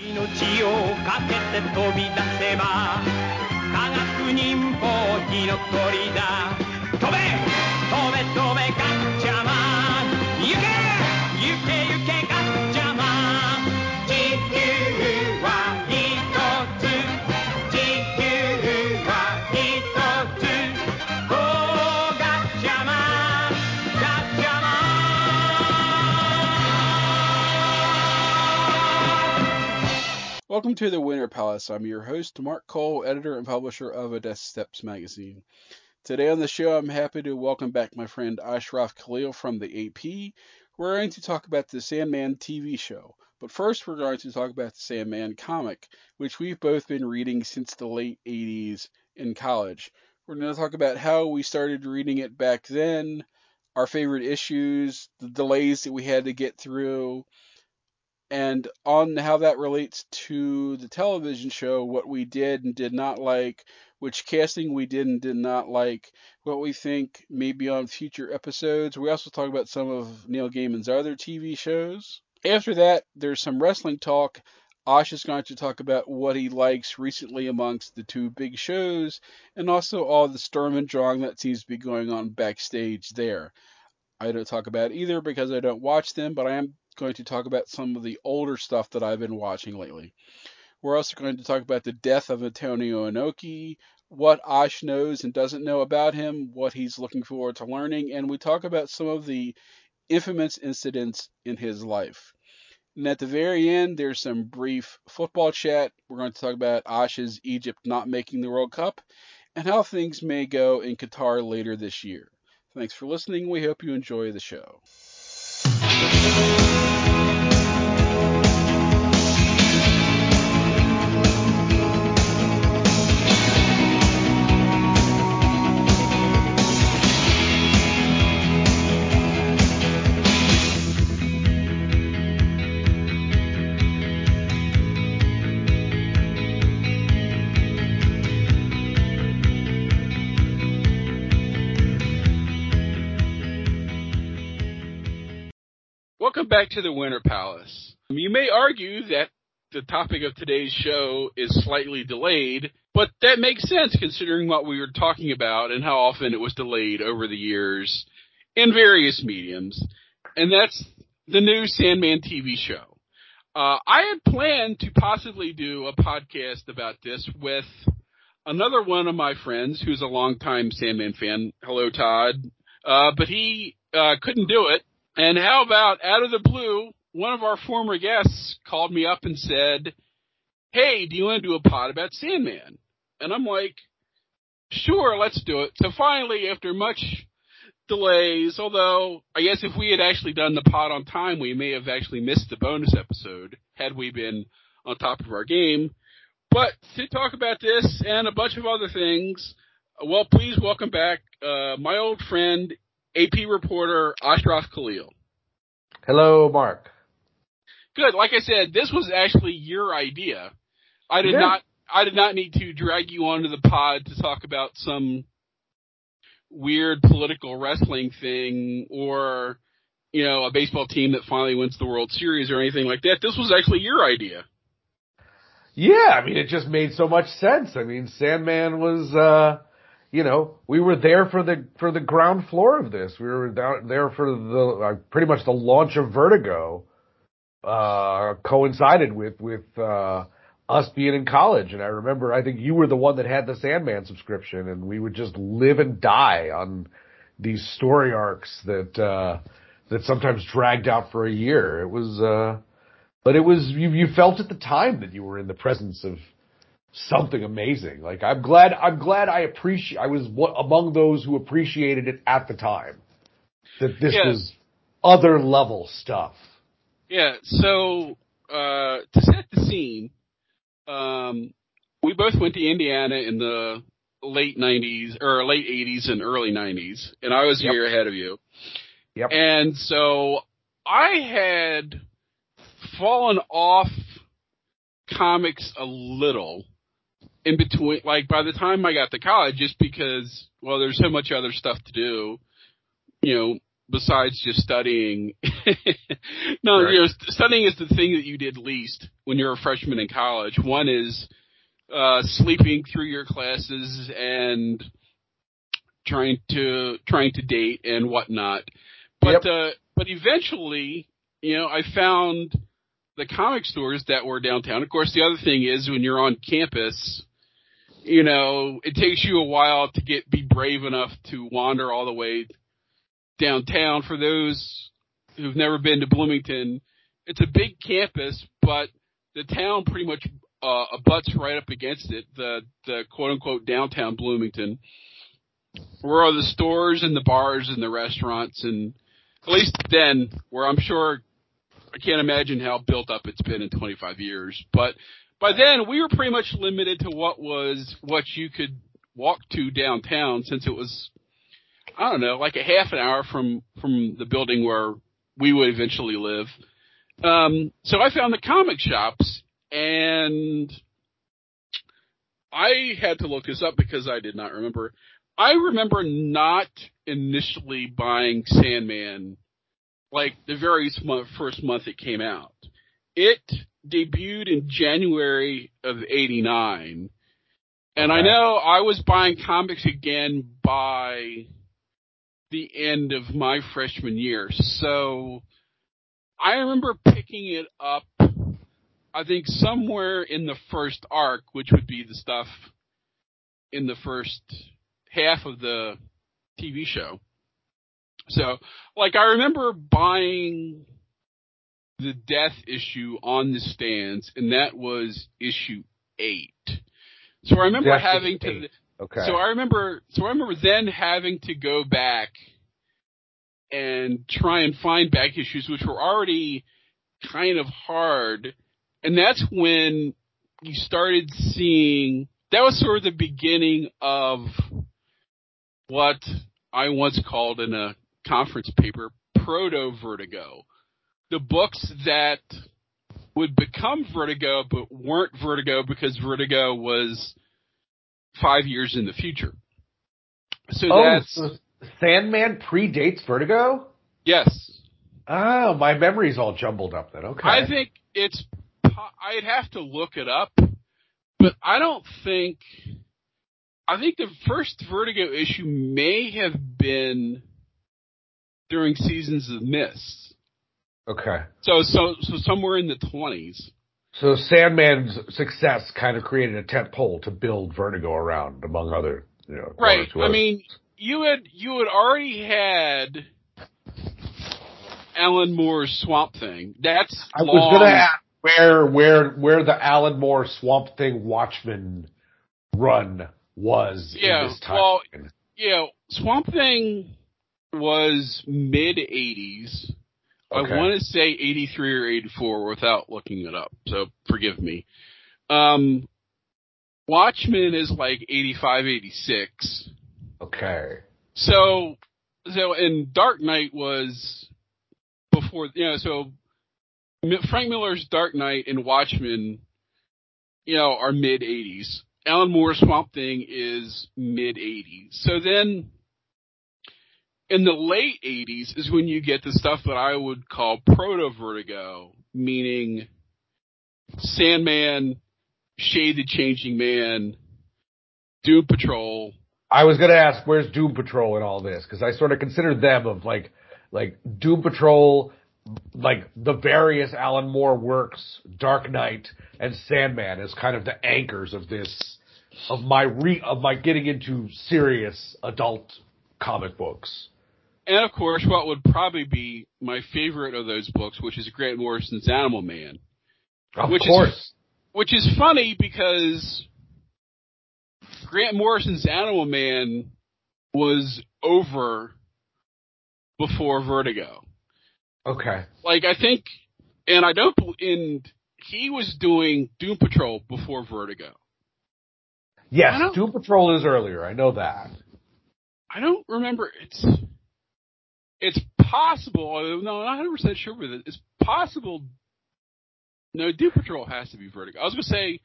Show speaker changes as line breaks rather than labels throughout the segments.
命をかけて飛び出せば科学忍法火の鳥だ。
Welcome to the Winter Palace. I'm your host, Mark Cole, editor and publisher of Odessa Steps magazine. Today on the show, I'm happy to welcome back my friend Ashraf Khalil from the AP. We're going to talk about the Sandman TV show. But first, we're going to talk about the Sandman comic, which we've both been reading since the late 80s in college. We're going to talk about how we started reading it back then, our favorite issues, the delays that we had to get through, and on how that relates to the television show, what we did and did not like, which casting we did and did not like, what we think may be on future episodes. We also talk about some of Neil Gaiman's other TV shows. After that, there's some wrestling talk. Ash is going to talk about what he likes recently amongst the two big shows, and also all the Sturm und Drang that seems to be going on backstage there. I don't talk about either because I don't watch them, but I am going to talk about some of the older stuff that I've been watching lately. We're also going to talk about the death of Antonio Inoki, what Ash knows and doesn't know about him, what he's looking forward to learning, and we talk about some of the infamous incidents in his life. And at the very end, there's some brief football chat. We're going to talk about Ash's Egypt not making the World Cup and how things may go in Qatar later this year. Thanks for listening. We hope you enjoy the show. Back to the Winter Palace. You may argue that the topic of today's show is slightly delayed, but that makes sense considering what we were talking about and how often it was delayed over the years in various mediums. And that's the new Sandman TV show. Uh, I had planned to possibly do a podcast about this with another one of my friends who's a longtime Sandman fan. Hello, Todd. Uh, but he uh, couldn't do it. And how about out of the blue, one of our former guests called me up and said, Hey, do you want to do a pod about Sandman? And I'm like, Sure, let's do it. So finally, after much delays, although I guess if we had actually done the pod on time, we may have actually missed the bonus episode had we been on top of our game. But to talk about this and a bunch of other things, well, please welcome back uh, my old friend, AP reporter Ashraf Khalil.
Hello, Mark.
Good. Like I said, this was actually your idea. I did
Yeah.
not. I did not need to drag you onto the pod to talk about some weird political wrestling thing or you know a baseball team that finally wins the World Series or anything like that. This was actually your idea.
Yeah, I mean, it just made so much sense. I mean, Sandman was, uh, you know, we were there for the for the ground floor of this. We were down there for the uh, pretty much the launch of Vertigo. Uh, coincided with with uh, us being in college, and I remember I think you were the one that had the Sandman subscription, and we would just live and die on these story arcs that uh, that sometimes dragged out for a year. It was. Uh, but it was you, you felt at the time that you were in the presence of something amazing. Like I'm glad I'm glad I appreciate I was among those who appreciated it at the time. That this
Yeah.
was other level stuff.
Yeah. So uh, to set the scene, um, we both went to Indiana in the late '90s or late '80s and early '90s, and I was a
Yep.
year ahead of you.
Yep.
And so I had fallen off comics a little in between, like by the time I got to college, just because, well, there's so much other stuff to do. You know, besides just studying. no,
Right.
you know, studying is the thing that you did least when you're a freshman in college. One is uh, sleeping through your classes and trying to trying to date and whatnot. But
Yep.
uh, but eventually, you know, I found the comic stores that were downtown. Of course, the other thing is when you're on campus, you know, it takes you a while to get be brave enough to wander all the way downtown. For those who've never been to Bloomington, it's a big campus, but the town pretty much uh, abuts right up against it. The the quote unquote downtown Bloomington, where are the stores and the bars and the restaurants and at least then, where I'm sure I can't imagine how built up it's been in 25 years, but by then we were pretty much limited to what was what you could walk to downtown since it was I don't know, like a half an hour from from the building where we would eventually live. Um, so I found the comic shops and I had to look this up because I did not remember. I remember not initially buying Sandman like the very first month it came out. It debuted in January of 89. And I know I was buying comics again by the end of my freshman year. So I remember picking it up, I think somewhere in the first arc, which would be the stuff in the first half of the TV show. So, like, I remember buying the death issue on the stands, and that was issue eight. So I remember
Death
having to.
eight. Okay.
So I remember, so I remember then having to go back and try and find back issues, which were already kind of hard. And that's when you started seeing, that was sort of the beginning of what I once called in a conference paper proto vertigo. The books that would become vertigo but weren't vertigo because vertigo was five years in the future. So
oh,
that's
so Sandman predates Vertigo?
yes.
Oh, my memory's all jumbled up then. Okay.
I think it's. I'd have to look it up, but I don't think. I think the first Vertigo issue may have been during Seasons of Mist.
Okay.
So so so somewhere in the twenties.
So Sandman's success kind of created a tent pole to build Vertigo around, among other, you know.
Right. I mean, you had you had already had Alan Moore's Swamp Thing. That's
I was gonna ask where where where the Alan Moore Swamp Thing Watchmen run was
Yeah,
in this time.
well, Yeah, Swamp Thing was mid '80s.
Okay.
I want to say '83 or '84 without looking it up, so forgive me. Um, Watchmen is like '85, '86.
okay.
So, so and Dark Knight was before, you know, so Frank Miller's Dark Knight and Watchmen, you know, are mid 80s. Alan Moore's Swamp Thing is mid 80s. So then, in the late 80s is when you get the stuff that I would call proto Vertigo, meaning Sandman, Shade the Changing Man, Doom Patrol,
I was gonna ask where's Doom Patrol in all this because I sort of consider them of like like Doom Patrol, like the various Alan Moore works, Dark Knight and Sandman as kind of the anchors of this of my re of my getting into serious adult comic books.
And of course, what would probably be my favorite of those books, which is Grant Morrison's Animal Man,
Of
Which is-
course.
which is funny because Grant Morrison's Animal Man was over before Vertigo.
okay.
Like I think, and I don't, and he was doing Doom Patrol before Vertigo.
Yes, Doom Patrol is earlier. I know that.
I don't remember. It's it's possible. No, I'm not 100 percent sure with it. It's possible. No, Doom Patrol has to be Vertigo. I was gonna say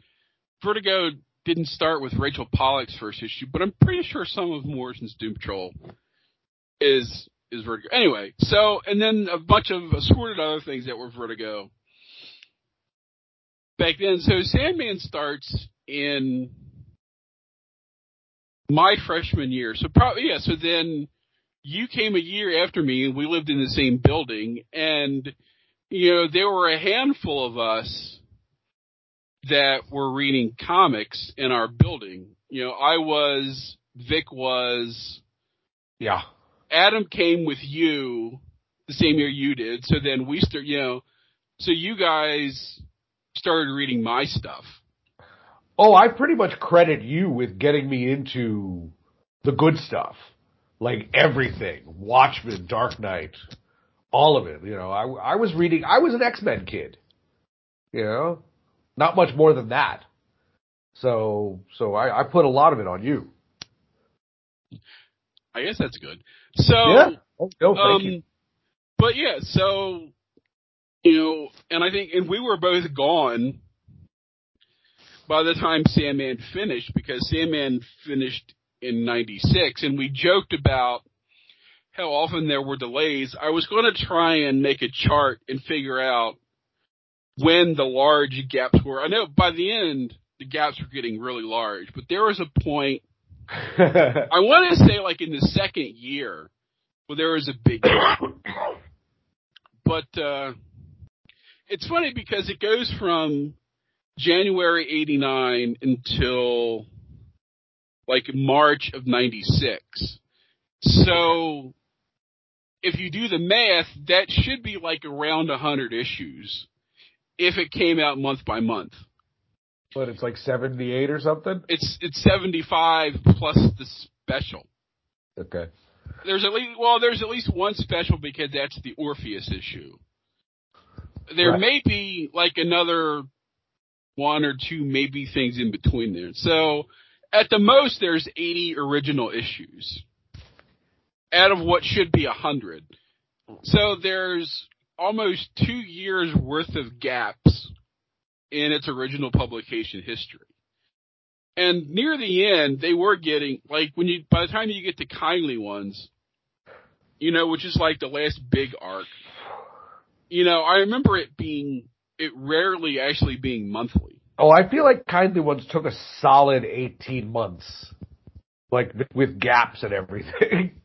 Vertigo didn't start with Rachel Pollack's first issue, but I'm pretty sure some of Morrison's Doom Patrol is is Vertigo. Anyway, so and then a bunch of assorted other things that were Vertigo back then. So Sandman starts in my freshman year. So probably yeah. So then you came a year after me, and we lived in the same building, and you know there were a handful of us that were reading comics in our building. You know, I was, Vic was,
Yeah.
Adam came with you the same year you did. So then we start, you know, so you guys started reading my stuff.
Oh, I pretty much credit you with getting me into the good stuff. Like everything. Watchmen, Dark Knight, all of it. You know, I, I was reading, I was an X-Men kid. You know? Not much more than that. So, so I, I put a lot of it on you.
I guess that's good. So,
yeah. Oh, no, thank
um,
you.
but yeah, so, you know, and I think, and we were both gone by the time Sandman finished because Sandman finished in 96 and we joked about how often there were delays. I was going to try and make a chart and figure out when the large gaps were. I know by the end, the gaps were getting really large, but there was a point, I want to say like in the second year, where there was a big gap. But, uh, it's funny because it goes from January 89 until like March of 96. So if you do the math, that should be like around 100 issues if it came out month by month.
but it's like 78 or something?
It's it's 75 plus the special.
Okay.
There's at least well, there's at least one special because that's the Orpheus issue. There
Right.
may be like another one or two maybe things in between there. So at the most there's 80 original issues out of what should be 100. So there's almost 2 years worth of gaps in its original publication history. And near the end, they were getting like when you by the time you get to kindly ones, you know, which is like the last big arc. You know, I remember it being it rarely actually being monthly.
Oh, I feel like Kindly Ones took a solid 18 months. Like with gaps and everything.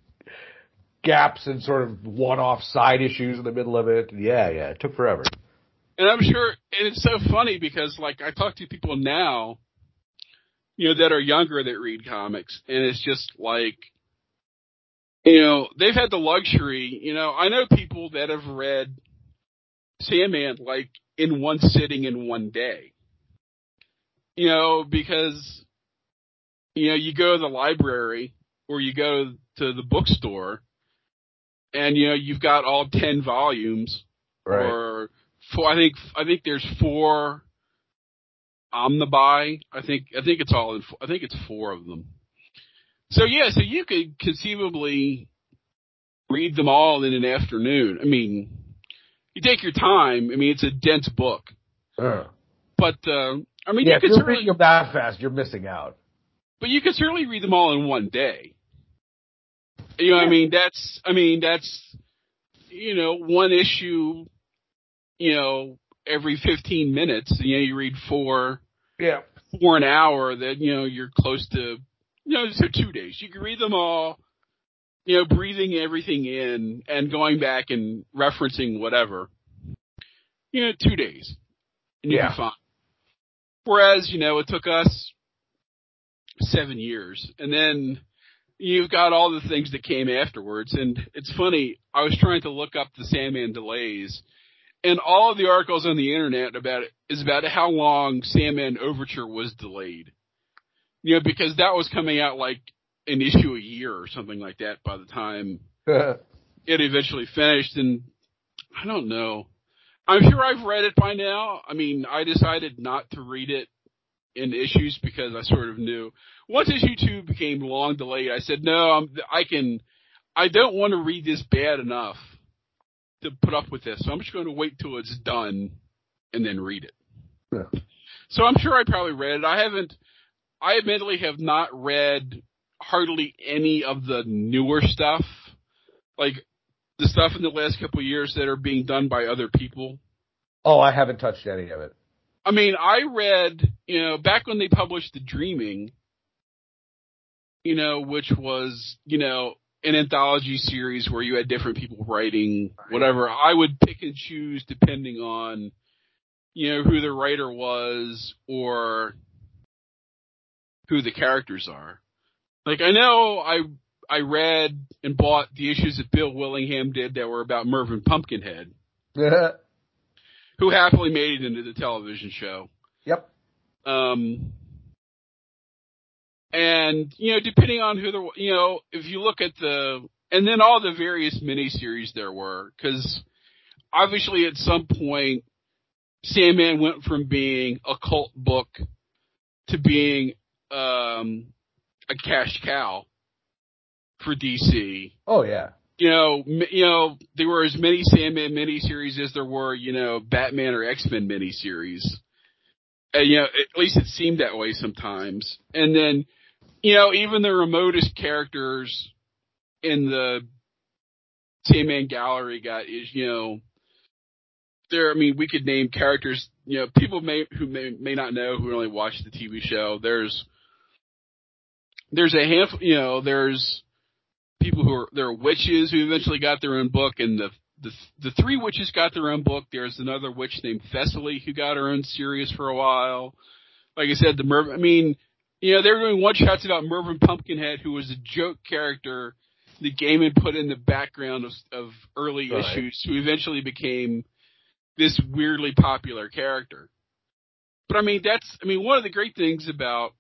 gaps and sort of one-off side issues in the middle of it. Yeah, yeah, it took forever.
And I'm sure, and it's so funny because like I talk to people now, you know, that are younger that read comics and it's just like, you know, they've had the luxury, you know, I know people that have read Sandman like in one sitting in one day. You know, because, you know, you go to the library or you go to the bookstore and, you know, you've got all 10 volumes or four. I think I think there's four omnibuy. I think I think it's all in. I think it's four of them. So yeah, so you could conceivably read them all in an afternoon. I mean, you take your time. I mean, it's a dense book, but uh, I mean,
Yeah,
you
if
could
you're
certainly,
reading them that fast, you're missing out.
but you could certainly read them all in one day. You know, what I mean, that's I mean, that's you know, one issue you know, every 15 minutes, you know, you read four,
Yeah.
four an hour, then, you know, you're close to, you know, so two days. You can read them all, you know, breathing everything in and going back and referencing whatever. You know, two days. And you'll
Yeah.
be fine. Whereas, you know, it took us seven years. And then you've got all the things that came afterwards. And it's funny, I was trying to look up the Sandman delays and all of the articles on the internet about it is about how long Sandman Overture was delayed. You know, because that was coming out like an issue a year or something like that by the time it eventually finished. And I don't know. I'm sure I've read it by now. I mean, I decided not to read it in issues because I sort of knew once issue two became long delayed, I said, no, I'm, I can, I don't want to read this bad enough to put up with this. So I'm just going to wait till it's done and then read it.
Yeah.
So I'm sure I probably read it. I haven't, I admittedly have not read hardly any of the newer stuff. Like the stuff in the last couple of years that are being done by other people.
Oh, I haven't touched any of it.
I mean, I read, you know, back when they published The Dreaming, you know, which was, you know, an anthology series where you had different people writing whatever. I would pick and choose depending on, you know, who the writer was or who the characters are. Like I know I I read and bought the issues that Bill Willingham did that were about Mervyn Pumpkinhead, who happily made it into the television show.
yep.
Um, and you know, depending on who the you know, if you look at the and then all the various miniseries there were, because obviously at some point, Sandman went from being a cult book to being um, a cash cow for DC.
Oh yeah.
You know, you know, there were as many Sandman miniseries as there were, you know, Batman or X Men miniseries. And, you know, at least it seemed that way sometimes. And then, you know, even the remotest characters in the Sandman gallery got is, you know, there. I mean, we could name characters. You know, people may who may may not know who only watch the TV show. There's there's a handful. You know, there's people who are there are witches who eventually got their own book, and the the the three witches got their own book. There's another witch named Thessaly who got her own series for a while. Like I said, the Merv. I mean, you know, they were doing one shots about Mervyn Pumpkinhead, who was a joke character that Gaiman put in the background of, of early
Right.
issues, who eventually became this weirdly popular character. But I mean, that's I mean, one of the great things about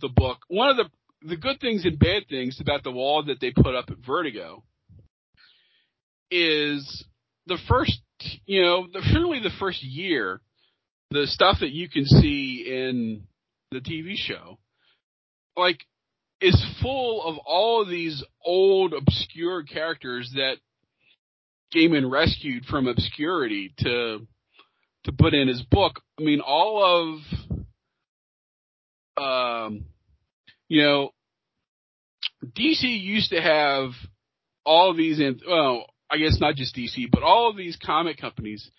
the book, one of the the good things and bad things about the wall that they put up at Vertigo is the first, you know, the, certainly the first year, the stuff that you can see in the TV show, like, is full of all of these old obscure characters that Gaiman rescued from obscurity to to put in his book. I mean, all of um, you know, DC used to have all these, an- well, I guess not just DC, but all of these comic companies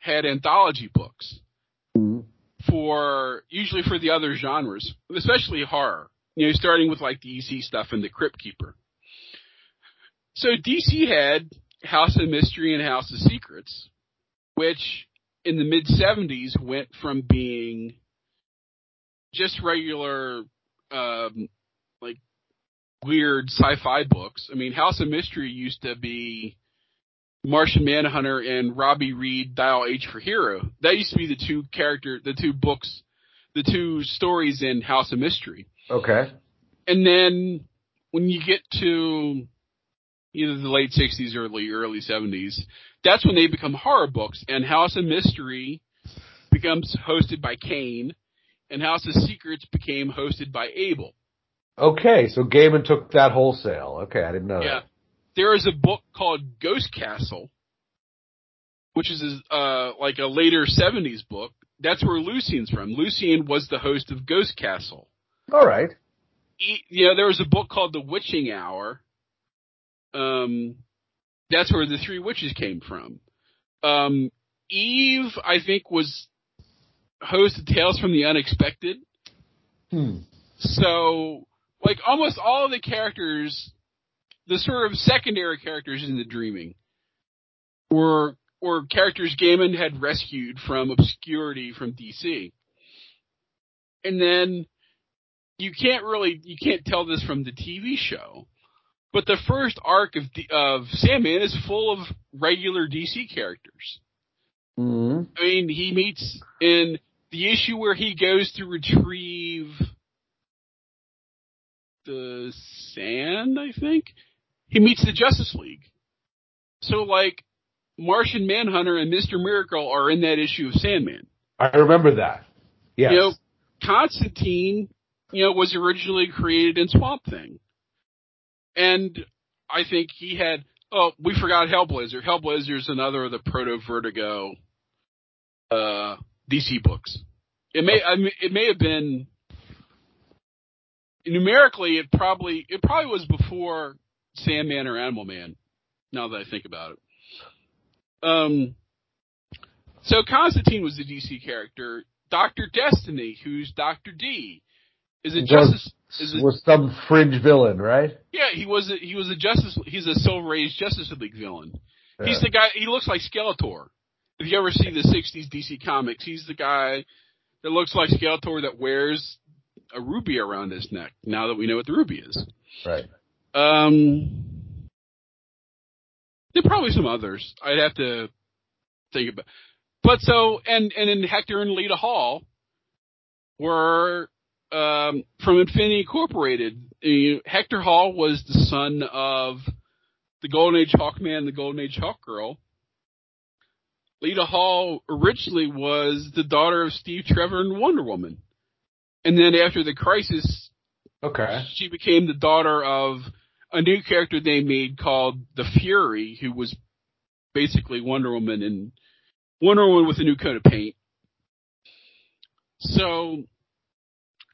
had anthology books mm-hmm. for usually for the other genres, especially horror. You know, starting with like the EC stuff and the Crypt Keeper. So DC had House of Mystery and House of Secrets, which in the mid 70s went from being just regular um, like weird sci-fi books. I mean, House of Mystery used to be Martian Manhunter and Robbie Reed Dial H for Hero. That used to be the two character, the two books, the two stories in House of Mystery.
Okay.
And then when you get to either the late 60s or early early 70s, that's when they become horror books. And House of Mystery becomes hosted by Cain, and House of Secrets became hosted by Abel.
Okay. So Gaiman took that wholesale. Okay, I didn't know
Yeah.
that.
There is a book called Ghost Castle, which is uh, like a later 70s book. That's where Lucien's from. Lucien was the host of Ghost Castle.
All right.
E- you know, there was a book called The Witching Hour. Um, that's where the three witches came from. Um, Eve, I think, was host of Tales from the Unexpected.
Hmm.
So, like, almost all of the characters, the sort of secondary characters in the Dreaming, were were characters Gaiman had rescued from obscurity from DC. And then you can't really you can't tell this from the TV show, but the first arc of D- of Sandman is full of regular DC characters.
hmm
I mean, he meets in the issue where he goes to retrieve the sand, I think. He meets the Justice League. So like Martian Manhunter and Mr. Miracle are in that issue of Sandman.
I remember that. Yes.
You know, Constantine, you know, was originally created in Swamp Thing. And I think he had oh, we forgot Hellblazer. Hellblazer is another of the proto Vertigo uh DC books. It may I mean, it may have been numerically it probably it probably was before Sandman or Animal Man. Now that I think about it. Um. So Constantine was the DC character. Doctor Destiny, who's Doctor D, is a Justice. Is it-
was some fringe villain, right?
Yeah, he was. A, he was a Justice. He's a Silver Age Justice League villain. He's the guy. He looks like Skeletor. If you ever see the '60s DC comics, he's the guy that looks like Skeletor that wears a ruby around his neck. Now that we know what the ruby is,
right.
um, there are probably some others. I'd have to think about. But so and and then Hector and Lyta Hall were um, from Infinity Incorporated. Hector Hall was the son of the Golden Age Hawkman and the Golden Age Hawkgirl. Lyta Hall originally was the daughter of Steve Trevor and Wonder Woman. And then after the crisis,
Okay.
she became the daughter of a new character they made called the Fury, who was basically Wonder Woman and Wonder Woman with a new coat of paint. So,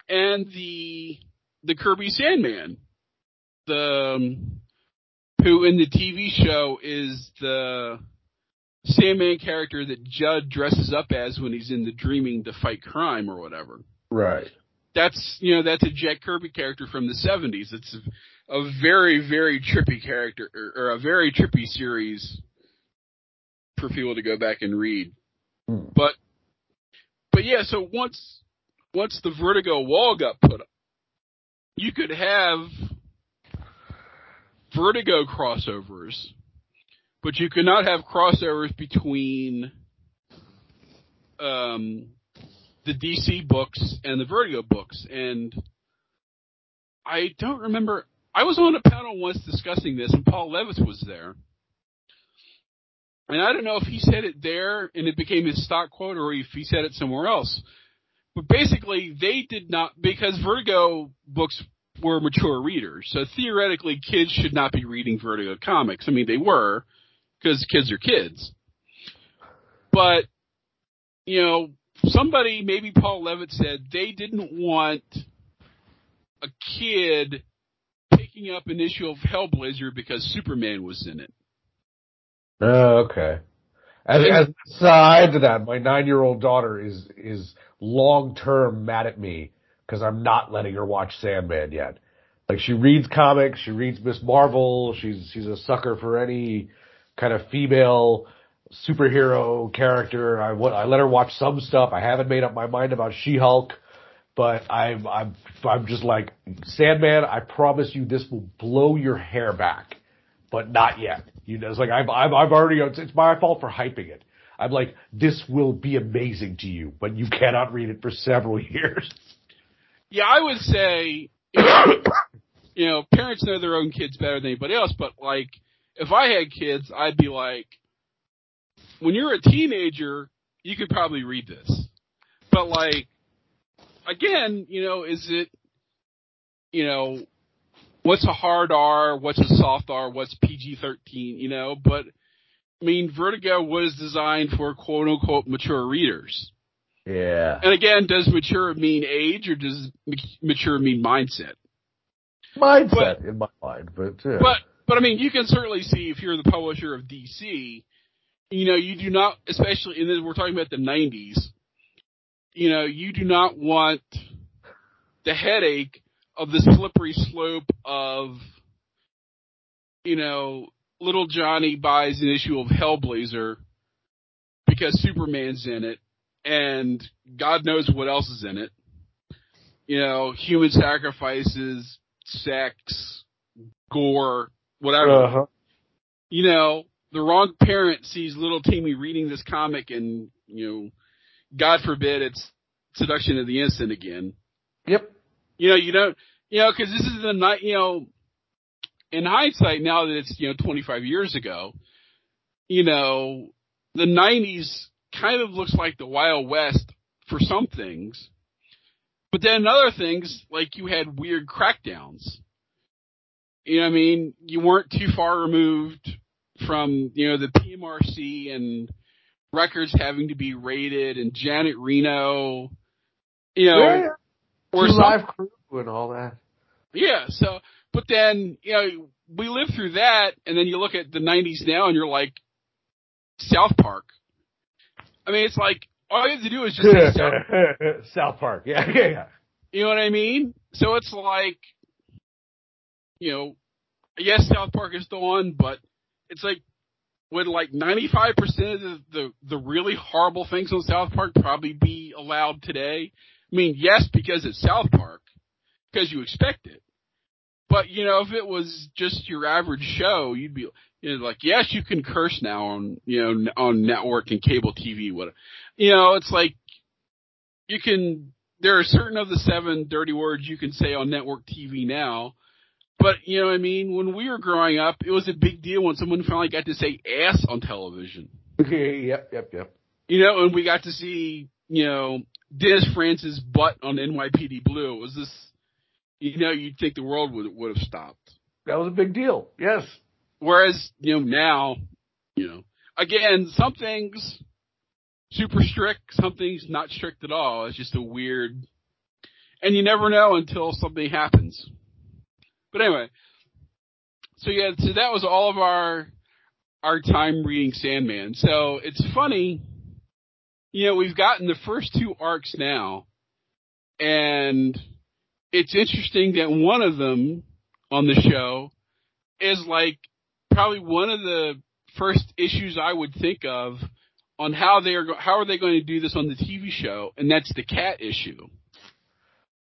and the the Kirby Sandman, the um, who in the TV show is the Sandman character that Jed dresses up as when he's in the Dreaming to fight crime or whatever
Right.
that's you know that's a Jack Kirby character from the '70s. It's a, a very very trippy character or, or a very trippy series for people to go back and read.
Hmm.
But but yeah, so once once the Vertigo wall got put up, you could have Vertigo crossovers, but you cannot not have crossovers between um, the DC books and the Vertigo books. And I don't remember. I was on a panel once discussing this, and Paul Levitz was there. And I don't know if he said it there and it became his stock quote or if he said it somewhere else. But basically, they did not, because Vertigo books were mature readers. So theoretically, kids should not be reading Vertigo comics. I mean, they were, because kids are kids. But, you know, somebody, maybe Paul Levitz said they didn't want a kid picking up an issue of Hellblazer because Superman was in it.
Oh, okay. As, as an aside to that, my nine-year-old daughter is is long-term mad at me because I'm not letting her watch Sandman yet. Like she reads comics, she reads Ms. Marvel, she's she's a sucker for any kind of female superhero character. I I let her watch some stuff. I haven't made up my mind about She-Hulk, but I'm I'm I'm just like Sandman. I promise you, this will blow your hair back, but not yet. You know, it's like I've I've, I've already. It's, it's my fault for hyping it. I'm like, this will be amazing to you, but you cannot read it for several years.
Yeah, I would say, you know, parents know their own kids better than anybody else, but like, if I had kids, I'd be like, when you're a teenager, you could probably read this. But like, again, you know, is it, you know, what's a hard R, what's a soft R, what's PG-13, you know, but, I mean, Vertigo was designed for quote unquote mature readers.
Yeah.
And again, does mature mean age or does mature mean mindset?
Mindset in my mind, but yeah.
But but I mean, you can certainly see if you're the publisher of DC, you know, you do not, especially in this, we're talking about the '90s. You know, you do not want the headache of the slippery slope of, you know, little Johnny buys an issue of Hellblazer because Superman's in it, and God knows what else is in it. You know, human sacrifices, sex, gore, whatever.
uh-huh.
You know, the wrong parent sees little Timmy reading this comic and, you know, God forbid it's seduction of the innocent again.
Yep.
You know, you don't, you know, cause this is the night, you know, in hindsight now that it's, you know, 25 years ago, you know, the 90s kind of looks like the Wild West for some things. But then other things, like you had weird crackdowns. You know what I mean? You weren't too far removed from, you know, the PMRC and records having to be rated and Janet Reno, you know,
yeah,
or
live crew and all that.
yeah, so, but then, you know, we lived through that, and then you look at the '90s now, and you're like, South Park. I mean, it's like all you have to do is just say South,
South Park. Yeah, yeah.
you know what I mean? So it's like, you know, yes, South Park is still on, but it's like would like 95% of the, the, really horrible things on South Park probably be allowed today? I mean, yes, because it's South Park, because you expect it. But you know, if it was just your average show, you'd be you know, like, yes, you can curse now on you know on network and cable TV. What you know, it's like you can. There are certain of the seven dirty words you can say on network TV now. But you know what I mean? When we were growing up, it was a big deal when someone finally got to say ass on television.
yep, yep, yep.
You know, and we got to see, you know, Dennis Franz's butt on NYPD Blue. It was this you know, you'd think the world would would have stopped.
That was a big deal. Yes.
Whereas, you know, now, you know, again, some things super strict, some things not strict at all. It's just a weird, and you never know until something happens. But anyway, so yeah, so that was all of our our time reading Sandman. So it's funny, you know, we've gotten the first two arcs now, and it's interesting that one of them on the show is like probably one of the first issues I would think of on how they are how are they going to do this on the TV show, and that's the cat issue.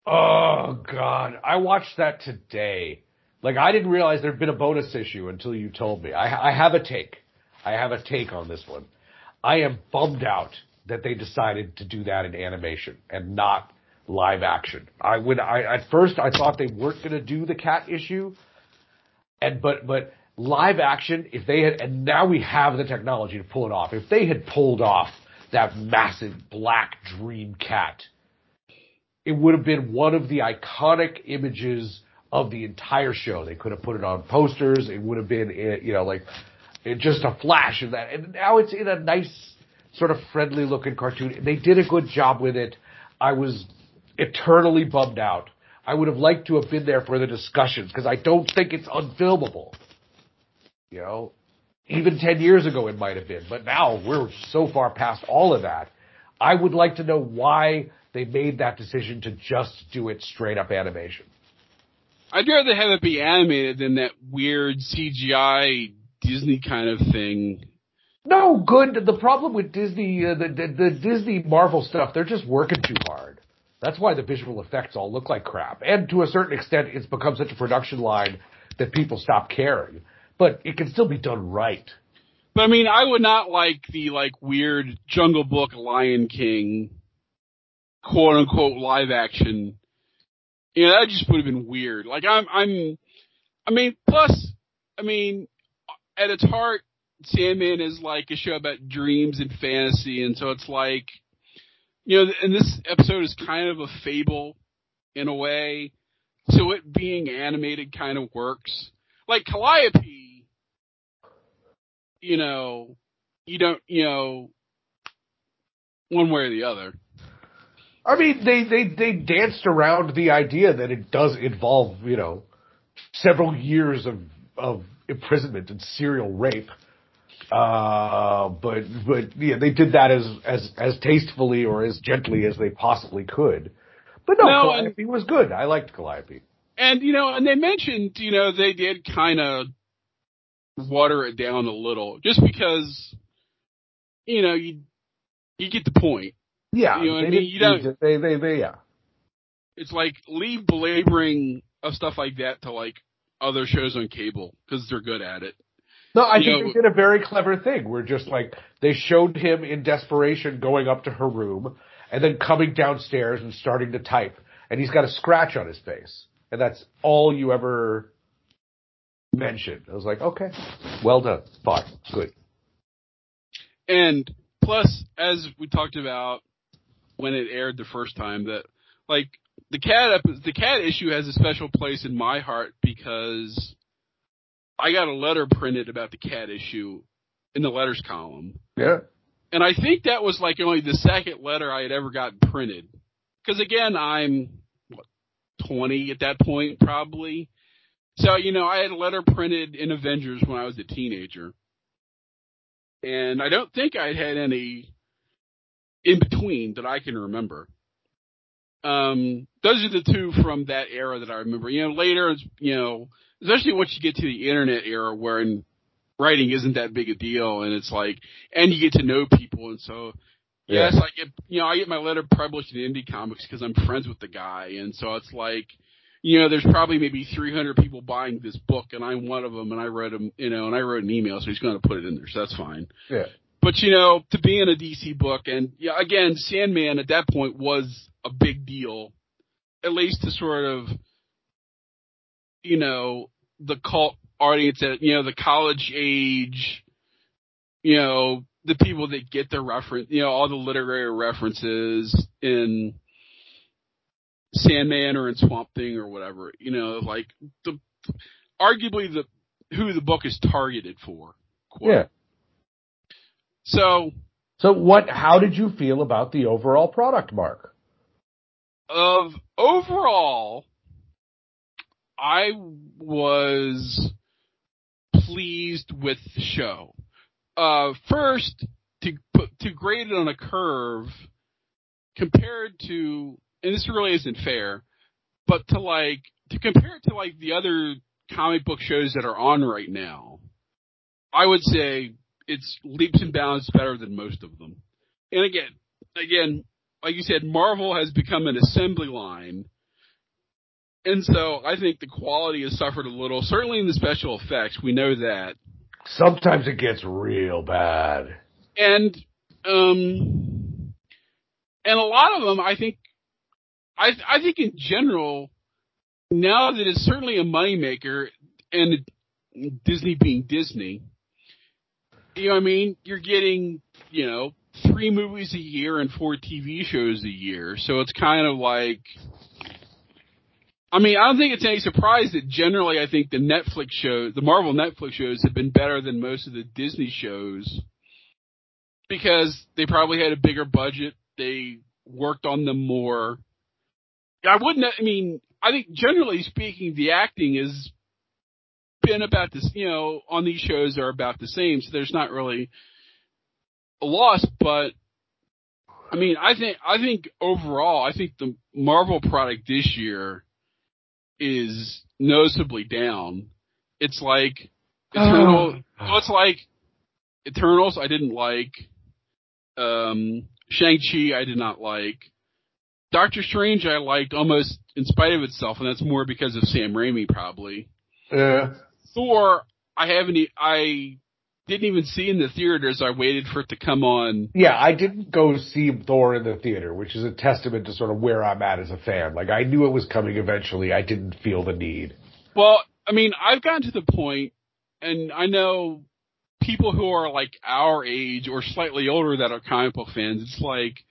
Oh God, I watched that today. Like I didn't realize there'd been a bonus issue until you told me. I, I have a take. I have a take on this one. I am bummed out that they decided to do that in animation and not live action. I would, I, at first I thought they weren't going to do the cat issue. And, but, but live action, if they had, and now we have the technology to pull it off. If they had pulled off that massive black dream cat, it would have been one of the iconic images of the entire show. They could have put it on posters. It would have been, eh, you know, like just a flash of that. And now it's in a nice, sort of friendly looking cartoon. They did a good job with it. I was eternally bummed out. I would have liked to have been there for the discussions because I don't think it's unfilmable. You know, even 10 years ago it might have been, but now we're so far past all of that. I would like to know why they made that decision to just do it straight up animation.
I'd rather have it be animated than that weird CGI Disney kind of thing.
No, good. The problem with Disney, uh, the, the, the Disney Marvel stuff, they're just working too hard. That's why the visual effects all look like crap. And to a certain extent, it's become such a production line that people stop caring. But it can still be done right.
But I mean, I would not like the like weird Jungle Book Lion King quote unquote live action. You know, that just would have been weird. Like I'm, I'm, I mean, plus, I mean, at its heart, Sandman is like a show about dreams and fantasy, and so it's like, you know, and this episode is kind of a fable in a way. So it being animated kind of works. Like Calliope, you know, you don't, you know, one way or the other.
I mean, they, they, they danced around the idea that it does involve, you know, several years of, of imprisonment and serial rape. Uh, but but yeah, they did that as as as tastefully or as gently as they possibly could. But no,
No,
Calliope
and-
was good. I liked Calliope.
And you know, and they mentioned, you know, they did kind of water it down a little, just because, you know, you you get the point.
Yeah,
You know what I mean? You don't-
they they they yeah.
It's like leave belaboring of stuff like that to like other shows on cable because they're good at it.
No, I
You
think
know-
they did a very clever thing. We're just like they showed him in desperation going up to her room and then coming downstairs and starting to type, and he's got a scratch on his face, and that's all you ever mentioned. I was like, okay, well done, fine, good.
And plus, as we talked about when it aired the first time, that like the cat epi- the cat issue has a special place in my heart because I got a letter printed about the cat issue in the letters column,
Yeah,
and I think that was like only the second letter I had ever gotten printed. Because again, I'm what, 20 at that point probably. So, you know, I had a letter printed in Avengers when I was a teenager. And I don't think I had any in between that I can remember. Um, those are the two from that era that I remember. You know, later, you know, especially once you get to the internet era where writing isn't that big a deal and it's like, and you get to know people and so,
Yeah.
yes, I get, you know, I get my letter published in Indie Comics because I'm friends with the guy and so it's like, you know, there's probably maybe 300 people buying this book and I'm one of them and I wrote him, you know, and I wrote an email so he's going to put it in there so that's fine.
Yeah.
But you know, to be in a DC book and yeah, again, Sandman at that point was a big deal, at least to sort of, you know, the cult audience at you know the college age, you know, the people that get the reference, you know, all the literary references in Sandman or in Swamp Thing or whatever, you know, like the arguably the who the book is targeted for. quote.
Yeah.
So
So what, how did you feel about the overall product, Mark?
of overall, I was pleased with the show. Uh, first, to put, to grade it on a curve compared to, and this really isn't fair, but to like, to compare it to like the other comic book shows that are on right now, I would say it's leaps and bounds better than most of them. And again, again, like you said, Marvel has become an assembly line. And so I think the quality has suffered a little, certainly in the special effects. We know that.
Sometimes it gets real bad.
And, um, and a lot of them, I think, I, I think in general, now that it's certainly a moneymaker and Disney being Disney, you know what I mean? You're getting, you know, three movies a year and four TV shows a year. So it's kind of like, I mean, I don't think it's any surprise that generally I think the Netflix shows, the Marvel Netflix shows have been better than most of the Disney shows because they probably had a bigger budget. They worked on them more. I wouldn't, I mean, I think generally speaking, the acting has been about this, you know, on these shows are about the same. So there's not really a loss, but I mean, I think, I think overall, I think the Marvel product this year is noticeably down. It's like Eternal, well, it's like Eternals I didn't like, um, Shang-Chi I did not like, Doctor Strange I liked almost in spite of itself, and that's more because of Sam Raimi probably.
Yeah.
Thor, I haven't, e- I didn't even see in the theaters. I waited for it to come on.
Yeah, I didn't go see Thor in the theater, which is a testament to sort of where I'm at as a fan. Like I knew it was coming eventually. I didn't feel the need.
Well, I mean, I've gotten to the point, and I know people who are like our age or slightly older that are comic book fans. It's like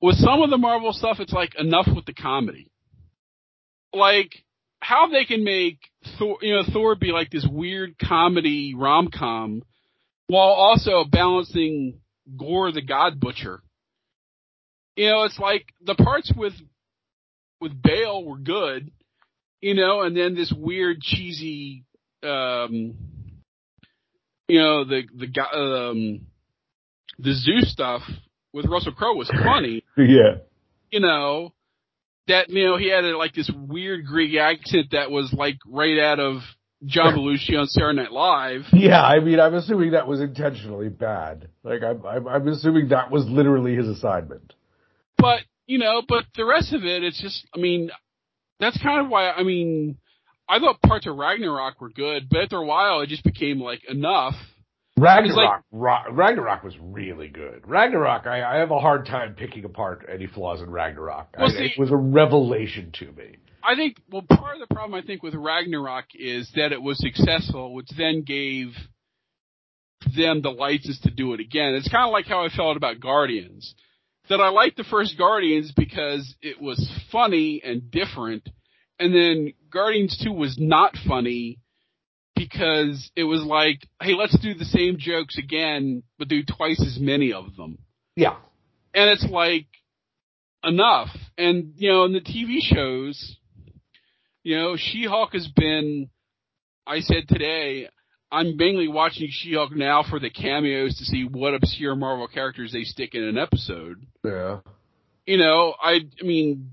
with some of the Marvel stuff, it's like enough with the comedy. Like how they can make Thor, you know, Thor be like this weird comedy rom com while also balancing Gorr the God Butcher. You know, it's like the parts with with Bale were good, you know, and then this weird cheesy, um, you know, the the um, the Zeus stuff with Russell Crowe was funny,
Yeah.
you know, that, you know, he had a, like this weird Greek accent that was like right out of John Belushi on Saturday Night Live.
Yeah, I mean, I'm assuming that was intentionally bad. Like, I'm, I'm, I'm assuming that was literally his assignment.
But, you know, but the rest of it, it's just, I mean, that's kind of why, I mean, I thought parts of Ragnarok were good, but after a while it just became like enough.
Ragnarok, Ra- Ragnarok was really good. Ragnarok, I, I have a hard time picking apart any flaws in Ragnarok.
Well,
I,
see-
it was a revelation to me.
I think, well, part of the problem I think with Ragnarok is that it was successful, which then gave them the license to do it again. It's kind of like how I felt about Guardians. That I liked the first Guardians because it was funny and different, and then Guardians 2 was not funny because it was like, hey, let's do the same jokes again, but do twice as many of them
Yeah.
and it's like enough. And you know, in the TV shows, You know, She-Hulk has been. I said today, I'm mainly watching She-Hulk now for the cameos to see what obscure Marvel characters they stick in an episode.
Yeah.
You know, I, I mean,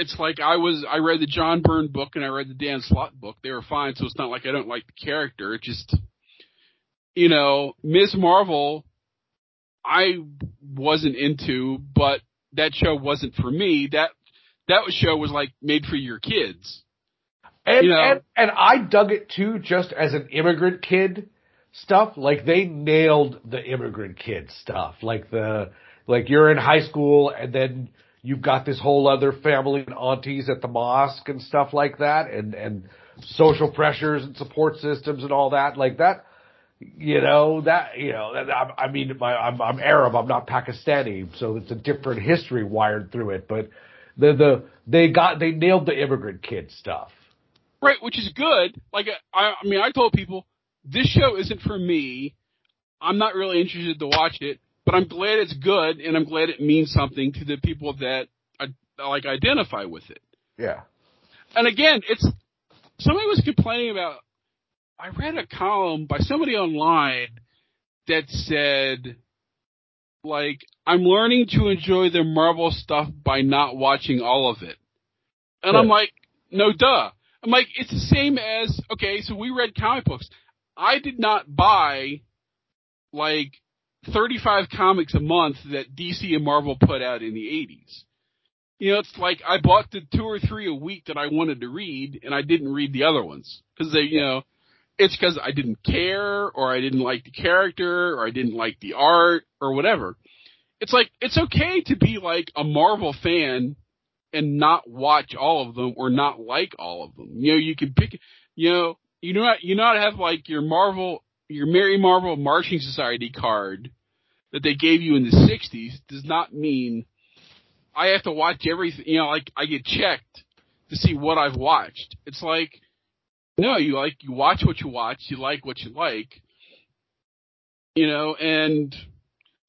it's like I was, I read the John Byrne book and I read the Dan Slott book. They were fine, so it's not like I don't like the character. It just, you know, Ms. Marvel, I wasn't into, but that show wasn't for me. That, that show was like made for your kids.
And,
You know-
and and I dug it too, just as an immigrant kid stuff. Like they nailed the immigrant kid stuff. Like the like you're in high school and then you've got this whole other family and aunties at the mosque and stuff like that, and and social pressures and support systems and all that. Like that. You know that you know I, I mean my, I'm I'm Arab I'm not Pakistani so it's a different history wired through it but the the they got they nailed the immigrant kid stuff
Right, which is good. Like, I, I mean, I told people this show isn't for me. I'm not really interested to watch it, but I'm glad it's good, and I'm glad it means something to the people that I, like identify with it.
yeah
And again, it's somebody was complaining about. I read a column by somebody online that said, like, I'm learning to enjoy the Marvel stuff by not watching all of it. And I'm like, no duh. I'm like, it's the same as, okay, so we read comic books. I did not buy, like, 35 comics a month that DC and Marvel put out in the 80s. You know, it's like I bought the two or three a week that I wanted to read, and I didn't read the other ones because they, you know, it's because I didn't care, or I didn't like the character, or I didn't like the art, or whatever. It's like it's okay to be like a Marvel fan and not watch all of them or not like all of them. You know, you can pick. You know, you know, you know how to have like your Marvel, your Merry Marvel Marching Society card that they gave you in the '60s does not mean I have to watch everything. You know, like I get checked to see what I've watched. It's like no, you like you watch what you watch, you like what you like. You know, and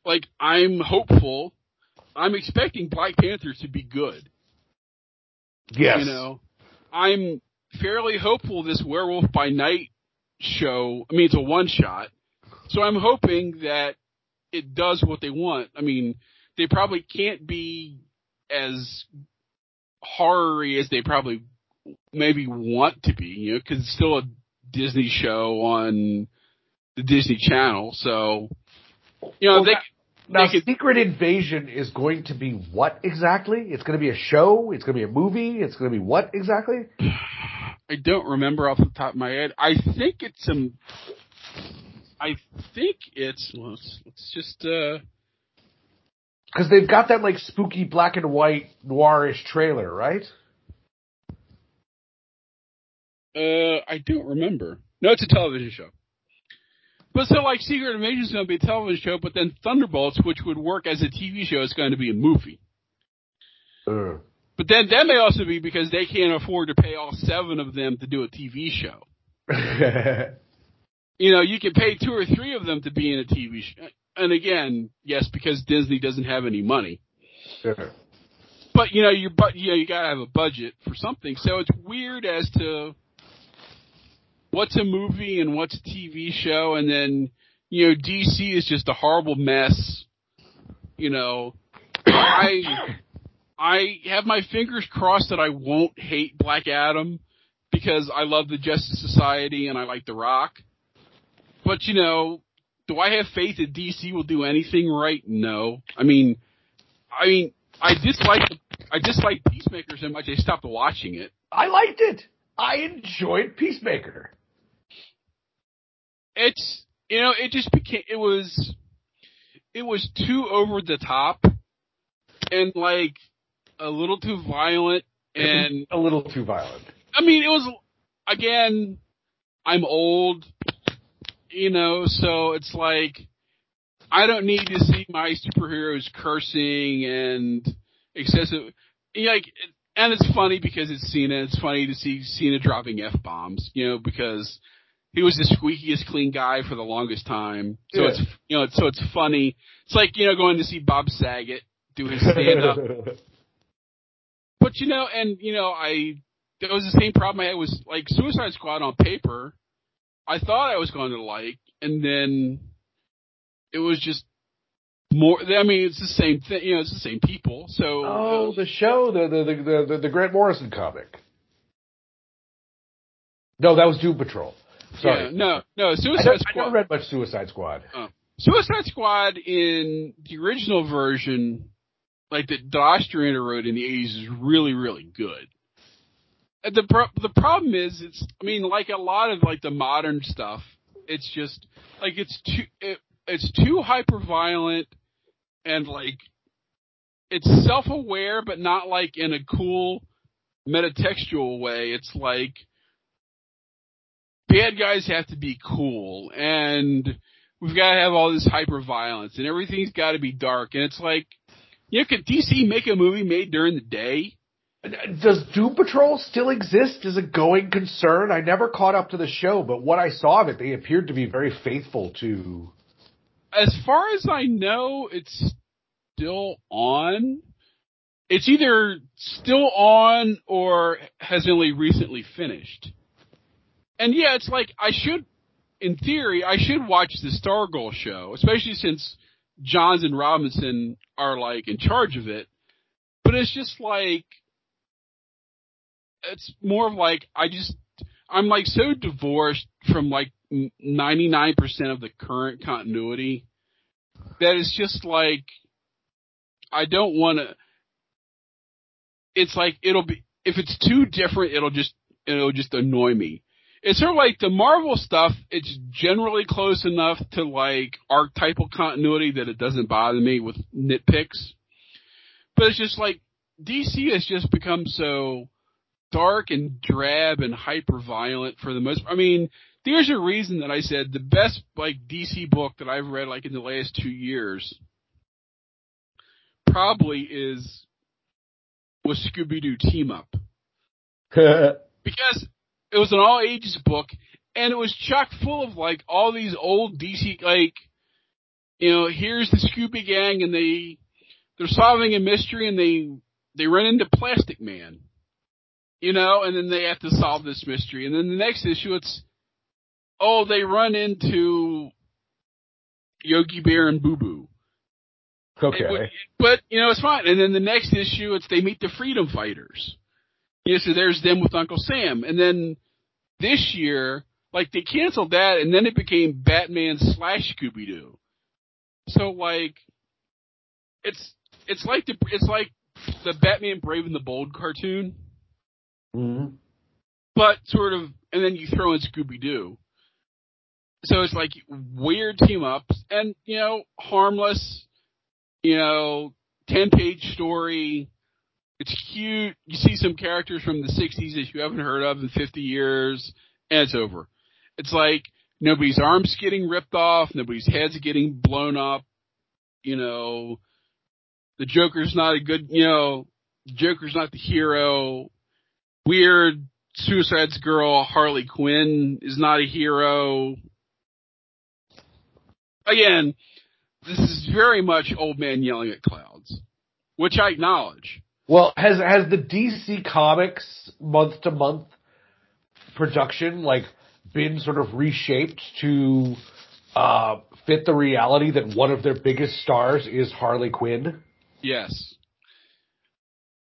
like I'm hopeful. I'm expecting Black Panther to be good.
yes
You know, I'm fairly hopeful this Werewolf by Night show. I mean, it's a one shot, so I'm hoping that it does what they want. I mean, they probably can't be as horror-y as they probably maybe want to be, you know, because it's still a Disney show on the Disney Channel. So, you know,
Well,
they
that- Now,
could-
Secret Invasion is going to be what exactly? It's going to be a show. It's going to be a movie. It's going to be what exactly?
I don't remember off the top of my head. I think it's some. I think it's. Let's, let's just. uh
Because they've got that like spooky black and white noirish trailer, right?
Uh, I don't remember. No, it's a television show. But so, like, Secret Invasion is going to be a television show, but then Thunderbolts, which would work as a TV show, is going to be a movie.
Uh.
But then that may also be because they can't afford to pay all seven of them to do a TV show. You know, you can pay two or three of them to be in a TV show. And again, yes, because Disney doesn't have any money. Sure. But you know, you but you know, you gotta have a budget for something. So it's weird as to what's a movie and what's a TV show, and then you know, DC is just a horrible mess. You know, I I have my fingers crossed that I won't hate Black Adam because I love the Justice Society and I like The Rock. But you know, do I have faith that DC will do anything right? No. I mean, I mean, I dislike I dislike Peacemaker so much I stopped watching it.
I liked it. I enjoyed Peacemaker.
It's you know, it just became it was it was too over the top and like a little too violent and
a little too violent.
I mean it was again I'm old you know, so it's like I don't need to see my superheroes cursing and excessive like and it's funny because it's Cena. It's funny to see Cena dropping f bombs, you know, because he was the squeakiest clean guy for the longest time. So
Yeah.
it's you know, it's, so it's funny. It's like you know going to see Bob Saget do his stand up. but you know, and you know, I that was the same problem I had was like Suicide Squad on paper. I thought I was going to like, and then it was just more. I mean, it's the same thing. You know, it's the same people. So
Oh, the show, the the the the, the, Grant Morrison comic. No, that was Doom Patrol. Sorry.
yeah, no, no,
I,
Suicide
I
Squad.
never read much Suicide Squad. Oh.
Suicide Squad in the original version, like that Ostrander wrote in the eighties, is really really good. And the pro- the problem is, it's I mean, like a lot of like the modern stuff, it's just like it's too it, it's too hyper violent and like it's self aware, but not like in a cool metatextual way. It's like bad guys have to be cool and we've got to have all this hyper violence and everything's got to be dark and it's like you know could DC make a movie made during the day
Does Doom Patrol still exist as a going concern? I never caught up to the show, but what I saw of it, they appeared to be very faithful to.
as far as I know it's still on it's either still on or has only recently finished and yeah it's like I should in theory I should watch the Stargirl show especially since Johns and Robinson are like in charge of it but it's just like it's more of like I just I'm like so divorced from like 99% of the current continuity that it's just like I don't want to it's like it'll be if it's too different it'll just it'll just annoy me. It's sort of like the Marvel stuff, it's generally close enough to like archetypal continuity that it doesn't bother me with nitpicks. But it's just like DC has just become so dark and drab and hyper violent for the most I mean, there's a reason that I said the best like DC book that I've read like in the last two years probably is was Scooby Doo Team Up. Because it was an all ages book and it was chock full of like all these old DC like you know here's the Scooby Gang and they they're solving a mystery and they they run into Plastic Man you know and then they have to solve this mystery and then the next issue it's oh they run into Yogi Bear and Boo Boo
okay.
but, but, you know, it's fine. And then the next issue, it's they meet the freedom fighters. You know, so there's them with Uncle Sam. And then this year, like they canceled that, and then it became Batman slash Scooby Doo. So like, it's it's like the it's like the Batman Brave and the Bold cartoon,
Mhm.
but sort of, and then you throw in Scooby Doo. So it's like weird team ups, and you know, harmless. You know, ten page story. It's cute. You see some characters from the '60s that you haven't heard of in 50 years, and it's over. It's like nobody's arms getting ripped off, nobody's heads getting blown up. You know, the Joker's not a good. You know, Joker's not the hero. Weird Suicide's girl Harley Quinn is not a hero. Again, this is very much old man yelling at clouds, which I acknowledge.
Well, has has the DC Comics month to month production like been sort of reshaped to uh, fit the reality that one of their biggest stars is Harley Quinn?
Yes.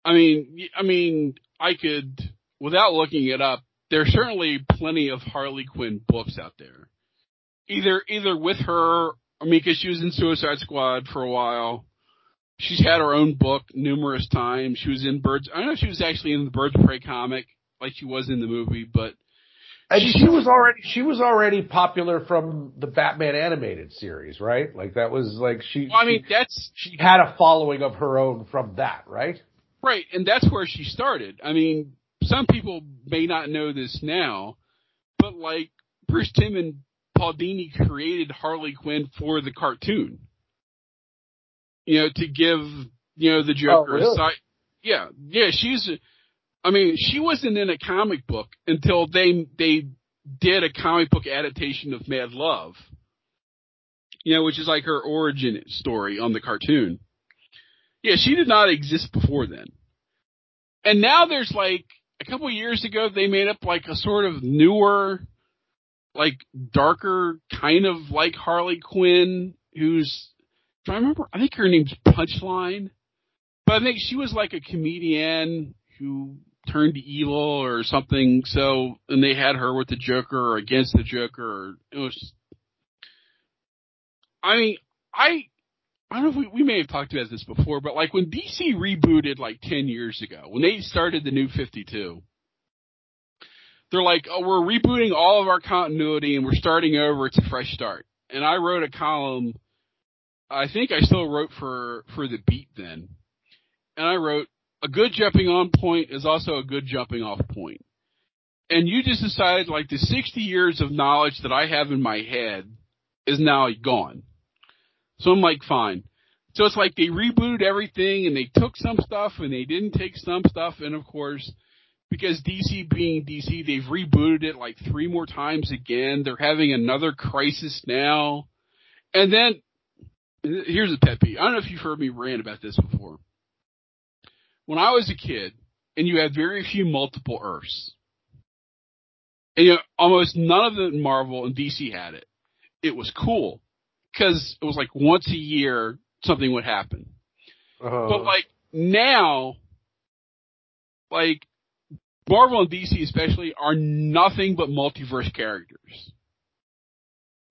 I mean, I mean, I could, without looking it up, there's certainly plenty of Harley Quinn books out there. Either, either with her, I mean, cause she was in Suicide Squad for a while. She's had her own book numerous times. She was in Birds, I don't know if she was actually in the Birds of Prey comic, like she was in the movie, but
And she was already she was already popular from the Batman animated series, right? Like that was like she.
well, I mean,
she,
that's,
she had a following of her own from that, right?
Right, and that's where she started. I mean, some people may not know this now, but like Bruce Timm and Paul Dini created Harley Quinn for the cartoon. You know, to give you know the oh, Joker a
really?
side. Yeah, yeah, she's. I mean, she wasn't in a comic book until they they did a comic book adaptation of Mad Love. You know, which is like her origin story on the cartoon. Yeah, she did not exist before then. And now there's like, a couple years ago they made up like a sort of newer, like darker kind of like Harley Quinn, who's do I remember? I think her name's Punchline, but I think she was like a comedian who turned evil or something. So and they had her with the Joker or against the Joker. Or, it was. I mean, I I don't know if we, we may have talked about this before, but like when DC rebooted like 10 years ago, when they started the new 52, they're like, oh, we're rebooting all of our continuity and we're starting over. It's a fresh start. And I wrote a column. I think I still wrote for, for the beat then. And I wrote, a good jumping on point is also a good jumping off point. And you just decided like the 60 years of knowledge that I have in my head is now gone. So I'm like, fine. So it's like they rebooted everything and they took some stuff and they didn't take some stuff. And of course, because DC being DC, they've rebooted it like three more times again. They're having another crisis now. And then here's a pet peeve. I don't know if you've heard me rant about this before. When I was a kid and you had very few multiple Earths, and you know, almost none of the Marvel and DC had it. It was cool because it was like once a year something would happen.
Uh,
But like now, like Marvel and DC especially are nothing but multiverse characters.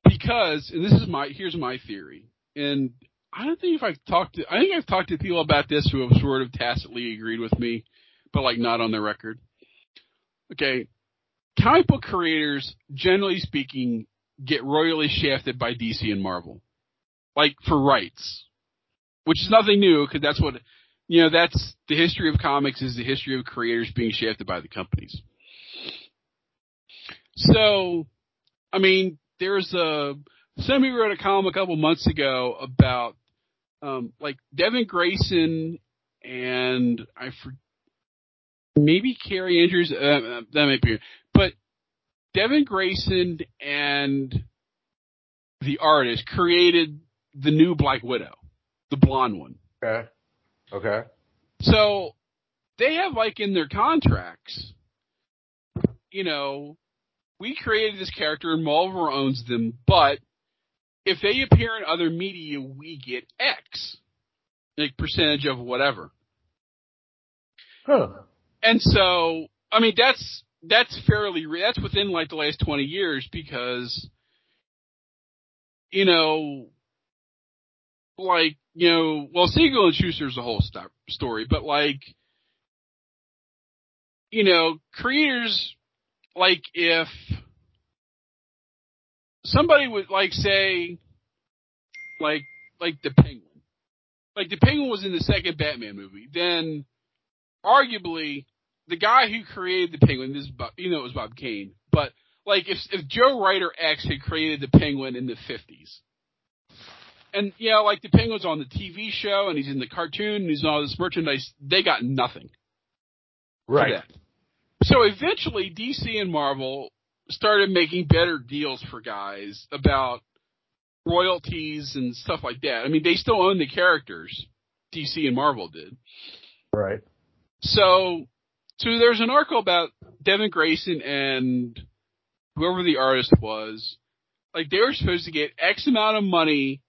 Because, and this is my, here's my theory, and I don't think if I've talked to, I think I've talked to people about this who have sort of tacitly agreed with me, but like not on the record. Okay. Comic book creators, generally speaking, get royally shafted by DC and Marvel. Like for rights. Which is nothing new because that's what, you know, that's the history of comics is the history of creators being shafted by the companies. So, I mean, there's a, somebody wrote a column a couple months ago about, um, like Devin Grayson and I for, maybe Carrie Andrews, uh, that might be, but Devin Grayson and the artist created the new Black Widow, the blonde one.
okay. Okay.
So they have like in their contracts, you know, we created this character and Marvel owns them, but if they appear in other media, we get X, like percentage of whatever.
Huh.
And so, I mean, that's that's fairly re- that's within like the last twenty years because, you know, like you know, well, Siegel and Shuster's a whole st- story, but like, you know, creators like if somebody would like say, like like the Penguin, like the Penguin was in the second Batman movie, then arguably the guy who created the Penguin, this is Bob, you know it was Bob Kane, but like if if Joe Writer X had created the Penguin in the fifties, and you know like the Penguin's on the TV show and he's in the cartoon and he's in all this merchandise, they got nothing
Right.
So eventually DC and Marvel started making better deals for guys about royalties and stuff like that. I mean they still own the characters, DC and Marvel did.
Right.
So, so there's an article about Devin Grayson and whoever the artist was. Like they were supposed to get X amount of money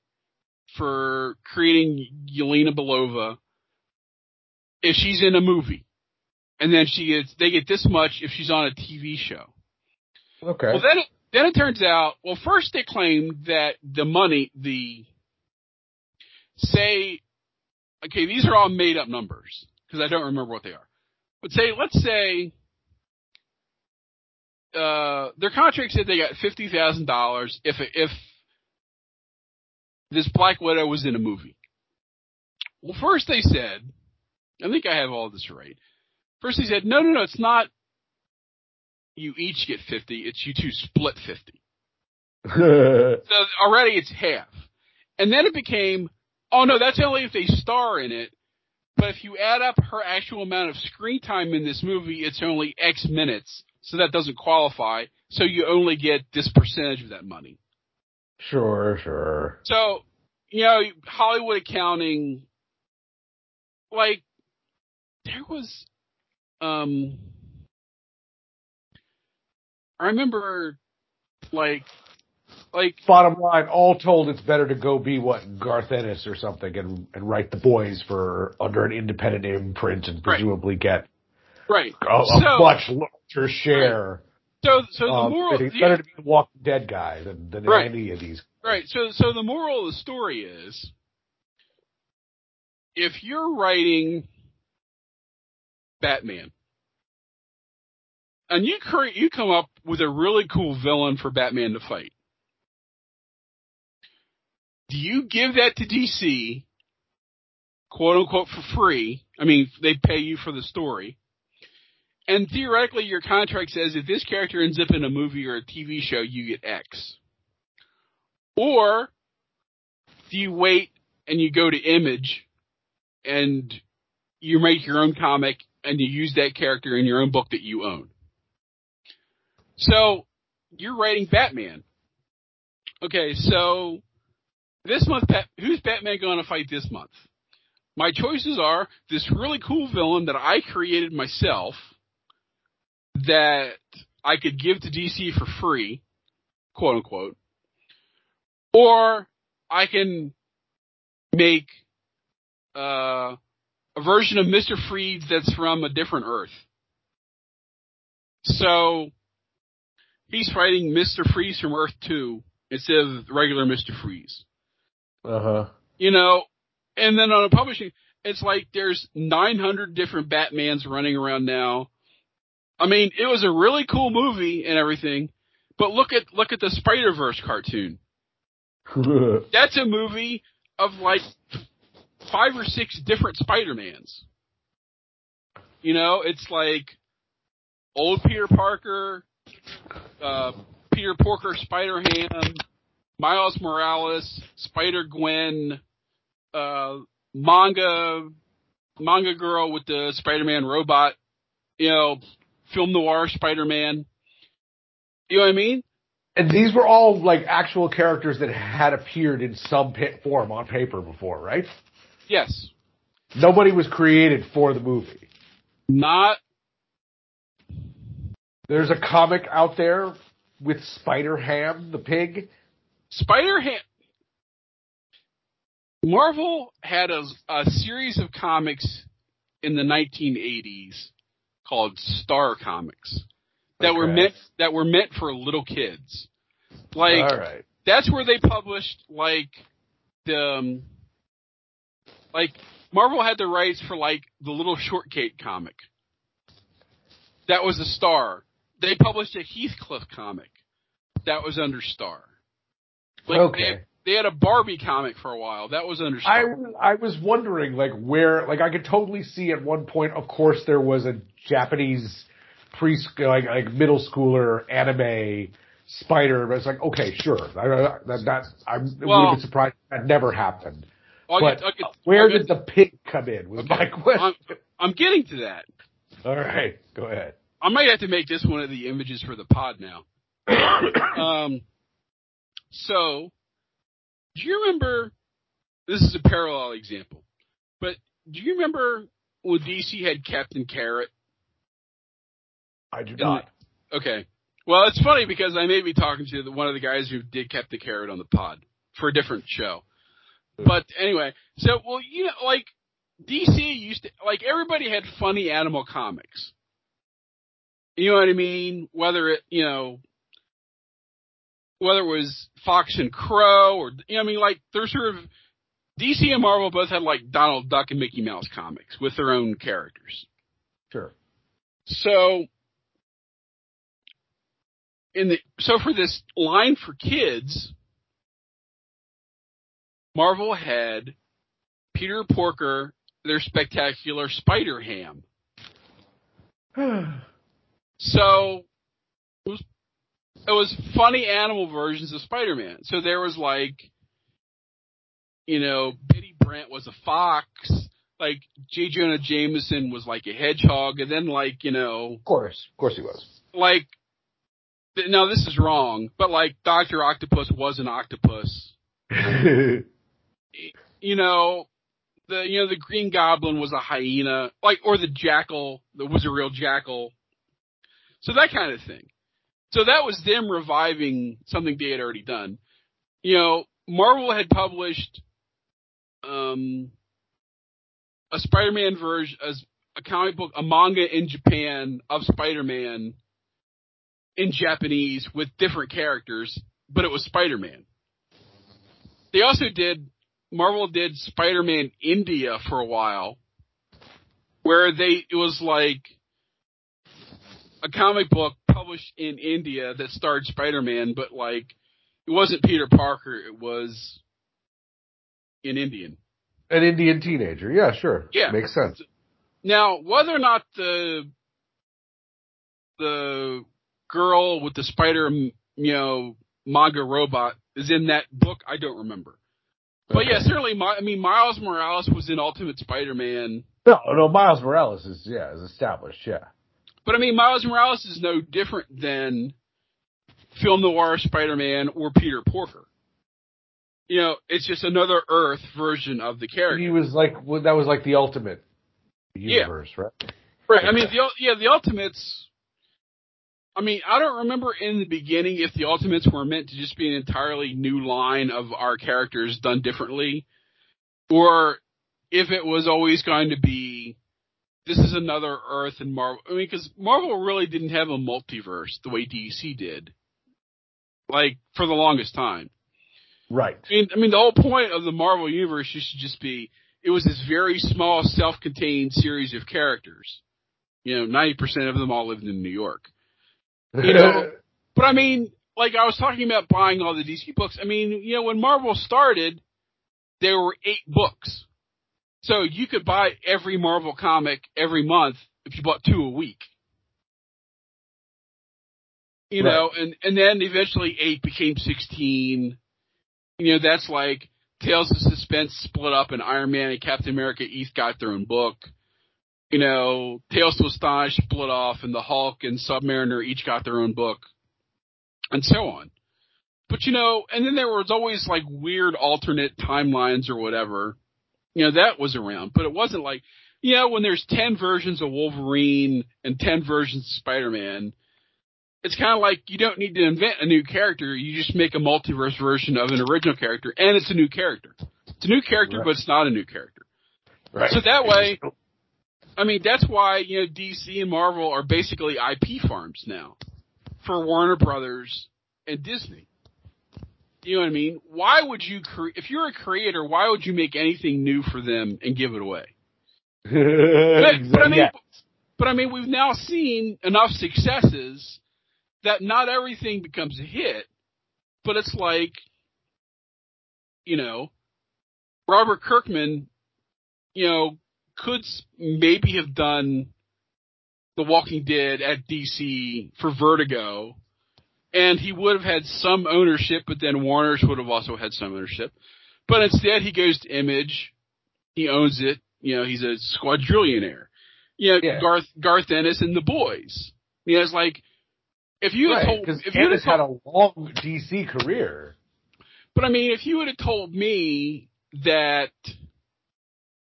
for creating Yelena Belova if she's in a movie, and then she gets they get this much if she's on a TV show.
Okay.
Well, then it, then it turns out. Well, first they claimed that the money, the say, okay, these are all made up numbers because I don't remember what they are. But say, let's say, uh, their contract said they got fifty thousand dollars if if this Black Widow was in a movie. Well, first they said, I think I have all this right. First they said, no, no, no, it's not. You each get fifty. It's you two split fifty. So already it's half. And then it became, oh no, that's only if they star in it. But if you add up her actual amount of screen time in this movie, it's only X minutes. So that doesn't qualify. So you only get this percentage of that money.
sure, sure.
So, you know, Hollywood accounting, like, there was, um, I remember, like, like
Bottom line, all told, it's better to go be what Garth Ennis or something and and write the boys for under an independent imprint and
Right.
presumably get
right.
a, a
So-
much larger share.
So, so the moral,
it's better to be the Walking Dead guy than, than
Right.
any of these.
right. So, so the moral of the story is, if you're writing Batman, and you create, you come up with a really cool villain for Batman to fight. Do you give that to DC, quote unquote, for free? I mean, they pay you for the story. And theoretically, your contract says if this character ends up in a movie or a TV show, you get X. Or do you wait and you go to Image and you make your own comic and you use that character in your own book that you own? So you're writing Batman. Okay, so this month, who's Batman going to fight this month? My choices are this really cool villain that I created myself that I could give to DC for free, quote unquote, or I can make uh, a version of Mister Freeze that's from a different Earth. So he's fighting Mister Freeze from Earth Two instead of regular Mister Freeze
Uh huh.
you know, and then on a publishing, it's like there's 900 different Batmans running around now. I mean, it was a really cool movie and everything, but look at look at the Spider Verse cartoon. That's a movie of like five or six different Spider Mans. You know, it's like old Peter Parker, uh, Peter Porker, Spider Ham, Miles Morales, Spider Gwen, uh, manga, manga girl with the Spider-Man robot, you know, film noir Spider-Man. You know what I mean?
and these were all like actual characters that had appeared in some pit form on paper before, right?
Yes.
Nobody was created for the movie.
Not,
There's a comic out there with Spider Ham, the pig.
Spider Ham. Marvel had a, a series of comics in the 1980s called Star Comics that were meant that were meant for little kids. Like
right.
that's where they published like the um, like Marvel had the rights for like the little shortcake comic. That was a Star. They published a Heathcliff comic. That was under Star. Like,
Okay.
They had, they had a Barbie comic for a while. That was under
I, I was wondering like where like I could totally see at one point of course there was a Japanese preschool like, like middle schooler anime spider but it's like okay sure I, that, that I would
Well-
have been surprised that never happened
I'll
but
get- get-
where
I'll
did the pig come in was my question
I'm, I'm getting to that.
all right go ahead
I might have to make this one of the images for the pod now. Um, so, do you remember? This is a parallel example, but do you remember when DC had Captain Carrot?
I do not
Okay. Well, it's funny because I may be talking to the, one of the guys who did Captain Carrot on the pod for a different show. But anyway, so well, you know, like DC used to like everybody had funny animal comics. You know what I mean? Whether it, you know, whether it was Fox and Crow or you know, I mean, like they're sort of DC and Marvel both had like Donald Duck and Mickey Mouse comics with their own characters.
sure
So in the so for this line for kids, Marvel had Peter Porker, their spectacular Spider Ham. So it was funny animal versions of Spider Man. So there was like you know, Betty Brant was a fox, like J. Jonah Jameson was like a hedgehog, and then like, you know,
of course of course he was
like th- now this is wrong, but like Doctor Octopus was an octopus. You know, the you know the Green Goblin was a hyena, like or the Jackal that was a real jackal. So that kind of thing. So that was them reviving something they had already done. You know, Marvel had published um, a Spider-Man version, as a comic book, a manga in Japan of Spider-Man in Japanese with different characters, but it was Spider-Man. They also did, Marvel did Spider-Man India for a while, where they, it was like a comic book published in India that starred Spider-Man, but like, it wasn't Peter Parker, it was an Indian.
An Indian teenager. Yeah, sure.
Yeah.
Makes sense.
Now, whether or not the the girl with the spider, you know, manga robot is in that book, I don't remember. But
Okay.
yeah, certainly, I mean, Miles Morales was in Ultimate Spider-Man.
No, no, Miles Morales is, yeah, is established, yeah.
But I mean, Miles Morales is no different than film noir Spider-Man or Peter Porker. You know, it's just another Earth version of the character.
He was like, well, that was like the ultimate universe, right?
Right. I mean, the yeah, the Ultimates. I mean, I don't remember in the beginning if the Ultimates were meant to just be an entirely new line of our characters done differently, or if it was always going to be this is another Earth and Marvel. I mean, because Marvel really didn't have a multiverse the way DC did, like for the longest time.
Right.
I mean, I mean, the whole point of the Marvel universe used to just be it was this very small, self-contained series of characters. You know, ninety percent of them all lived in New York. You know, but I mean, like I was talking about buying all the DC books. I mean, you know, when Marvel started, there were eight books, so you could buy every Marvel comic every month if you bought two a week. You
Right.
know, and and then eventually eight became sixteen. You know, that's like Tales of Suspense split up, and Iron Man and Captain America each got their own book. You know, Tales to Astonish split off, and the Hulk and Submariner each got their own book, and so on. But you know, and then there was always like weird alternate timelines or whatever. You know, that was around, but it wasn't like, you know, when there's 10 versions of Wolverine and 10 versions of Spider-Man, it's kind of like you don't need to invent a new character. You just make a multiverse version of an original character, and it's a new character. It's a new character,
Right.
but it's not a new character.
right.
So that way, I mean, that's why, you know, DC and Marvel are basically IP farms now for Warner Brothers and Disney. You know what I mean? Why would you, cre- if you're a creator, why would you make anything new for them and give it away? But, but I mean,
Yeah.
but I mean, we've now seen enough successes that not everything becomes a hit, but it's like, you know, Robert Kirkman, you know, could maybe have done The Walking Dead at DC for Vertigo, and he would have had some ownership, but then Warner's would have also had some ownership. But instead, he goes to Image, he owns it. You know, he's a squadrillionaire. You know,
Yeah.
Garth Garth Ennis and the boys. You know, it's like if you had told if you had told,
had a long DC career.
but I mean, if you would have told me that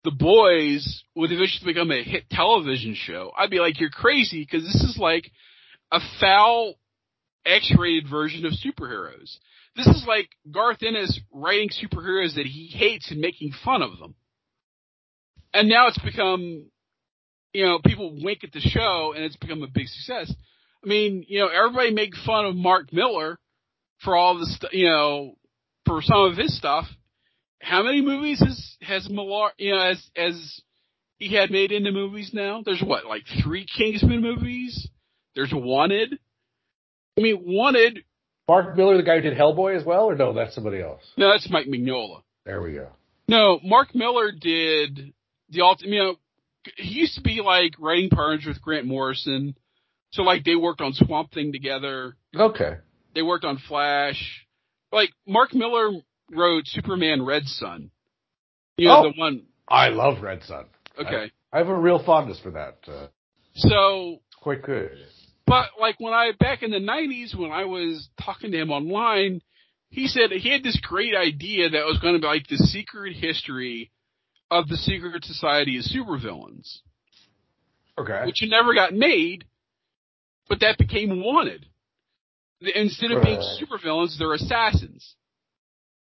the boys would eventually become a hit television show, I'd be like, you're crazy because this is like a foul, X-rated version of superheroes. This is like Garth Ennis writing superheroes that he hates and making fun of them. And now it's become, you know, people wink at the show and it's become a big success. I mean, you know, everybody made fun of Mark Millar for all the st- you know, for some of his stuff. How many movies has has Millar, you know, as as he had made into movies now? There's what, like three Kingsman movies? There's Wanted. I mean, Wanted.
Mark Millar, the guy who did Hellboy as well, or no, that's somebody else.
No, that's Mike Mignola.
There we go.
No, Mark Millar did the ultimate. You know, he used to be like writing partners with Grant Morrison. So like they worked on Swamp Thing together.
Okay.
They worked on Flash. Like Mark Millar wrote Superman Red Sun. You know
Oh.
the one.
I love Red Sun.
Okay.
I have a real fondness for that. Uh,
So,
quite good.
But like when I back in the '90s when I was talking to him online, he said he had this great idea that was going to be like the secret history of the secret society of supervillains.
Okay.
which never got made, but that became wanted. Instead of being supervillains, they're assassins.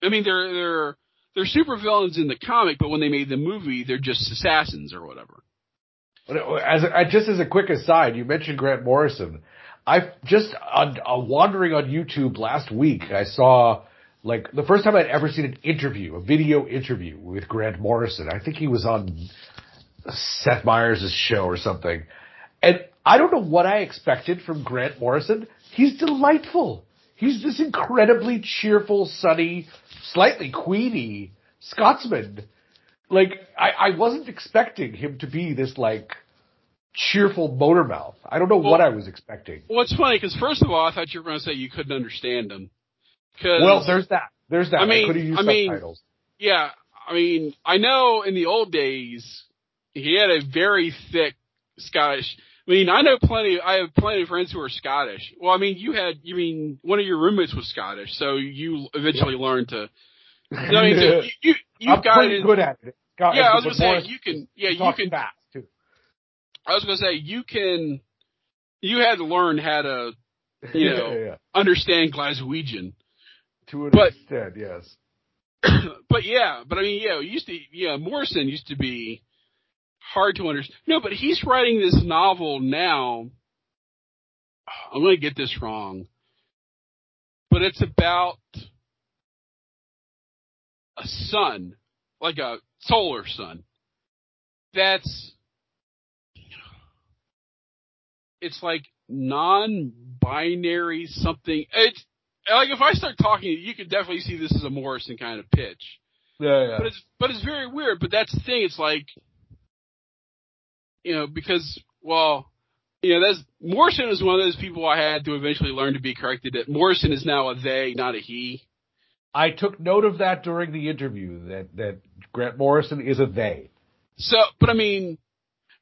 I mean, they're they're they're supervillains in the comic, but when they made the movie, they're just assassins or whatever.
As a, just as a quick aside, you mentioned Grant Morrison. I just on uh, wandering on YouTube last week, I saw like the first time I'd ever seen an interview, a video interview with Grant Morrison. I think he was on Seth Meyers' show or something. And I don't know what I expected from Grant Morrison. He's delightful. He's this incredibly cheerful, sunny, slightly queeny Scotsman. Like, I, I wasn't expecting him to be this, like, cheerful motor mouth. I don't know what I was expecting.
Well, it's funny because first of all, I thought you were going to say you couldn't understand him.
Well, there's that. There's that.
I mean-
have used
I mean-
subtitles.
Yeah, I mean, I know in the old days he had a very thick Scottish. I mean, I know plenty. I have plenty of friends who are Scottish. Well, I mean, you had. You mean one of your roommates was Scottish, so you eventually learned to. I mean, so you you, you
I'm
got
pretty good at it.
Yeah, I was gonna say you can. Yeah, you can.
fast too.
I was gonna say you can. You had to learn how to You know.
yeah, yeah.
understand Glaswegian.
to an
But-
extent, yes.
but yeah, but I mean, yeah, it used to, yeah, Morrison used to be hard to understand. No, but he's writing this novel now. I'm going to get this wrong, but it's about a son, like a solar sun. That's, it's like non-binary something. It's like if I start talking, you can definitely see this as a Morrison kind of pitch.
Yeah, yeah.
But it's but it's very weird. But that's the thing. It's like, you know, because well, you know, that's Morrison is one of those people I had to eventually learn to be corrected. That Morrison is now a they, not a he.
I took note of that during the interview that that Grant Morrison is a they.
So, but I mean,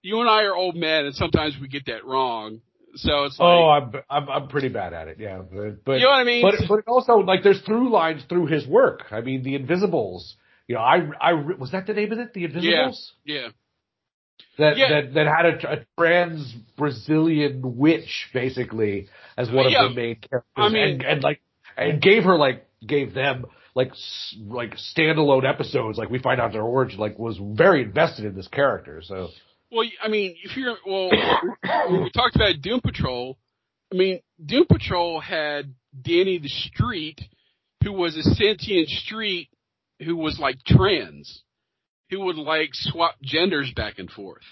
you and I are old men, and sometimes we get that wrong. So it's oh, like,
oh, I'm, I'm I'm pretty bad at it. Yeah, but, but
you know what I mean?
but but also like there's through lines through his work. I mean, the Invisibles. You know, I I was that the name of it? The Invisibles.
yeah,
That
Yeah.
that that had a, a trans Brazilian witch basically as one
Yeah.
of the main characters,
I mean-
and, and like and gave her like gave them like s- like standalone episodes. Like we find out their origin. Like was very invested in this character. So
Well, I mean, if you're well, we talked about Doom Patrol. I mean, Doom Patrol had Danny the Street, who was a sentient street, who was like trans, who would like swap genders back and forth.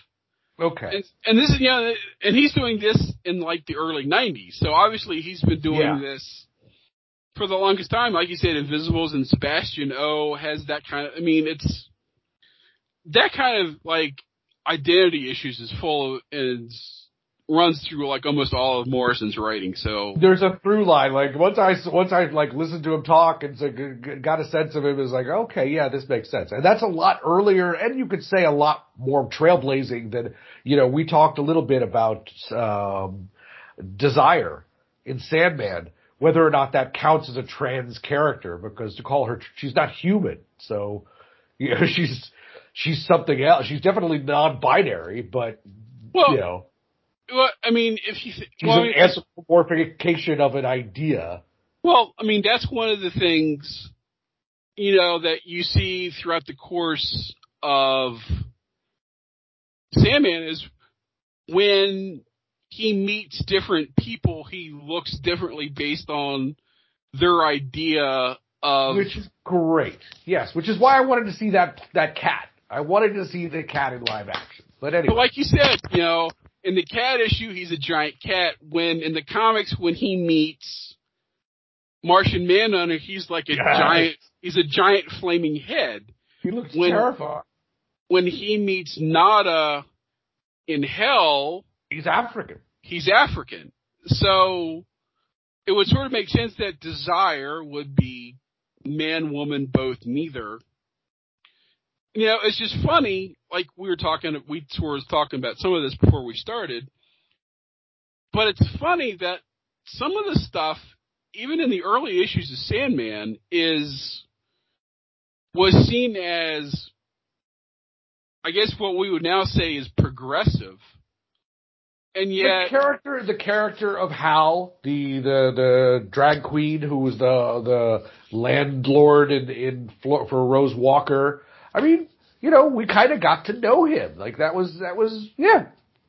okay,
And, and this is yeah, and he's doing this in like the early '90s. So obviously he's been doing
Yeah.
this for the longest time. Like you said, Invisibles and Sebastian O has that kind of. I mean, it's that kind of like identity issues is full of and runs through like almost all of Morrison's writing. So
there's a through line. Like once I once I like listened to him talk and so got a sense of him, is like okay, yeah, this makes sense. And that's a lot earlier, and you could say a lot more trailblazing than you know. We talked a little bit about um, Desire in Sandman, whether or not that counts as a trans character, because to call her she's not human, so you know she's she's something else. She's definitely non-binary, but
well,
you know
well, I mean, if you th-
she's
well,
an anthropomorphication of an idea.
Well, I mean, that's one of the things, you know, that you see throughout the course of Sandman is when he meets different people, he looks differently based on their idea of.
which is great. Yes, which is why I wanted to see that that cat. I wanted to see the cat in live action. But anyway,
But like you said, you know, in the cat issue, he's a giant cat. When in the comics, when he meets Martian Manhunter, he's like a
Yes.
giant. He's a giant flaming head.
he looks
when-
terrifying.
when he meets Nada in hell,
He's African.
He's African. So it would sort of make sense that desire would be man, woman, both, neither. You know, it's just funny. Like we were talking, we were talking about some of this before we started. But it's funny that some of the stuff, even in the early issues of Sandman, is was seen as I guess what we would now say is progressive. And yet the
character, the character of Hal, the the the drag queen who was the the landlord in in for Rose Walker. I mean, you know, we kind of got to know him. Like that was that was yeah,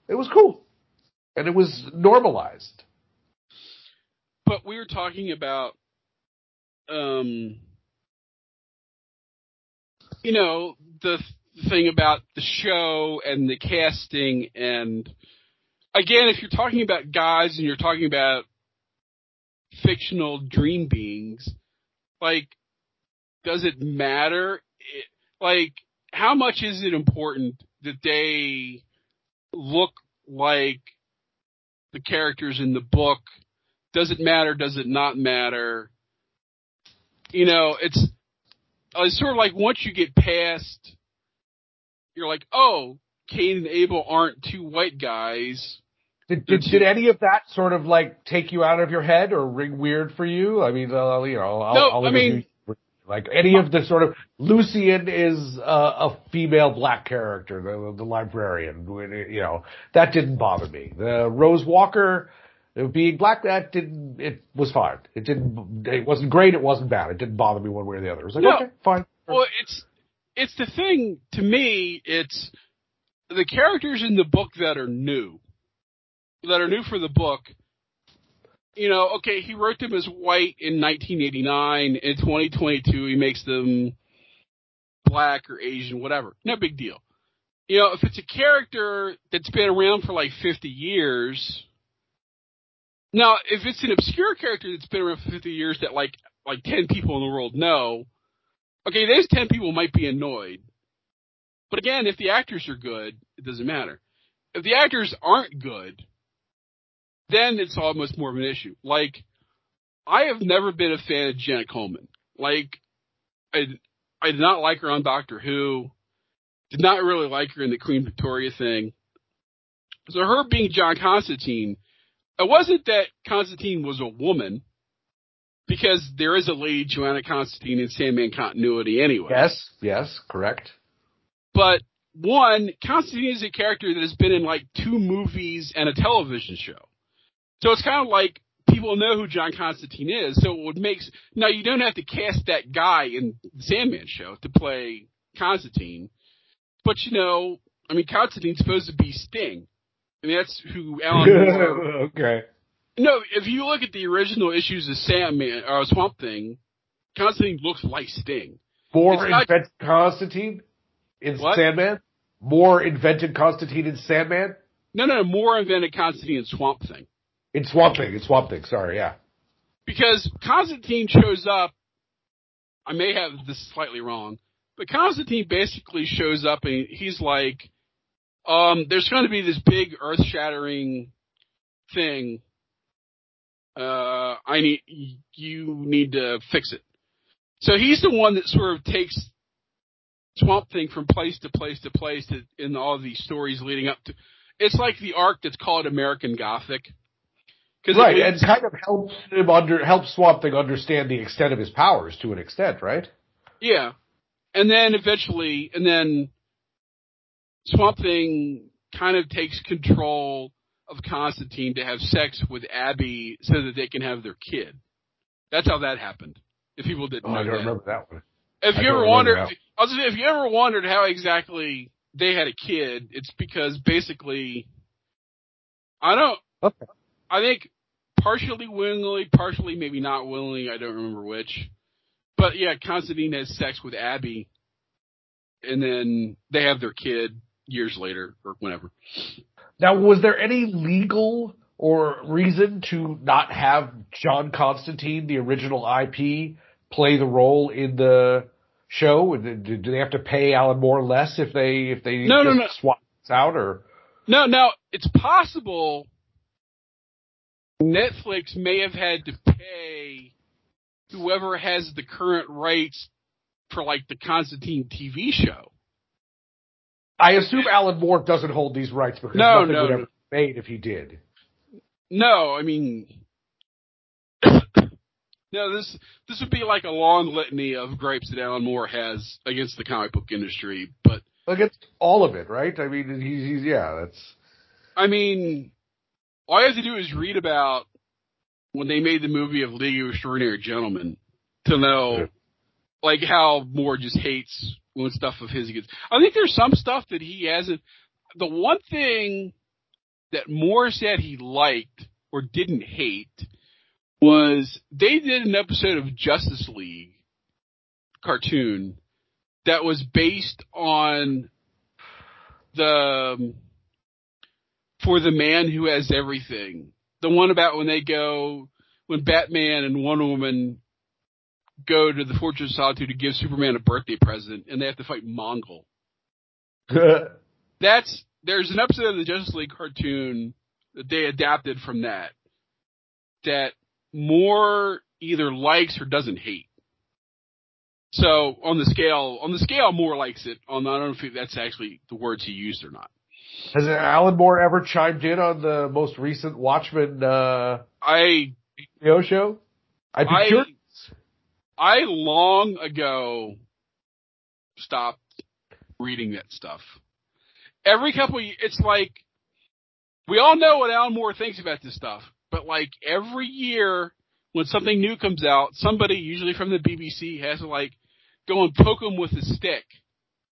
it was cool, and it was normalized.
but we were talking about um you know the thing about the show and the casting and again if you're talking about guys and you're talking about fictional dream beings like does it matter it, like how much is it important that they look like the characters in the book does it matter? Does it not matter? You know, it's, it's sort of like once you get past, you're like, oh, Cain and Abel aren't two white guys.
Did, did did any of that sort of like take you out of your head or ring weird for you? I mean, uh, you know, I'll,
No,
I'll
I mean-
you. like any of the sort of Lucien is uh, a female black character, the, the librarian. You know, that didn't bother me. The Rose Walker being black, that didn't. It was fine. It didn't. It wasn't great. It wasn't bad. It didn't bother me one way or the other. It was like
No.
okay, fine.
Well, it's, it's the thing, to me, it's the characters in the book that are new, that are new for the book. You know, okay, he wrote them as white in 1989. In 2022, he makes them black or Asian, whatever. No big deal. You know, if it's a character that's been around for like 50 years, now if it's an obscure character that's been around for 50 years that like like 10 people in the world know, okay, those 10 people might be annoyed. But again, if the actors are good, it doesn't matter. If the actors aren't good, then it's almost more of an issue. Like, I have never been a fan of Jenna Coleman. Like, I, I did not like her on Doctor Who. Did not really like her in the Queen Victoria thing. So her being John Constantine, it wasn't that Constantine was a woman, because there is a lady Joanna Constantine in Sandman continuity anyway.
Yes, yes, correct.
But one, Constantine is a character that has been in like two movies and a television show. So it's kind of like people know who John Constantine is. So it would make now you don't have to cast that guy in the Sandman show to play Constantine. But you know, I mean, Constantine's supposed to be Sting. I mean, that's who Alan
okay.
no, if you look at the original issues of Sandman or Swamp Thing, Constantine looks like Sting.
Moore
It's not-
invented Constantine in
What?
Sandman. Moore invented Constantine in Sandman.
No, no, Moore invented Constantine in Swamp Thing.
In Swamp Thing. In Swamp Thing. Sorry, yeah.
because Constantine shows up. I may have this slightly wrong, but Constantine basically shows up and he's like, um, there's going to be this big earth shattering thing. Uh, I need, you need to fix it. So he's the one that sort of takes Swamp Thing from place to place to place to, in all these stories leading up to, it's like the arc that's called American Gothic.
Right, and kind of helps him under helps Swamp Thing understand the extent of his powers to an extent, right?
Yeah. And then eventually, and then Swamp Thing kind of takes control of Constantine to have sex with Abby so that they can have their kid. That's how that happened. If people didn't
Oh,
know
I don't
that.
remember that one.
If
I
you ever wondered,
that.
I was if you ever wondered how exactly they had a kid, it's because basically, I don't,
Okay.
I think partially willingly, partially maybe not willingly, I don't remember which. But yeah, Constantine has sex with Abby, and then they have their kid years later or whenever.
Now, was there any legal or reason to not have John Constantine, the original IP, play the role in the show? Do they have to pay Alan Moore less if they if they
No, no, no.
swap this out or?
No, now it's possible Netflix may have had to pay whoever has the current rights for like the Constantine TV show.
I assume Alan Moore doesn't hold these rights because
No,
nothing
no,
would
no.
ever be made if he did.
No, I mean, no. This this would be like a long litany of gripes that Alan Moore has against the comic book industry. But
Against all of it, right? I mean, he's, he's yeah, that's
I mean, all you have to do is read about when they made the movie of League of Extraordinary Gentlemen to know,
Yeah.
like how Moore just hates when stuff of his gets. I think there's some stuff that he hasn't. The one thing that Moore said he liked or didn't hate was they did an episode of Justice League cartoon that was based on the um, for the man who has everything. The one about when they go when Batman and Wonder Woman go to the Fortress of Solitude to give Superman a birthday present and they have to fight Mongul. That's there's an episode of the Justice League cartoon that they adapted from that that Moore either likes or doesn't hate. So on the scale, on the scale, Moore likes it. On I don't know if that's actually the words he used or not.
Has Alan Moore ever chimed in on the most recent Watchmen uh,
I
HBO show? I'd be
I
curious.
I long ago stopped reading that stuff. Every couple, of, ye- it's like we all know what Alan Moore thinks about this stuff, but like every year when something new comes out, somebody usually from the BBC has to like go and poke him with a stick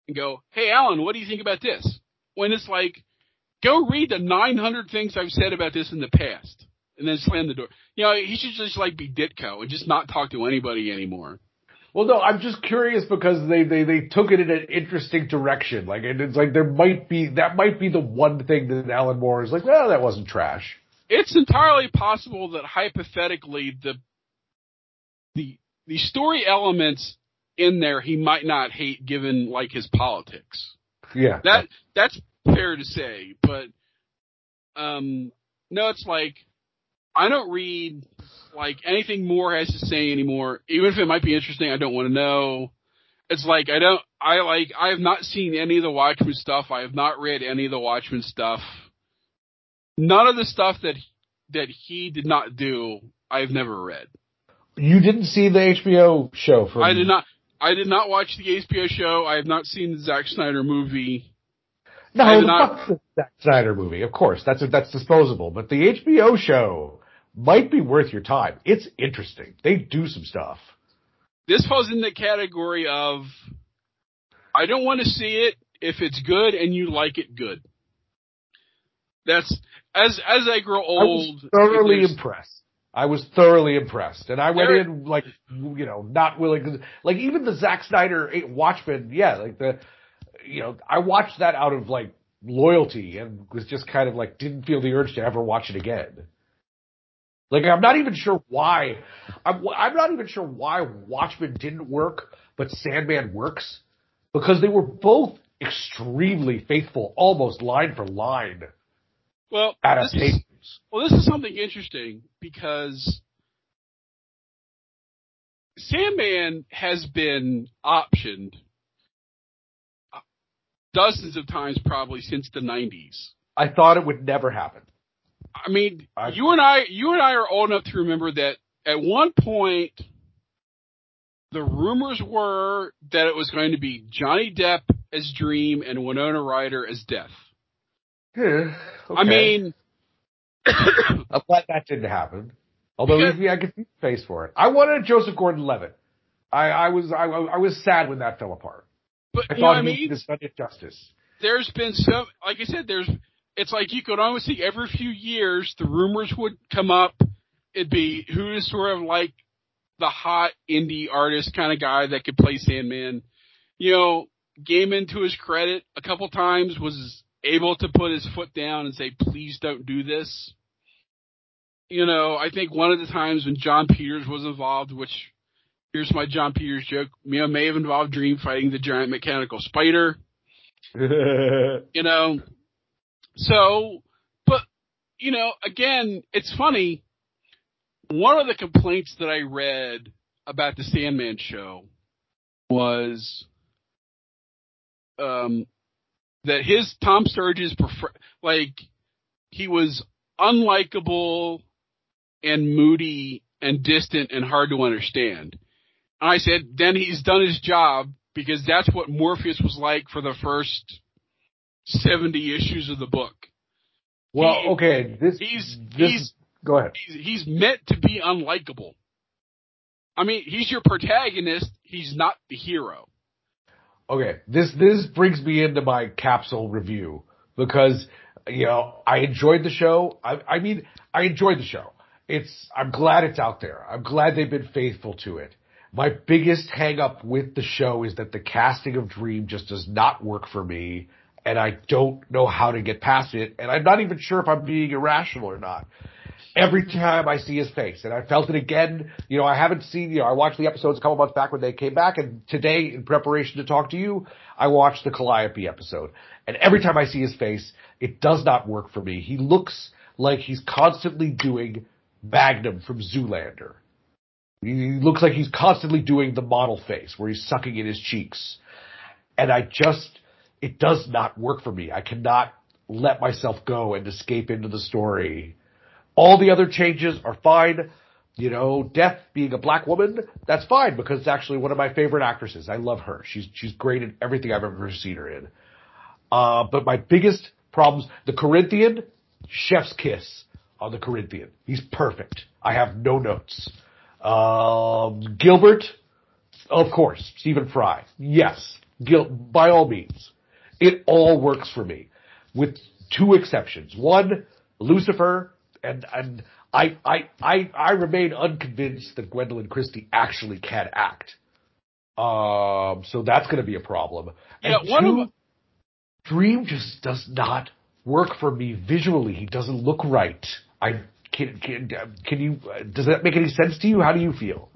and go, "Hey, Alan, what do you think about this?" When it's like, go read the 900 things I've said about this in the past, and then slam the door. You know, he should just like be Ditko and just not talk to anybody anymore.
Well, no, I'm just curious because they, they, they took it in an interesting direction. Like, and it's like there might be, that might be the one thing that Alan Moore is like, well, that wasn't trash.
It's entirely possible that hypothetically the the the story elements in there he might not hate given like his politics.
Yeah.
That that's fair to say, but um no, it's like I don't read like anything Moore has to say anymore. Even if it might be interesting, I don't want to know. It's like I don't I like I have not seen any of the Watchmen stuff. I have not read any of the Watchmen stuff. None of the stuff that that he did not do, I've never read.
you didn't see the HBO show for
I did not I did not watch the HBO show. I have not seen the Zack Snyder movie. I
No, the
not-
Zack Snyder movie. Of course, that's that's disposable. But the HBO show might be worth your time. It's interesting. They do some stuff.
This falls in the category of I don't want to see it if it's good and you like it good. That's as as I grow
I
old.
thoroughly impressed. I was thoroughly impressed, and I went in like you know not willing. Like even the Zack Snyder Watchmen, yeah, like the you know I watched that out of like loyalty and was just kind of like didn't feel the urge to ever watch it again. Like I'm not even sure why. I'm I'm not even sure why Watchmen didn't work, but Sandman works because they were both extremely faithful, almost line for line
well, this is,
adaptations.
well, this is something interesting because Sandman has been optioned dozens of times probably since the 90s.
I thought it would never happen.
I mean,
I-
you and I, you and I are old enough to remember that at one point, the rumors were that it was going to be Johnny Depp as Dream and Winona Ryder as Death.
Yeah,
I mean,
I'm glad that didn't happen. Although
Because-
yeah, I could see the face for it. I wanted Joseph Gordon-Levitt. I, I was I, I was sad when that fell apart.
but
I
you know what I
he
mean?
was done justice.
There's been some, like I said, there's, it's like you could almost see every few years the rumors would come up. It'd be who is sort of like the hot indie artist kind of guy that could play Sandman. You know, Gaiman to his credit a couple times was able to put his foot down and say, please don't do this. You know, I think one of the times when Jon Peters was involved, which here's my Jon Peters joke, you know, may have involved Dream fighting the giant mechanical spider you know. So, but you know, again, it's funny. One of the complaints that I read about the Sandman show was um that his Tom Sturridge prefer like he was unlikable and moody and distant and hard to understand. And I said, then he's done his job because that's what Morpheus was like for the first 70 issues of the book.
Well,
He-
okay, this
he's-
this
he's-
go ahead.
he's, he's meant to be unlikable. I mean, he's your protagonist. He's not the hero.
Okay, this this brings me into my capsule review because you know I enjoyed the show. I, I mean, I enjoyed the show. It's I'm glad it's out there. I'm glad they've been faithful to it. My biggest hang up with the show is that the casting of Dream just does not work for me, and I don't know how to get past it. And I'm not even sure if I'm being irrational or not. Every time I see his face, and I felt it again. You know, I haven't seen. You know, I watched the episodes a couple months back when they came back, and today, in preparation to talk to you, I watched the Calliope episode. And every time I see his face, it does not work for me. He looks like he's constantly doing Magnum from Zoolander. He looks like he's constantly doing the model face where he's sucking in his cheeks. And I just, it does not work for me. I cannot let myself go and escape into the story. All the other changes are fine. You know, Death being a black woman, that's fine because it's actually one of my favorite actresses. I love her. She's, she's great in everything I've ever seen her in. Uh, but my biggest problems, the Corinthian, chef's kiss on the Corinthian. He's perfect. I have no notes. Um, Gilbert, of course, Stephen Fry. Yes, Gil, by all means. It all works for me, with two exceptions. One, Lucifer, and and I I I I remain unconvinced that Gwendoline Christie actually can act. Um, so that's going to be a problem.
Yeah,
And
one
two,
of
Dream just does not work for me visually. He doesn't look right. I can can can you does that make any sense to you? How do you feel?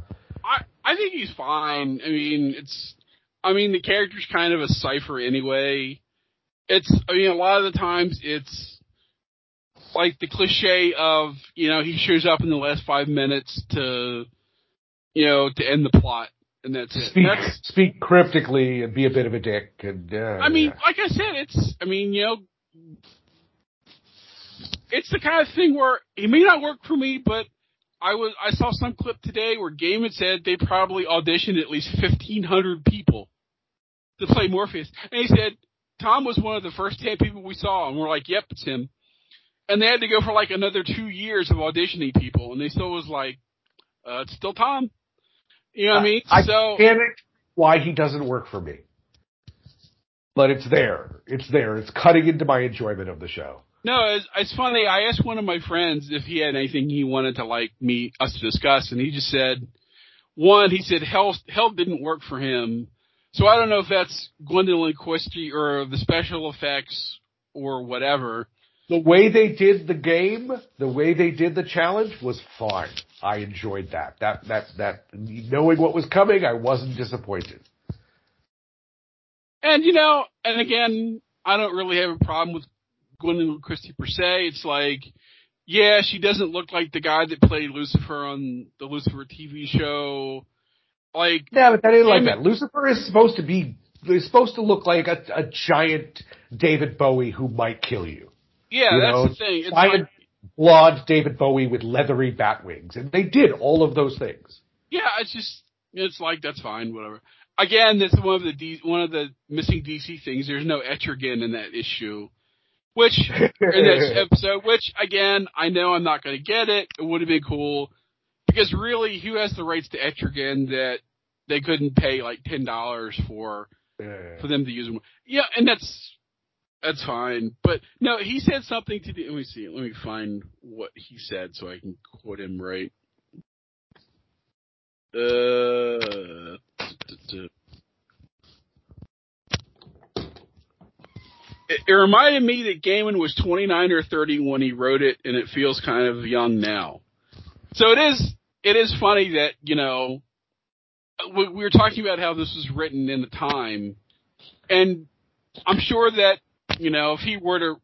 I I think he's fine. I mean, it's I mean the character's kind of a cipher anyway. It's I mean a lot of the times it's like the cliche of you know he shows up in the last five minutes to you know to end the plot and that's it.
Speak
That's
speak cryptically and be a bit of a dick. And uh,
I mean, like I said, it's I mean you know it's the kind of thing where it may not work for me, but I was I saw some clip today where Gaiman said they probably auditioned at least fifteen hundred people to play Morpheus, and he said Tom was one of the first ten people we saw, and we're like, yep, it's him. And they had to go for like another two years of auditioning people, and they still was like, uh, it's still Tom. You know what I mean?
I
so
can't why he doesn't work for me, but it's there. It's there. It's cutting into my enjoyment of the show.
No, it's, it's funny. I asked one of my friends if he had anything he wanted to like me us to discuss, and he just said, one, he said hell hell didn't work for him. So I don't know if that's Gwendoline Christie or the special effects or whatever.
The way they did the game, the way they did the challenge was fine. I enjoyed that. That that that knowing what was coming, I wasn't disappointed.
And you know, and again, I don't really have a problem with Gwendoline Christie per se. It's like, yeah, she doesn't look like the guy that played Lucifer on the Lucifer TV show. Like,
Yeah, but that ain't like that. Lucifer is supposed to be is supposed to look like a, a giant David Bowie who might kill you.
Yeah,
You
that's
know,
the thing. It's
giant
like,
blonde David Bowie with leathery bat wings, and they did all of those things.
Yeah, it's just it's like that's fine, whatever. Again, that's one of the D, one of the missing DC things. There's no Etrigan in that issue, which in that episode. Which again, I know I'm not going to get it. It would have been cool because really, who has the rights to Etrigan that they couldn't pay like ten dollars for for them to use them? Yeah, and that's that's fine. But no, he said something to do. Let me see. Let me find what he said so I can quote him right. Uh, it, it reminded me that Gaiman was 29 or 30 when he wrote it, and it feels kind of young now. So it is. It is funny that you know we were talking about how this was written in the time, and I'm sure that you know if he were to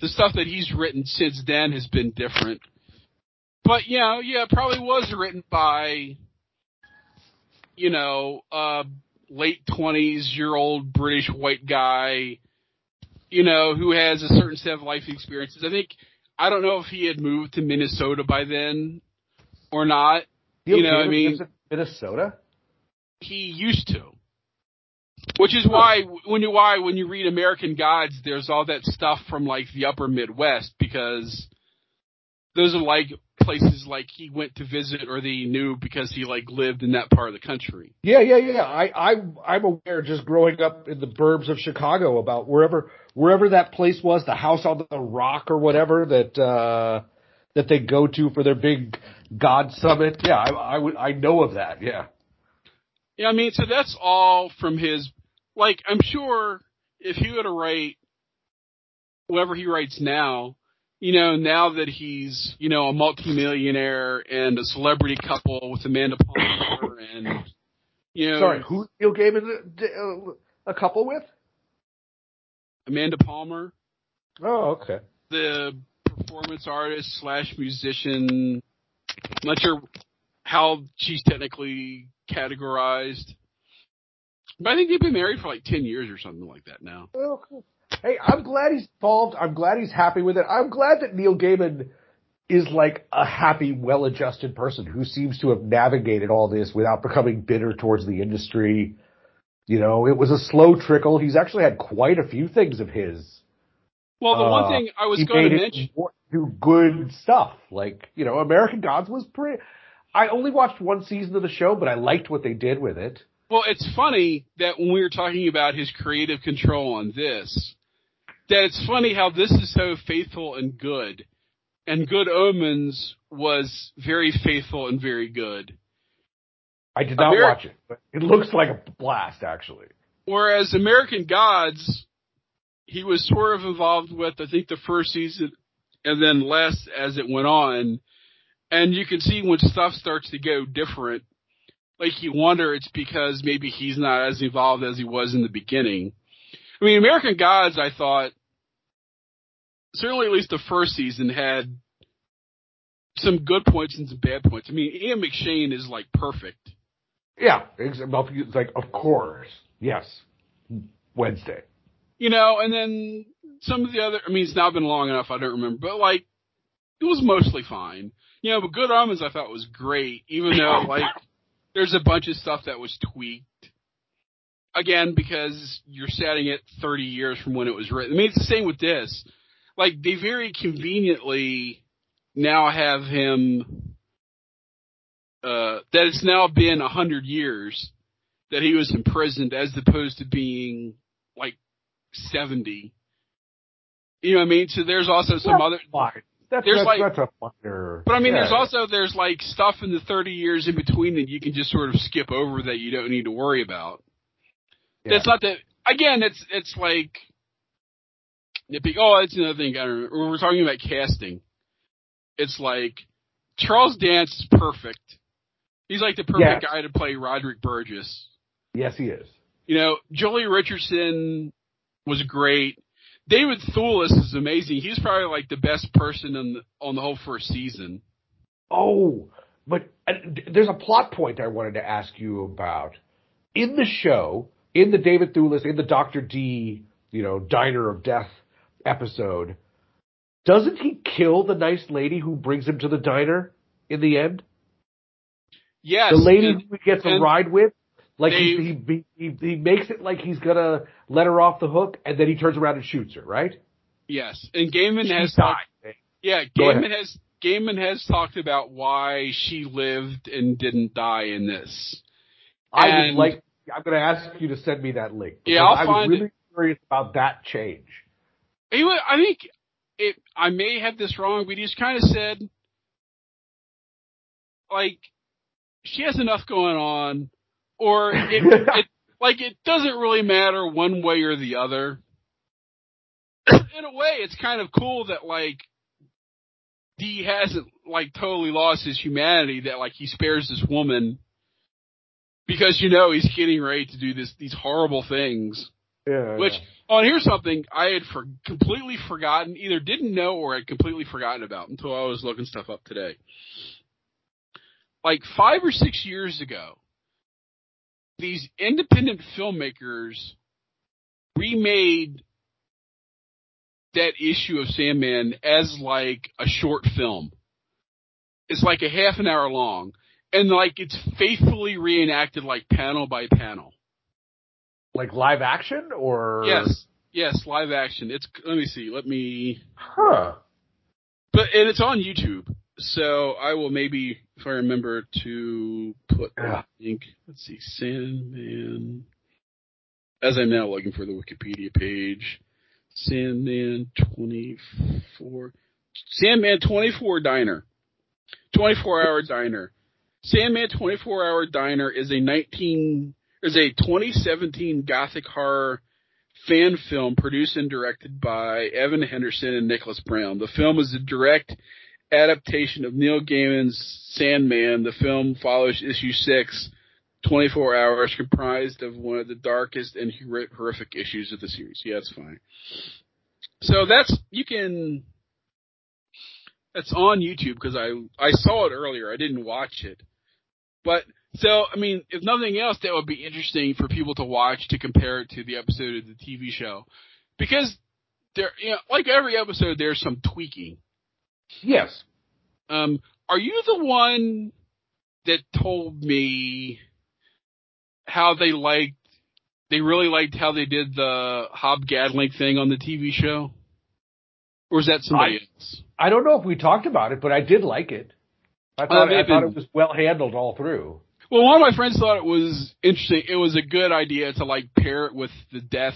the stuff that he's written since then has been different. But you know, yeah, probably was written by you know, uh, late twenties year old British white guy, you know, who has a certain set of life experiences. I think I don't know if he had moved to Minnesota by then or not. You know, I mean,
Minnesota.
he used to. Which is why when you why when you read American Gods, there's all that stuff from like the Upper Midwest because those are like places like he went to visit or that he knew because he like lived in that part of the country.
Yeah, yeah, yeah. I, I, I'm aware just growing up in the burbs of Chicago about wherever, wherever that place was, the house on the rock or whatever that, uh, that they go to for their big God summit. Yeah, I, I I know of that. Yeah.
Yeah, I mean, so that's all from his, like, I'm sure if he were to write whoever he writes now, you know, now that he's, you know, a multimillionaire and a celebrity couple with Amanda Palmer and, you know.
Sorry, who Neil Gaiman a, a couple with?
Amanda Palmer.
Oh, okay.
The performance artist slash musician. I'm not sure how she's technically categorized. But I think they've been married for like 10 years or something like that now.
Oh, cool. Hey, I'm glad he's involved. I'm glad he's happy with it. I'm glad that Neil Gaiman is like a happy, well-adjusted person who seems to have navigated all this without becoming bitter towards the industry. You know, it was a slow trickle. He's actually had quite a few things of his.
Well, the
Uh,
one thing I was going to mention,
do good stuff. Like, you know, American Gods was pretty. I only watched one season of the show, but I liked what they did with it.
well, it's funny that when we were talking about his creative control on this, that it's funny how this is so faithful and good. And Good Omens was very faithful and very good.
I did not
Ameri-
watch it, but it looks like a blast, actually.
Whereas American Gods, he was sort of involved with, I think, the first season and then less as it went on. And you can see when stuff starts to go different, like you wonder it's because maybe he's not as involved as he was in the beginning. I mean, American Gods, I thought, certainly at least the first season had some good points and some bad points. I mean, Ian McShane is like perfect.
Yeah, it's like, of course, yes, Wednesday.
you know, and then some of the other, I mean, it's now been long enough, I don't remember, but like, it was mostly fine. You know, but Good Omens I thought was great, even though like, there's a bunch of stuff that was tweaked. Again, because you're setting it 30 years from when it was written. I mean, it's the same with this. Like, they very conveniently now have him, uh, that it's now been a hundred years that he was imprisoned as opposed to being like 70. You know what I mean? So there's also some other,
Fine. That's,
There's
that's,
like-
that's a
but I mean,
yeah.
there's also, there's like stuff in the 30 years in between that you can just sort of skip over that you don't need to worry about.
Yeah.
That's not that, again, it's, it's like, nitpick, oh, that's another thing I remember. When we're talking about casting, it's like, Charles Dance is perfect. He's like the perfect
Yes.
guy to play Roderick Burgess.
Yes, he is.
You know, Joely Richardson was great. David Thewlis is amazing. He's probably like the best person on the, on the whole first season.
Oh, but uh, there's a plot point I wanted to ask you about. In the show, in the David Thewlis, in the Dr. D, you know, Diner of Death episode, doesn't he kill the nice lady who brings him to the diner in the end?
Yes,
the lady
and-
who he gets a ride with? Like he,
they've-
he, he, he makes it like he's gonna let her off the hook and then he turns around and shoots her, right?
yes, and Gaiman
She
has
died.
talked, yeah,
Go.
Gaiman has Gaiman has talked about why she lived and didn't die in this.
I would like. I'm going to ask you to send me that link.
Yeah, I'll
I was
find
really curious about that change.
He wa- I think it. I may have this wrong, but he just kind of said, like, she has enough going on, or it, it, like, it doesn't really matter one way or the other. In a way, it's kind of cool that like D hasn't like totally lost his humanity. That like he spares this woman because you know he's getting ready to do this these horrible things.
Yeah.
Which, oh, and here's something I had for, completely forgotten, either didn't know or had completely forgotten about until I was looking stuff up today. Like five or six years ago, these independent filmmakers remade that issue of Sandman as like a short film. It's like a half an hour long, and like it's faithfully reenacted like panel by panel.
Like live action or
Yes, yes, live action. It's let me see. Let me.
Huh.
But and it's on YouTube, so I will maybe if I remember to put the link. Let's see, Sandman. As I'm now looking for the Wikipedia page, Sandman 24, Sandman 24 Diner, 24 Hour Diner. Sandman 24 Hour Diner is a 19 is a 2017 gothic horror fan film produced and directed by Evan Henderson and Nicholas Brown. The film is a direct adaptation of Neil Gaiman's Sandman. The film follows issue 6, 24 hours, comprised of one of the darkest and horrific issues of the series. Yeah, that's fine. So that's, you can, that's on YouTube because I, I saw it earlier. I didn't watch it. But, so, I mean, if nothing else, that would be interesting for people to watch to compare it to the episode of the TV show. Because there, you know, like every episode, there's some tweaking.
Yes.
Um, are you the one that told me how they liked, they really liked how they did the Hob Gadling thing on the TV show? Or is that somebody
I-
else?
I don't know if we talked about it, but I did like it. I
Uh,
I thought it was well handled all through.
Well, one of my friends thought it was interesting. It was a good idea to like pair it with the death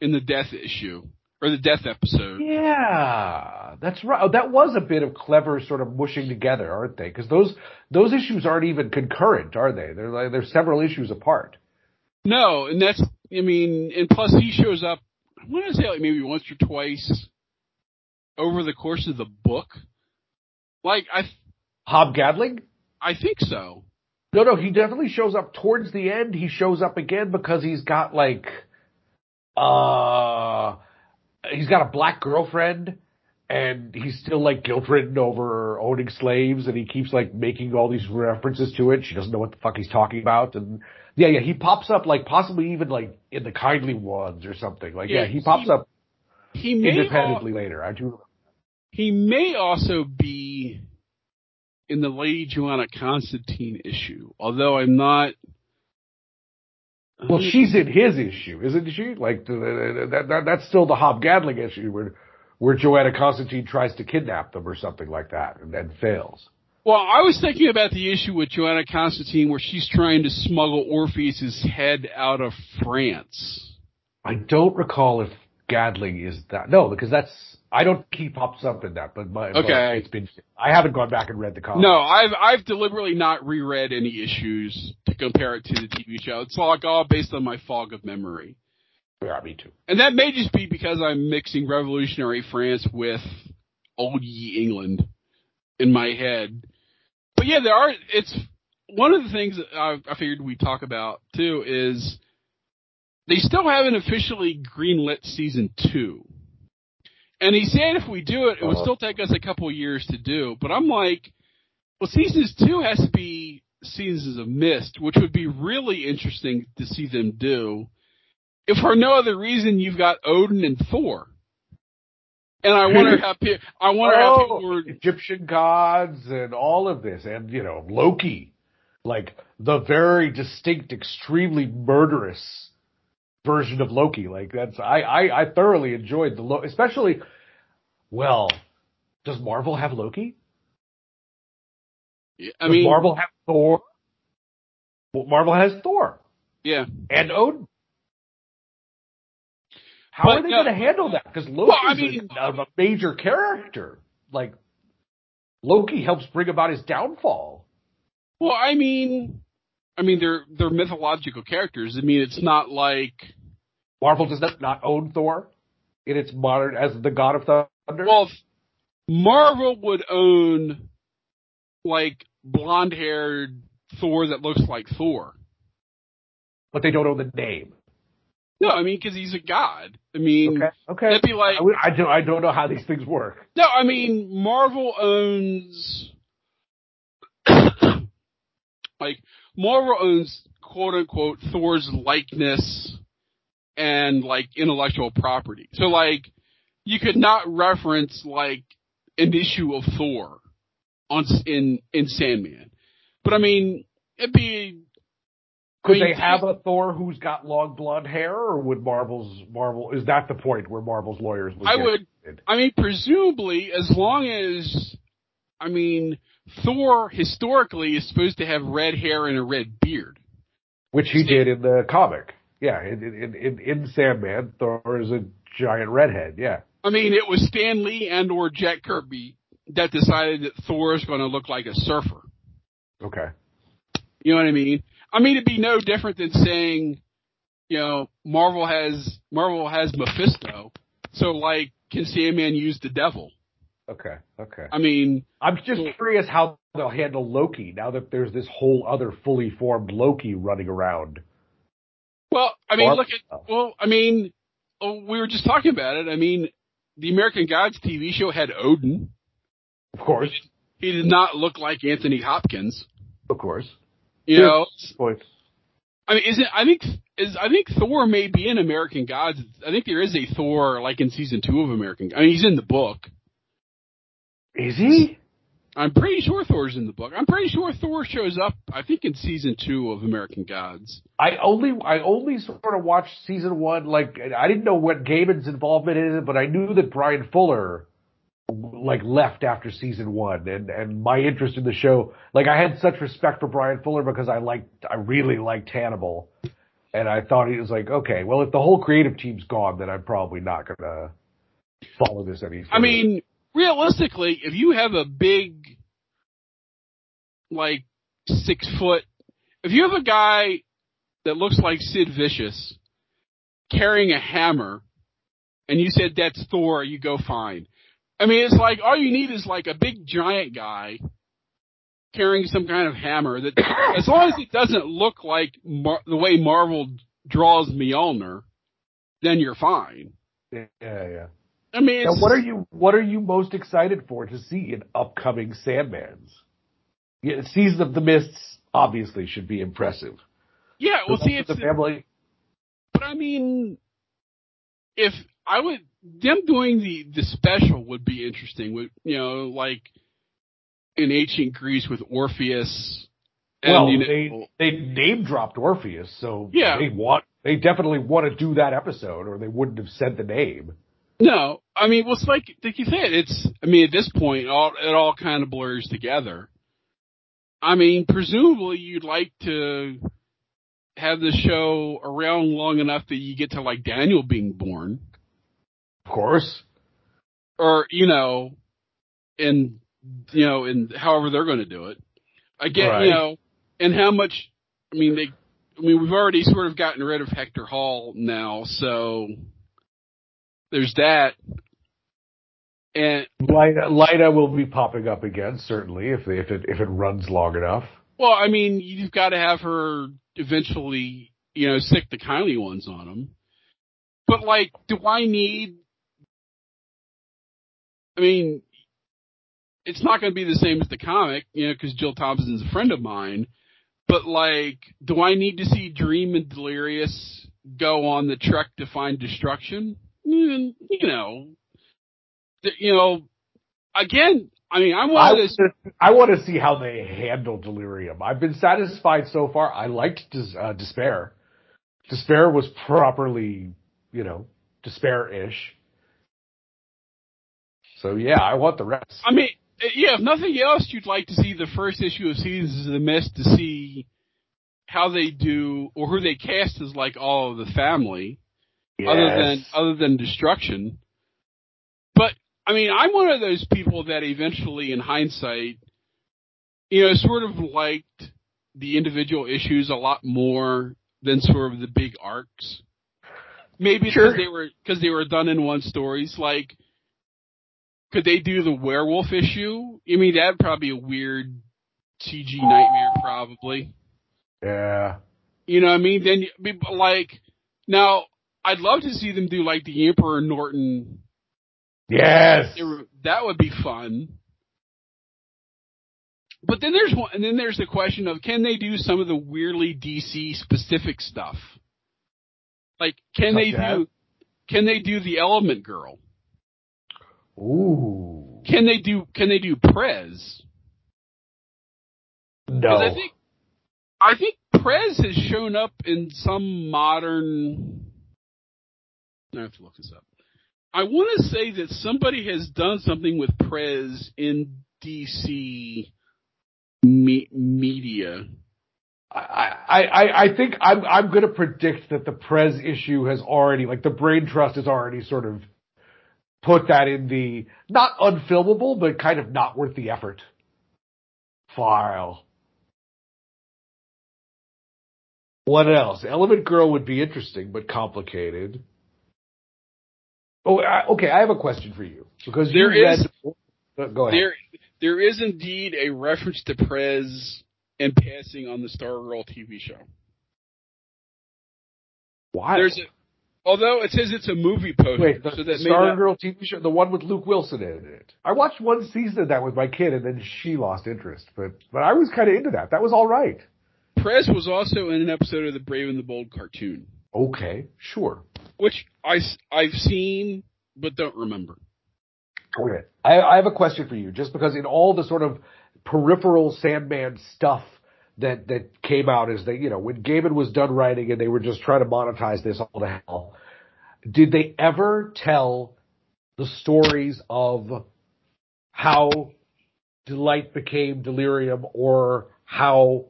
in the death issue or the death episode.
Yeah, that's right. Oh, that was a bit of clever sort of mushing together, aren't they? Because those those issues aren't even concurrent, are they? They're like they're several issues apart.
No, and that's I mean, and plus he shows up. I want to say like maybe once or twice over the course of the book. Like I,
Hob Gadling?
I think so.
No, no, he definitely shows up towards the end. He shows up again because he's got like, uh, he's got a black girlfriend and he's still like guilt ridden over owning slaves and he keeps like making all these references to it. She doesn't know what the fuck he's talking about. And yeah, yeah, he pops up like possibly even like in the kindly ones or something. Like, yeah,
Yeah,
he pops
he-
up
He may al-
independently later. I do.
he may also be in the Lady Joanna Constantine issue, although I'm not.
Well, she's in his issue, isn't she? Like that, that, that's still the Hob Gadling issue where where Joanna Constantine tries to kidnap them or something like that and then fails.
Well, I was thinking about the issue with Joanna Constantine where she's trying to smuggle Orpheus's head out of France.
I don't recall if Gadling is that. No, because that's I don't keep up in that. But my but
Okay.
it's been I haven't gone back and read the comic.
No, I've I've deliberately not reread any issues to compare it to the TV show. It's like all based on my fog of memory.
yeah, me too.
And that may just be because I'm mixing revolutionary France with old ye England in my head. But yeah, there are, it's, one of the things that I, I figured we'd talk about too is they still haven't officially greenlit season two. And he said if we do it, it would
Uh-huh.
still take us a couple years to do. But I'm like, well, seasons two has to be seasons of Mist, which would be really interesting to see them do if for no other reason you've got Odin and Thor. And I wonder how pe- I wonder how people
Oh,
were
Egyptian gods and all of this, and you know Loki, like the very distinct, extremely murderous version of Loki. Like that's I I, I thoroughly enjoyed the Lo- especially. Well, does Marvel have Loki?
I
Does
mean
Marvel have Thor? Well, Marvel has Thor
yeah.
and Odin. How
But
are they
no-
going to handle that? Because Loki's
Well, I mean-
a, a major character. Like Loki helps bring about his downfall.
Well, I mean I mean they're they're mythological characters. I mean it's not like
Marvel does not, not own Thor in its modern as the god of thunder.
well Marvel would own like blonde haired Thor that looks like Thor.
but they don't own the name.
No, I mean because he's a god. I mean
Okay, okay.
that'd be like
I, I don't. I don't know how these things work.
No, I mean Marvel owns like Marvel owns quote unquote Thor's likeness and like intellectual property. So like you could not reference like an issue of Thor on in in Sandman. But I mean it'd be
Could
I mean,
they have a Thor who's got long blonde hair, or would Marvel's Marvel is that the point where Marvel's lawyers would?
I would.
it?
I mean, presumably, as long as, I mean, Thor historically is supposed to have red hair and a red beard.
which he
See-
did in the comic. Yeah, in in in, in Sandman, Thor is a giant redhead. Yeah,
I mean, it was Stan Lee and or Jack Kirby that decided that Thor is going to look like a surfer.
okay.
You know what I mean? I mean, it'd be no different than saying, you know, Marvel has Marvel has Mephisto, so like, can Sandman use the devil?
Okay, okay.
I mean,
I'm just curious how they'll handle Loki now that there's this whole other fully formed Loki running around.
Well, I mean,
Or-
look at well, I mean, oh, we were just talking about it. I mean, the American Gods TV show had Odin.
Of course,
He did not look like Anthony Hopkins.
of course.
You
Yeah.
know,
Point.
I mean, isn't I think is I think Thor may be in American Gods. I think there is a Thor like in season two of American. I mean, he's in the book.
Is he?
I'm pretty sure Thor's in the book. I'm pretty sure Thor shows up. I think in season two of American Gods.
I only I only sort of watched season one. Like I didn't know what Gaiman's involvement is, but I knew that Bryan Fuller like left after season one, and and my interest in the show. Like I had such respect for Bryan Fuller because I liked I really liked Hannibal, and I thought he was like okay, well if the whole creative team's gone, then I'm probably not gonna follow this any. Further.
I mean, realistically, if you have a big, like six foot, if you have a guy that looks like Sid Vicious carrying a hammer, and you said that's Thor, you go fine. I mean, it's like all you need is like a big giant guy carrying some kind of hammer that, as long as it doesn't look like Mar- the way Marvel draws Mjolnir, then you're fine.
yeah, yeah.
I mean,
what are you what are you most excited for to see in upcoming Sandmans? Yeah, Season of the Mists obviously should be impressive.
yeah, well, see, it's
the family.
But I mean, if I would, them doing the the special would be interesting. Would you know, like in ancient Greece with Orpheus, and
Well,
you know,
they they name dropped Orpheus, so
Yeah.
they want they definitely want to do that episode, or they wouldn't have said the name.
No, I mean, well, it's like like you said, it's. I mean, at this point, all it all kind of blurs together. I mean, presumably, you'd like to have the show around long enough that you get to like Daniel being born.
Of course,
or you know, and you know, and however they're going to do it. Again,
Right.
you know, and how much? I mean, they. I mean, we've already sort of gotten rid of Hector Hall now, so there's that. And
Lyta, Lyta will be popping up again, certainly if if it if it runs long enough.
well, I mean, you've got to have her eventually, you know, stick the kindly ones on them. But like, do I need? I mean, it's not going to be the same as the comic, you know, because Jill Thompson's a friend of mine. But like, do I need to see Dream and Delirium go on the trek to find destruction? You know, th- you know, again, I mean,
I
one of those.
want, to, I want to see how they handle Delirium. I've been satisfied so far. I liked Des, uh, Despair. Despair was properly, you know, Despair-ish. So yeah, I want the rest.
I mean, yeah, if nothing else, you'd like to see the first issue of Seasons of the Mist to see how they do or who they cast as like all of the family, other than other than destruction. But I mean, I'm one of those people that eventually, in hindsight, you know, sort of liked the individual issues a lot more than sort of the big arcs. Maybe
Sure.
because they were because they were done in one stories. Like, could they do the werewolf issue? I mean, that'd probably be a weird CG nightmare, probably.
yeah.
You know what I mean? Then, you- like, now, I'd love to see them do like the Emperor Norton.
Yes.
They That would be fun. But then there's one, and then there's the question of can they do some of the weirdly DC specific stuff? Like, can they
Such as?
do, can they do the Element Girl?
Ooh.
Can they do, can they do Prez?
No.
I think, I think Prez has shown up in some modern. I have to look this up. I want to say that somebody has done something with Prez in DC me- media.
I, I, I think I'm, I'm going to predict that the Prez issue has already, like the Brain Trust has already sort of put that in the not unfilmable, but kind of not worth the effort file. What else? Element Girl would be interesting, but complicated. Oh, I, okay. I have a question for you because
There
you
is-
read. Go ahead.
There, there is indeed a reference to Prez and passing on the Stargirl TV show.
Why?
There's a, although it says it's a movie poster,
Wait, the
so that may not-
Stargirl TV show, the one with Luke Wilson in it. I watched one season of that with my kid, and then she lost interest. But but I was kind of into that. That was all right.
Prez was also in an episode of the Brave and the Bold cartoon,
Okay, sure.
which I I've seen but don't remember.
Okay, I, I have a question for you. Just because in all the sort of peripheral Sandman stuff that that came out is that you know when Gaiman was done writing and they were just trying to monetize this all to hell. Did they ever tell the stories of how Delight became Delirium or how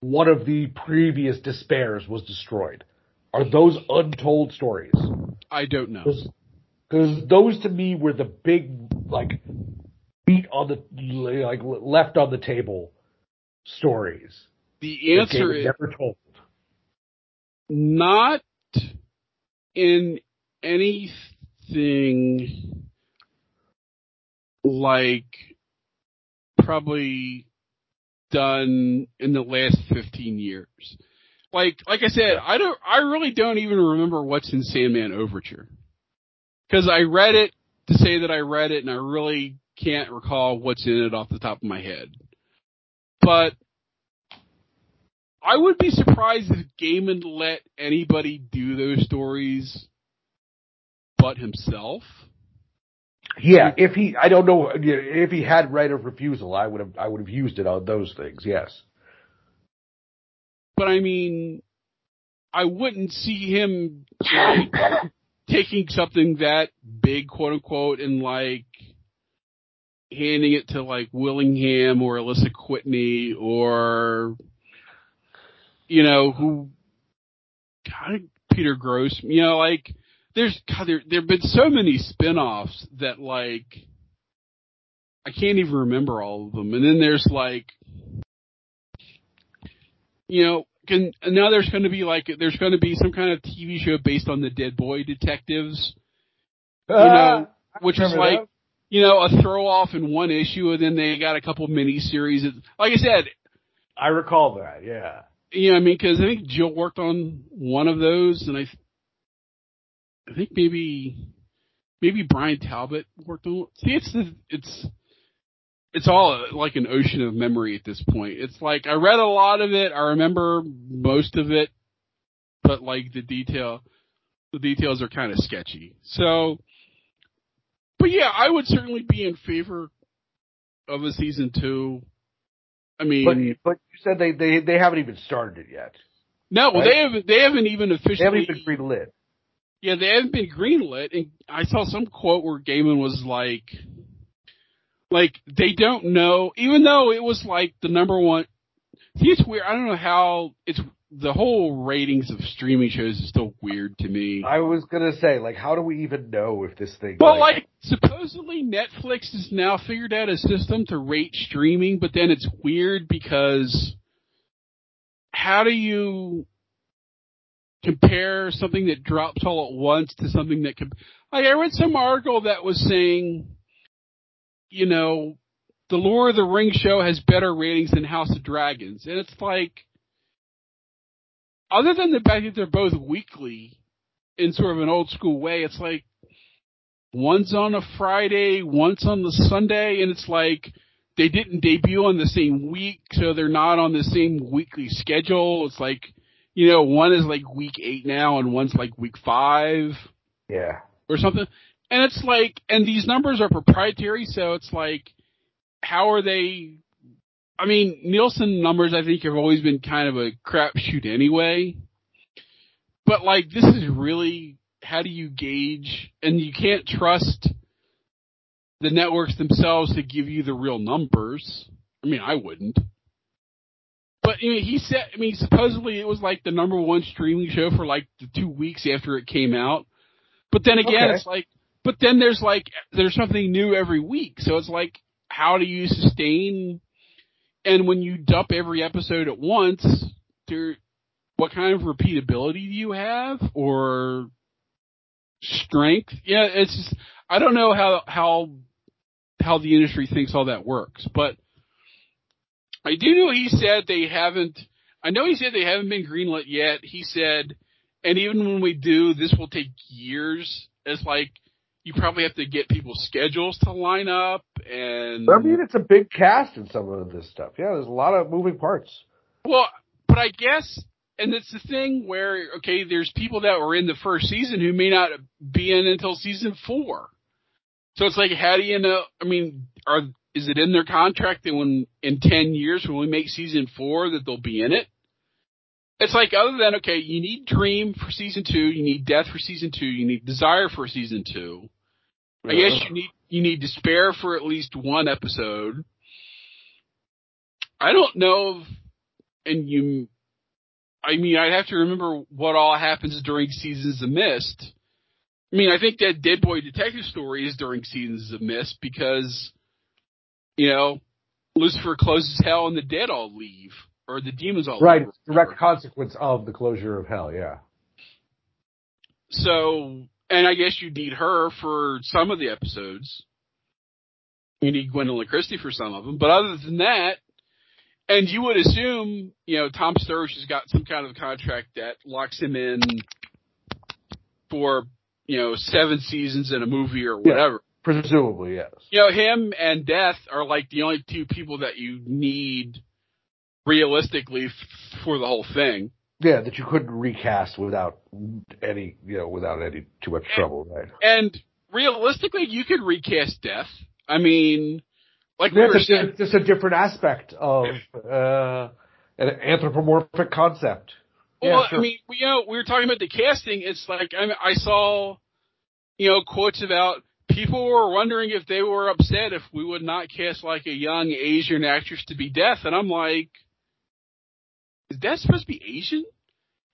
one of the previous despairs was destroyed? Are those untold stories?
I don't know.
Because those to me were the big, like, beat on the, like, left on the table stories.
The answer is
never told.
not in anything like probably done in the last 15 years. Like, like I said, I don't, I really don't even remember what's in Sandman Overture. Cause I read it to say that I read it and I really can't recall what's in it off the top of my head. But I would be surprised if Gaiman let anybody do those stories but himself.
Yeah, if he, I don't know, if he had right of refusal, I would have, I would have used it on those things. Yes.
But I mean, I wouldn't see him like, taking something that big, quote unquote, and like handing it to like Willingham or Alisa Kwitney or you know who, God, Peter Gross. You know, like there's God, there there've been so many spin-offs that like I can't even remember all of them. And then there's like you know, can and now there's going to be like there's going to be some kind of TV show based on the Dead Boy Detectives, you ah, know, which is
remember
like you know a throw off in one issue, and then they got a couple mini series. Like I said,
I recall that. Yeah.
you know, I mean, because I think Jill worked on one of those, and I, I think maybe maybe Bryan Talbot worked on. See, it's the it's it's all uh, like an ocean of memory at this point. It's like I read a lot of it, I remember most of it, but like the detail, the details are kind of sketchy. So, but yeah, I would certainly be in favor of a season two. I mean,
But but you said they they they haven't even started it yet.
no,
right?
they haven't. They haven't even officially.
They haven't even green lit.
Yeah, they haven't been greenlit, and I saw some quote where Gaiman was like, like they don't know, even though it was like the number one. See, it's weird. I don't know how it's the whole ratings of streaming shows is still weird to me.
I was gonna say, like, how do we even know if this thing?
Well, like supposedly Netflix has now figured out a system to rate streaming, but then it's weird because how do you compare something that drops all at once to something that could? Like I read some article that was saying, you know, the Lord of the Rings show has better ratings than House of Dragons, and it's like, other than the fact that they're both weekly in sort of an old school way, it's like one's on a Friday, one's on the Sunday, and it's like they didn't debut on the same week, so they're not on the same weekly schedule. It's like, you know, one is like week eight now and one's like week five
yeah,
or something. And it's like, and these numbers are proprietary, so it's like, how are they, I mean, Nielsen numbers I think have always been kind of a crapshoot anyway. But like, this is really how do you gauge? And you can't trust the networks themselves to give you the real numbers. I mean, I wouldn't. But you know, he said, I mean, supposedly it was like the number one streaming show for like the two weeks after it came out. But then again,
Okay.
it's like, but then there's like, there's something new every week. So it's like, how do you sustain? And when you dump every episode at once, there, what kind of repeatability do you have or strength? Yeah, it's just, I don't know how, how, how the industry thinks all that works, but I do know he said they haven't, I know he said they haven't been greenlit yet. He said, and even when we do, this will take years. It's like, you probably have to get people's schedules to line up and.
I mean, it's a big cast in some of this stuff. Yeah, there's a lot of moving parts.
Well, but I guess, and it's the thing where, okay, there's people that were in the first season who may not be in until season four. So it's like, how do you know? I mean, are is it in their contract that when in ten years when we make season four that they'll be in it? It's like other than okay, you need Dream for season two, you need Death for season two, you need Desire for season two. I guess you need you need Despair for at least one episode. I don't know, if, and you, I mean, I'd have to remember what all happens during seasons of Mist. I mean, I think that Dead Boy Detective story is during seasons of Mist because, you know, Lucifer closes hell and the dead all leave or the demons all
Right, a direct consequence of the closure of hell. Yeah.
So, and I guess you need her for some of the episodes. You need Gwendoline Christie for some of them, but other than that, and you would assume, you know, Tom Sturridge has got some kind of contract that locks him in for, you know, seven seasons in a movie or whatever.
Presumably, yes.
You know, him and Death are like the only two people that you need realistically f- for the whole thing.
Yeah, that you couldn't recast without any, you know, without any too much trouble, right?
And realistically, you could recast Death. I mean, like we
Yeah,
were
it's
saying,
just, just a different aspect of uh, an anthropomorphic concept.
well,
yeah, sure.
I mean, we, you know, we were talking about the casting. It's like I, mean, I saw, you know, quotes about people were wondering if they were upset if we would not cast like a young Asian actress to be Death, and I'm like, is that supposed to be Asian?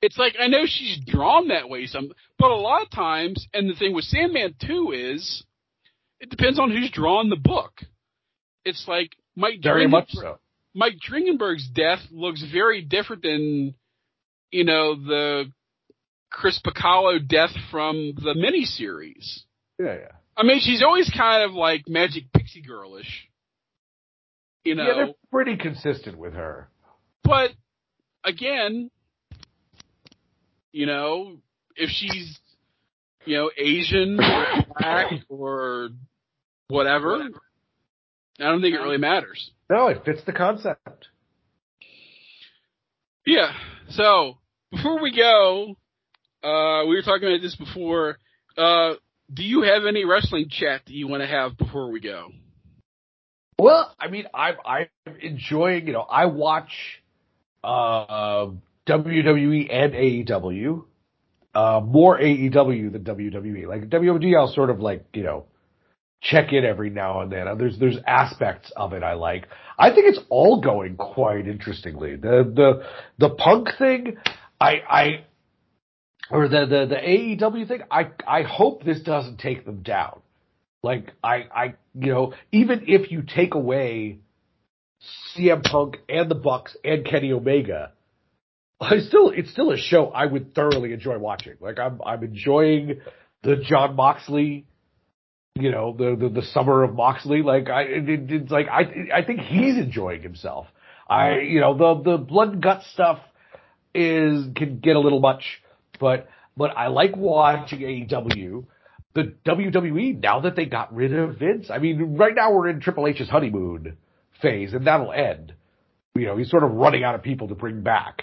It's like I know she's drawn that way some, but a lot of times, and the thing with Sandman too is, it depends on who's drawn the book. It's like Mike
Very
Dringen-
much so.
Mike Dringenberg's death looks very different than, you know, the Chris Bachalo death from the miniseries.
Yeah, yeah.
I mean, she's always kind of like magic pixie girlish, you know.
Yeah, they're pretty consistent with her.
but again, you know, if she's, you know, Asian or black or whatever, I don't think it really matters.
No, it fits the concept.
Yeah. So before we go, uh, we were talking about this before. Uh, do you have any wrestling chat that you want to have before we go?
Well, I mean, I'm I'm enjoying. You know, I watch uh, WWE and AEW. Uh, more AEW than WWE. Like WWE, I'll sort of like you know check in every now and then. There's there's aspects of it I like. I think it's all going quite interestingly. The the the punk thing, I I or the the the AEW thing. I I hope this doesn't take them down. Like I I you know even if you take away CM Punk and the Bucks and Kenny Omega, I still it's still a show I would thoroughly enjoy watching. Like I'm I'm enjoying the Jon Moxley, you know the the, the summer of Moxley. Like I it, it- it's like I I think he's enjoying himself. I you know the the blood and guts stuff is can get a little much, but but I like watching AEW. The WWE now that they got rid of Vince. I mean, right now we're in Triple H's honeymoon phase, and that'll end. You know, he's sort of running out of people to bring back.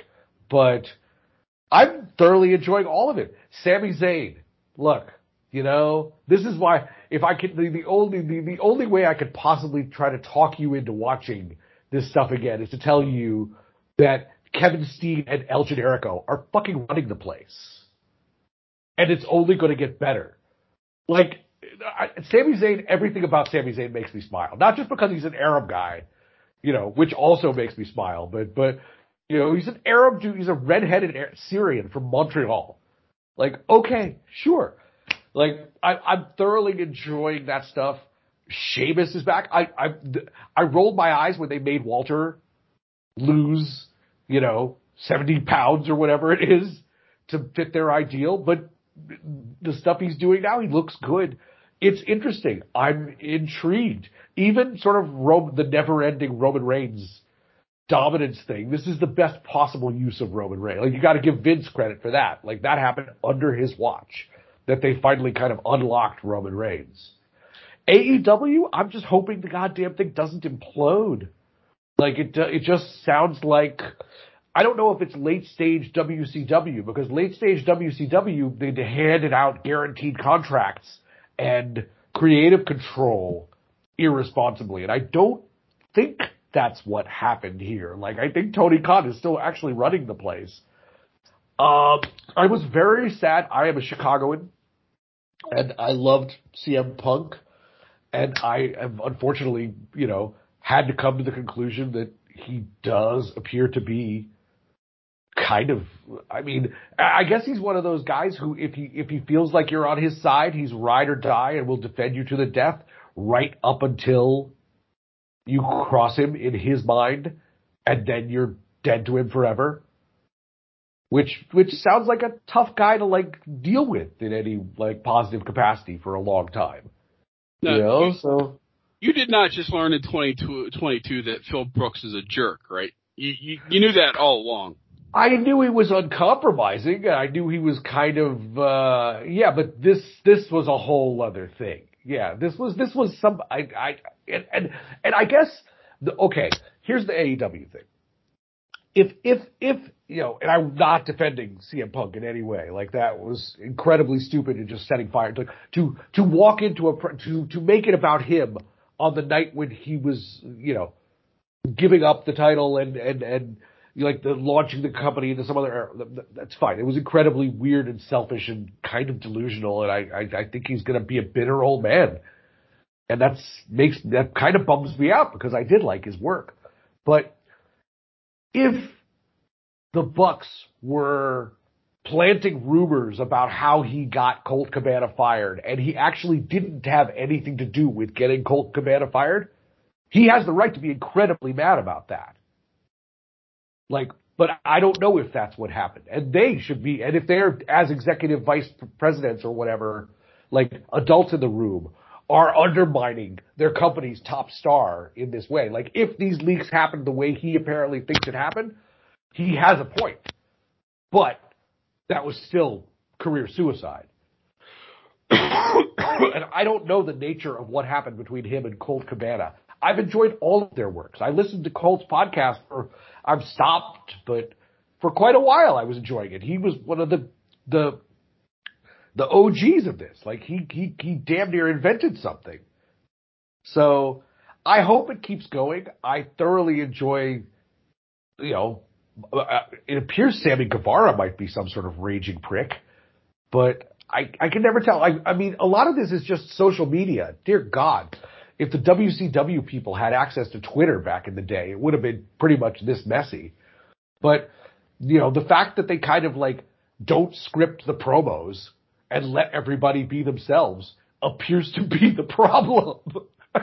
But I'm thoroughly enjoying all of it. Sami Zayn, look, you know, this is why if I could the, the only the, the only way I could possibly try to talk you into watching this stuff again is to tell you that Kevin Steen and El Generico are fucking running the place. And it's only going to get better. Like, I, Sami Zayn, everything about Sami Zayn makes me smile. Not just because he's an Arab guy, you know, which also makes me smile, but, but, you know, he's an Arab dude, he's a redheaded Syrian from Montreal. Like, okay, sure. Like, I, I'm thoroughly enjoying that stuff. Sheamus is back. I, I, I rolled my eyes when they made Walter lose, you know, 70 pounds or whatever it is to fit their ideal, but the stuff he's doing now, he looks good. It's interesting. I'm intrigued. Even sort of Rome, the never-ending Roman Reigns dominance thing. This is the best possible use of Roman Reigns. Like you got to give Vince credit for that. Like that happened under his watch. That they finally kind of unlocked Roman Reigns. AEW, I'm just hoping the goddamn thing doesn't implode. Like it, uh, it just sounds like I don't know if it's late stage WCW because late stage WCW they handed out guaranteed contracts and creative control irresponsibly, and I don't think that's what happened here. Like I think Tony Khan is still actually running the place. Um, I was very sad. I am a Chicagoan, and I loved CM Punk, and I have unfortunately, you know, had to come to the conclusion that he does appear to be kind of I mean, I guess he's one of those guys who if he if he feels like you're on his side, he's ride or die and will defend you to the death right up until you cross him in his mind and then you're dead to him forever. Which which sounds like a tough guy to like deal with in any like positive capacity for a long time.
No,
you know,
you-
so
You did not just learn in 22, 22 that Phil Brooks is a jerk, right? You, you, you knew that all along.
I knew he was uncompromising. I knew he was kind of uh yeah, but this this was a whole other thing. Yeah, this was this was some I I and and, and I guess the, okay, here's the AEW thing. If if if you know, and I'm not defending CM Punk in any way. Like that was incredibly stupid and just setting fire to to to walk into a to to make it about him on the night when he was you know giving up the title and and and like the launching the company into some other era. th- th- That's fine. It was incredibly weird and selfish and kind of delusional, and I I, I think he's going to be a bitter old man, and that's makes that kind of bums me out because I did like his work, but if the Bucks were planting rumors about how he got Colt Cabana fired, and he actually didn't have anything to do with getting Colt Cabana fired, he has the right to be incredibly mad about that. Like, but I don't know if that's what happened. And they should be, and if they're as executive vice presidents or whatever, like adults in the room, are undermining their company's top star in this way. Like, if these leaks happened the way he apparently thinks it happened, he has a point. But that was still career suicide. and I don't know the nature of what happened between him and Colt Cabana. I've enjoyed all of their works. I listened to Colt's podcast for, I've stopped, but for quite a while I was enjoying it. He was one of the, the, the OGs of this. Like he, he, he damn near invented something. So I hope it keeps going. I thoroughly enjoy, you know, uh, it appears Sammy Guevara might be some sort of raging prick, but I, I can never tell. I, I mean, a lot of this is just social media. Dear God, if the WCW people had access to Twitter back in the day, it would have been pretty much this messy. But, you know, the fact that they kind of like don't script the promos and let everybody be themselves appears to be the problem.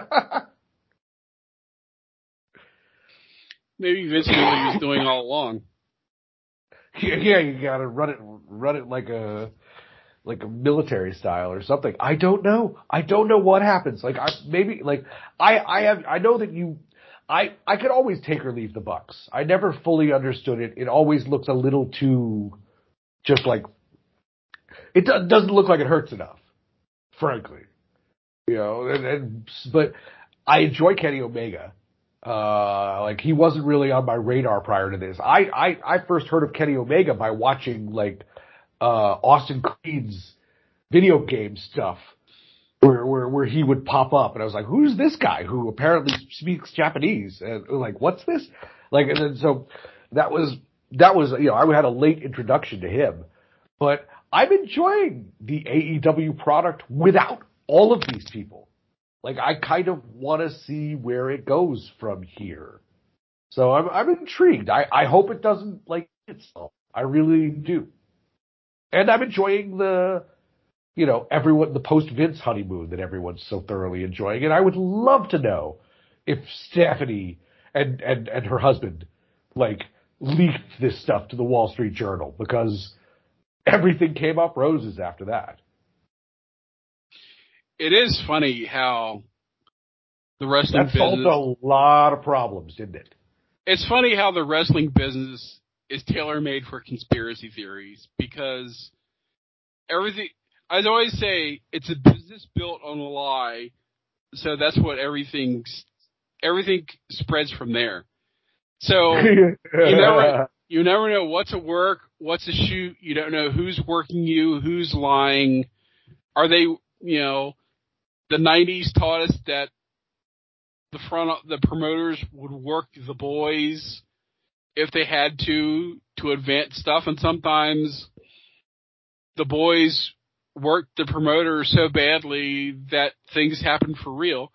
Maybe Vince knew what he was doing all along.
yeah, yeah, you gotta run it, run it like a, like a military style or something. I don't know. I don't know what happens. Like I maybe like I I have I know that you I I could always take or leave the Bucks. I never fully understood it. It always looks a little too just like it do, doesn't look like it hurts enough, frankly. You know, and, and but I enjoy Kenny Omega. Uh, like he wasn't really on my radar prior to this. I, I, I first heard of Kenny Omega by watching like, uh, Austin Creed's video game stuff where where where he would pop up, and I was like, "Who's this guy who apparently speaks Japanese?" And like, "What's this?" Like, and then so that was that was you know I had a late introduction to him, but I'm enjoying the AEW product without all of these people. Like, I kind of want to see where it goes from here. So I'm I'm intrigued. I I hope it doesn't like itself. I really do. And I'm enjoying the you know, everyone, the post Vince honeymoon that everyone's so thoroughly enjoying. And I would love to know if Stephanie and, and, and her husband, like, leaked this stuff to the Wall Street Journal because everything came up roses after that.
It is funny how the wrestling
that
business
solved a lot of problems, didn't it?
It's funny how the wrestling business is tailor made for conspiracy theories because everything I always say it's a business built on a lie, so that's what everything everything spreads from there. So you never you never know what's a work, what's a shoot. You don't know who's working you, who's lying. Are they you know the '90s taught us that the front the promoters would work the boys if they had to to advance stuff, and sometimes the boys worked the promoter so badly that things happened for real,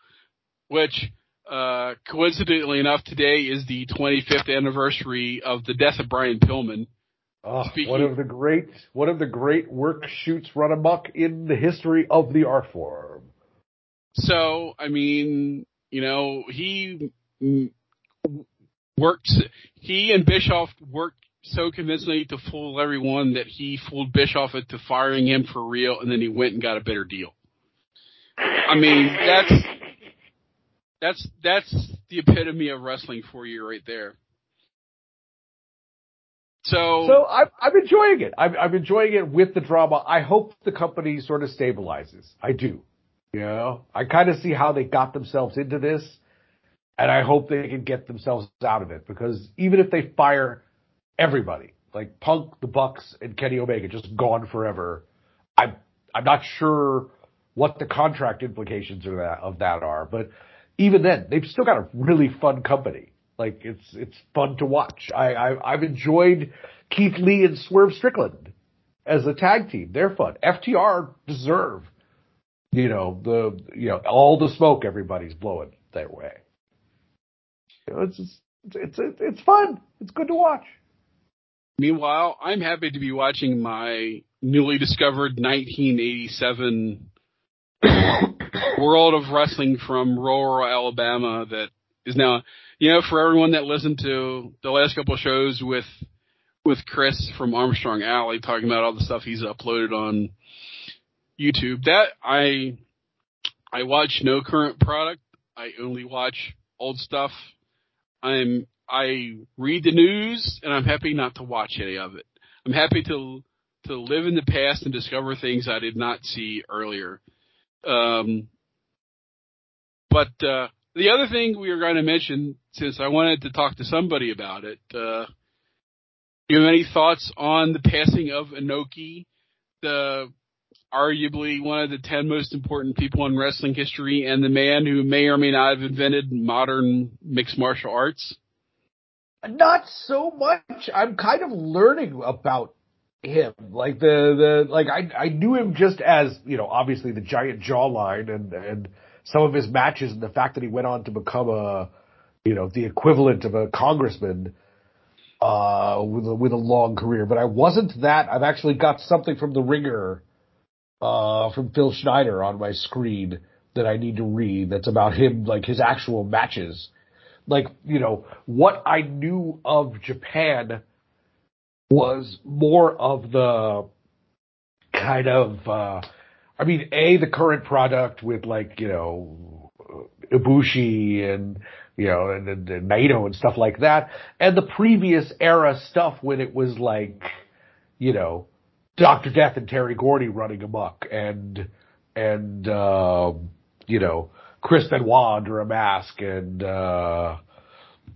which uh, coincidentally enough today is the 25th anniversary of the death of Brian Pillman.
Oh, Speaking, one of the great, one of the great work shoots run amok in the history of the art form.
So, I mean, you know, he worked, he and Bischoff worked so convincingly to fool everyone that he fooled Bischoff into firing him for real, and then he went and got a better deal. I mean, that's that's that's the epitome of wrestling for you right there. So,
so I'm, I'm enjoying it. I'm, I'm enjoying it with the drama. I hope the company sort of stabilizes. I do. You know, I kind of see how they got themselves into this, and I hope they can get themselves out of it because even if they fire everybody. Like Punk, the Bucks, and Kenny Omega just gone forever. I'm I'm not sure what the contract implications of that of that are, but even then, they've still got a really fun company. Like it's it's fun to watch. I, I I've enjoyed Keith Lee and Swerve Strickland as a tag team. They're fun. FTR deserve, you know, the you know all the smoke everybody's blowing their way. Know, it's it's it's it's fun. It's good to watch.
Meanwhile, I'm happy to be watching my newly discovered 1987 World of Wrestling from rural Alabama that is now, you know, for everyone that listened to the last couple of shows with with Chris from Armstrong Alley talking about all the stuff he's uploaded on YouTube. That I I watch no current product. I only watch old stuff. I'm I read the news and I'm happy not to watch any of it. I'm happy to to live in the past and discover things I did not see earlier. Um, but uh, the other thing we were going to mention, since I wanted to talk to somebody about it, uh, you have any thoughts on the passing of Inoki, the arguably one of the ten most important people in wrestling history, and the man who may or may not have invented modern mixed martial arts?
Not so much. I'm kind of learning about him. Like the the like I I knew him just as you know obviously the giant jawline and and some of his matches and the fact that he went on to become a you know the equivalent of a congressman uh with a, with a long career. But I wasn't that. I've actually got something from the Ringer uh from Phil Schneider on my screen that I need to read. That's about him like his actual matches like, you know, what I knew of Japan was more of the kind of, uh, I mean, A, the current product with like, you know, Ibushi and, you know, and, and, and Naito and stuff like that. And the previous era stuff when it was like, you know, Dr. Death and Terry Gordy running amok and, and, uh, you know, Chris Benoit under a mask and, uh,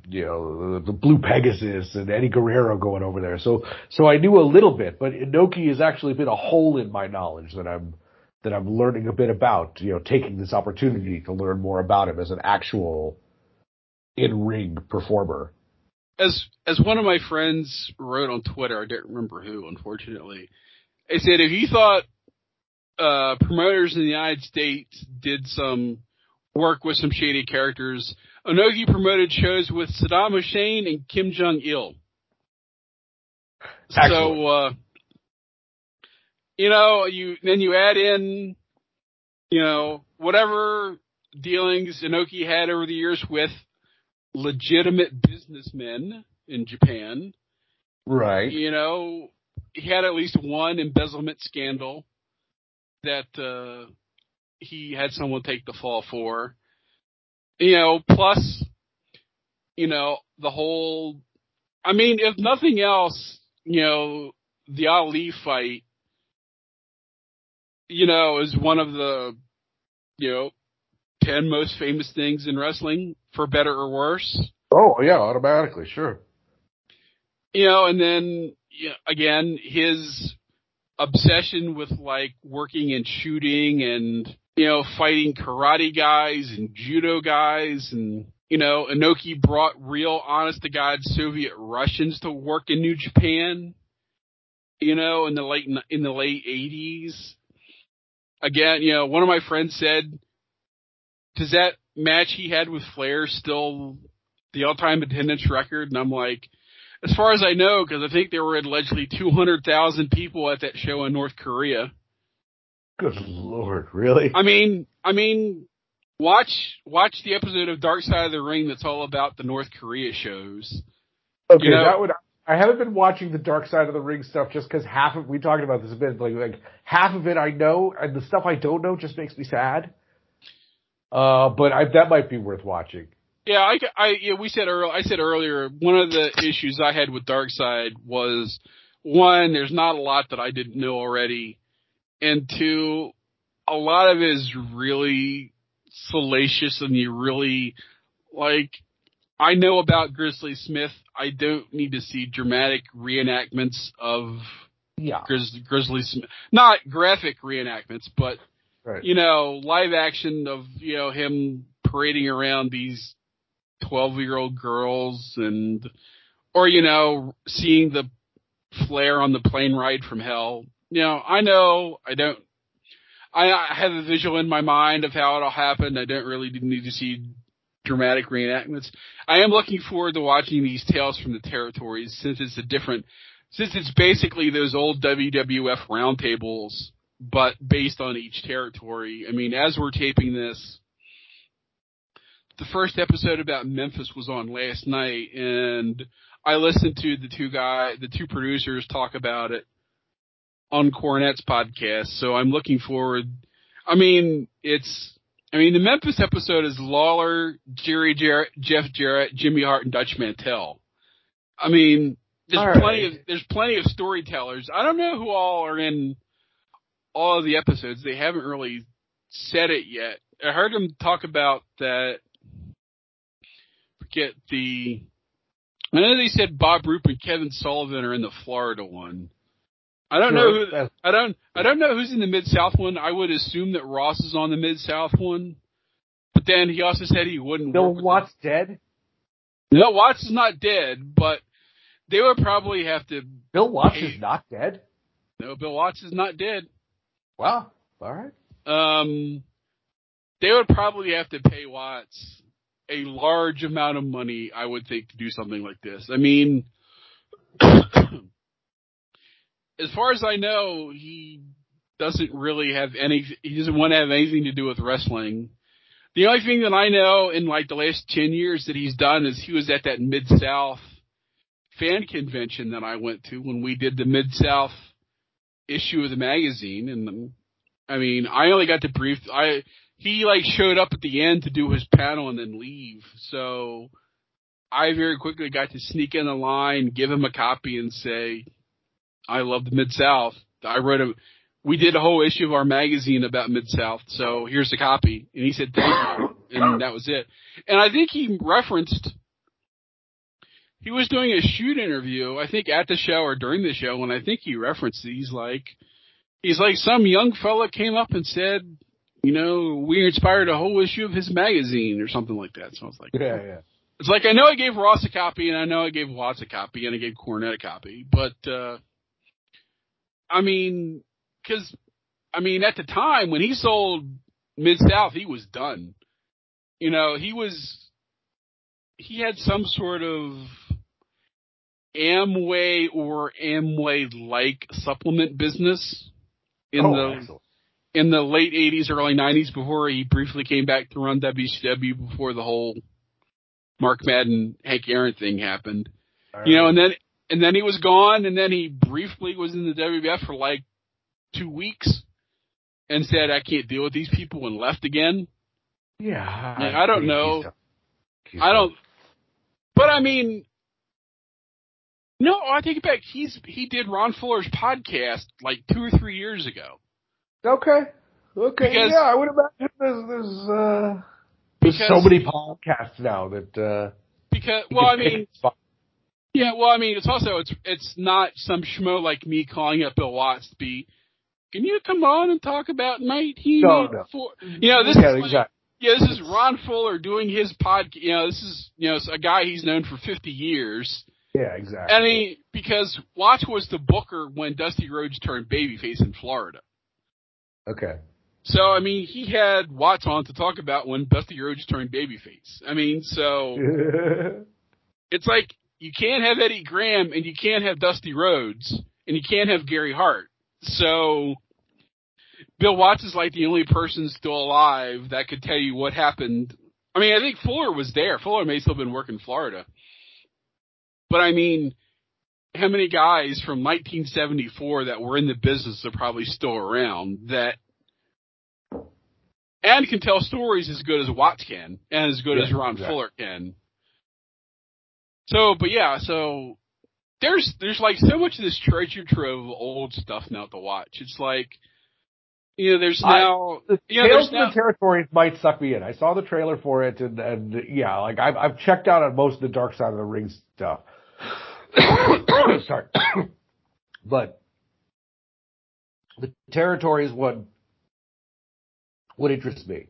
you know, the Blue Pegasus and Eddie Guerrero going over there. So, so I knew a little bit, but Inoki has actually been a hole in my knowledge that I'm, that I'm learning a bit about, you know, taking this opportunity to learn more about him as an actual in ring performer.
As as one of my friends wrote on Twitter, I don't remember who, unfortunately. They said if you thought uh, promoters in the United States did some work with some shady characters, Inoki promoted shows with Saddam Hussein and Kim Jong Il. So, uh, you know, you then you add in, you know, whatever dealings Inoki had over the years with legitimate businessmen in Japan.
Right.
You know, he had at least one embezzlement scandal that uh, he had someone take the fall for. You know, plus, you know, the whole. I mean, if nothing else, you know, the Ali fight, you know, is one of the, you know, ten most famous things in wrestling, for better or worse.
Oh yeah, automatically, sure.
You know, and then know, again, his obsession with like working and shooting and you know fighting karate guys and judo guys and you know Inoki brought real honest to god Soviet Russians to work in New Japan you know in the late in the late 80s again you know one of my friends said does that match he had with Flair still the all-time attendance record? And I'm like as far as I know, because I think there were allegedly 200,000 people at that show in North Korea.
Good lord, really?
I mean, I mean, watch watch the episode of Dark Side of the Ring that's all about the North Korea shows.
Okay,
You know-
that would. I haven't been watching the Dark Side of the Ring stuff just because half of we talked about this a bit. Like, like half of it I know, and the stuff I don't know just makes me sad. Uh, but I, that might be worth watching.
Yeah, I, I yeah, we said earlier. I said earlier one of the issues I had with Dark Side was one, there's not a lot that I didn't know already, and two, a lot of it is really salacious and you really like. I know about Grizzly Smith. I don't need to see dramatic reenactments of
Yeah.
Grizz, Grizzly Smith. Not graphic reenactments, but
Right.
you know, live action of, you know, him parading around these 12 year old girls and, or, you know, seeing the Flair on the plane ride from hell. You know, I know I don't, I, I have a visual in my mind of how it'll happen. I don't really need to see dramatic reenactments. I am looking forward to watching these tales from the territories since it's a different, since it's basically those old WWF roundtables but based on each territory. I mean, as we're taping this, the first episode about Memphis was on last night, and I listened to the two guy, the two producers talk about it on Cornette's podcast. So I'm looking forward. I mean, it's. I mean, the Memphis episode is Lawler, Jerry Jarrett, Jeff Jarrett, Jimmy Hart, and Dutch Mantell. I mean, there's
right.
plenty of there's plenty of storytellers. I don't know who all are in all of the episodes. They haven't really said it yet. I heard them talk about that. Forget the. I know they said Bob Roop and Kevin Sullivan are in the Florida one. I don't know who. I don't. I don't know who's in the Mid South one. I would assume that Ross is on the Mid South one. But then he also said he wouldn't. With
Watts dead.
No, Watts is not dead, but they would probably have to.
Bill Watts
Hey.
is not dead.
No, Bill Watts is not dead.
Wow. All right.
Um, they would probably have to pay Watts a large amount of money, I would think, to do something like this. I mean, as far as I know, he doesn't really have any, he doesn't want to have anything to do with wrestling. The only thing that I know in like the last 10 years that he's done is he was at that Mid-South fan convention that I went to when we did the Mid-South issue of the magazine. And I mean, I only got to brief, I, he like showed up at the end to do his panel and then leave. So I very quickly got to sneak in the line, give him a copy and say, I love the Mid South. I wrote a, we did a whole issue of our magazine about Mid South. So here's a copy. And he said, thank you. And that was it. And I think he referenced, he was doing a shoot interview, I think at the show or during the show, and I think he referenced these like, He's like some young fella came up and said, you know, we inspired a whole issue of his magazine or something like that. So I was like,
Yeah, yeah.
It's like I know I gave Ross a copy and I know I gave Watts a copy and I gave Cornette a copy, but uh I mean, because I mean at the time when he sold Mid South, he was done. You know, he was he had some sort of Amway or Amway like supplement business in
oh,
the
excellent.
In the late 80s, early 90s before he briefly came back to run WCW before the whole Mark Madden, Hank Aaron thing happened.
All
You know, and then, and then he was gone and then he briefly was in the WWF for like two weeks and said, I can't deal with these people and left again.
yeah,
Like, I don't know.
he's-
I don't, but I mean, no, I take it back. He's, he did Ron Fuller's podcast like two or three years ago.
Okay. Okay.
Because-
yeah, I would imagine there's there's uh there's so many podcasts now that uh
Because, well, I mean. Yeah, well, I mean, it's also it's it's not some schmo like me calling up Bill Watts to be. Can you come on and talk about 1984? You know, this
yeah,
is like,
exactly.
yeah, this is Ron Fuller doing his podcast. You know, this is you know a guy he's known for 50 years.
Yeah, exactly.
And he because Watts was the booker when Dusty Rhodes turned babyface in Florida.
Okay.
So I mean, he had Watts on to talk about when Dusty Rhodes turned babyface. I mean, so it's like you can't have Eddie Graham and you can't have Dusty Rhodes and you can't have Gary Hart. So Bill Watts is like the only person still alive that could tell you what happened. I mean, I think Fuller was there. Fuller may still been working Florida. But I mean, how many guys from 1974 that were in the business are probably still around that and can tell stories as good as Watts can and as good
Yeah,
as Ron
exactly.
Fuller can. So, but yeah, so there's there's like so much of this treasure trove of old stuff now to watch. It's like you know, there's
I-
now
The
you know,
Tales of
now
the Territories might suck me in. I saw the trailer for it, and, and yeah, like I've I've checked out on most of the Dark Side of the Ring stuff. Sorry, but the Territories one would interest me.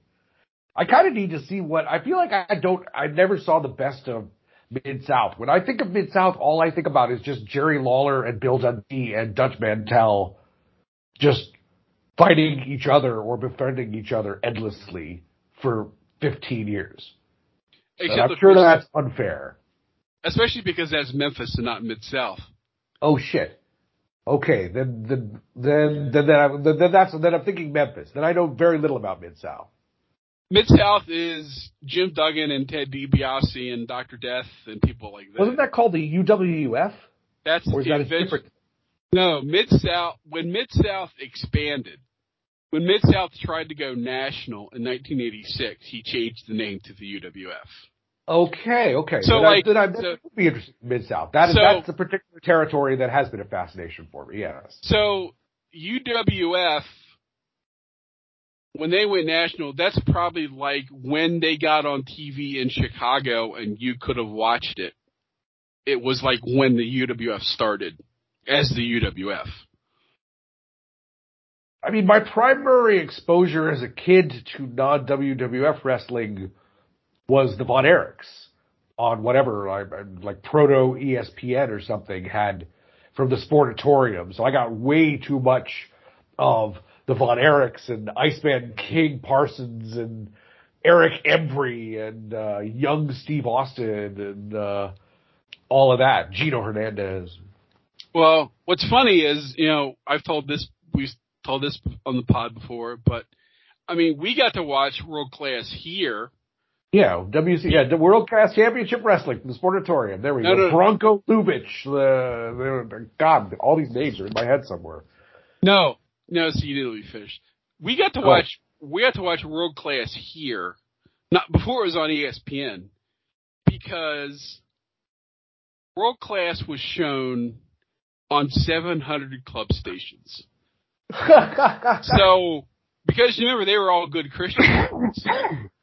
I kind of need to see what I feel like. I don't. I never saw the best of Mid South. When I think of Mid South, all I think about is just Jerry Lawler and Bill Dundee and Dutch Mantell, just fighting each other or befriending each other endlessly for 15 years. And I'm sure that's unfair.
Especially because that's Memphis and not Mid South.
Oh shit. Okay, then then then then I, then, then that's then I'm thinking Memphis. Then I know very little about Mid South.
Mid South is Jim Duggan and Ted DiBiase and Dr. Death and people like that.
Wasn't that called the UWF?
That's
Or is
the
that a different?
No, Mid South. When Mid South expanded, when Mid South tried to go national in 1986, he changed the name to the UWF.
Okay, okay.
So,
then
like,
I, then I,
so-
would be interesting. Mid South. That is
So-
that's the particular territory that has been a fascination for me. Yes.
So UWF, when they went national, that's probably like when they got on TV in Chicago and you could have watched it. It was like when the UWF started as the UWF.
I mean, my primary exposure as a kid to non WWF wrestling was the Von Erichs on whatever, like, proto ESPN or something had from the Sportatorium. So I got way too much of the Von Erichs and Iceman King Parsons and Eric Embry and uh, young Steve Austin and uh, all of that. Gino Hernandez.
Well, what's funny is, you know, I've told this, we've told this on the pod before, but I mean, we got to watch World Class here.
Yeah, WC, yeah, the World Class Championship Wrestling from the Sportatorium. There we
No,
go.
no.
Bronko Lubich. The, the, God, all these names are in my head somewhere.
No, no, so you didn't let me finish. We got to
Go.
watch, we got to watch World Class here, not before it was on ESPN, because World Class was shown on 700 club stations. So, because you remember they were all good Christians.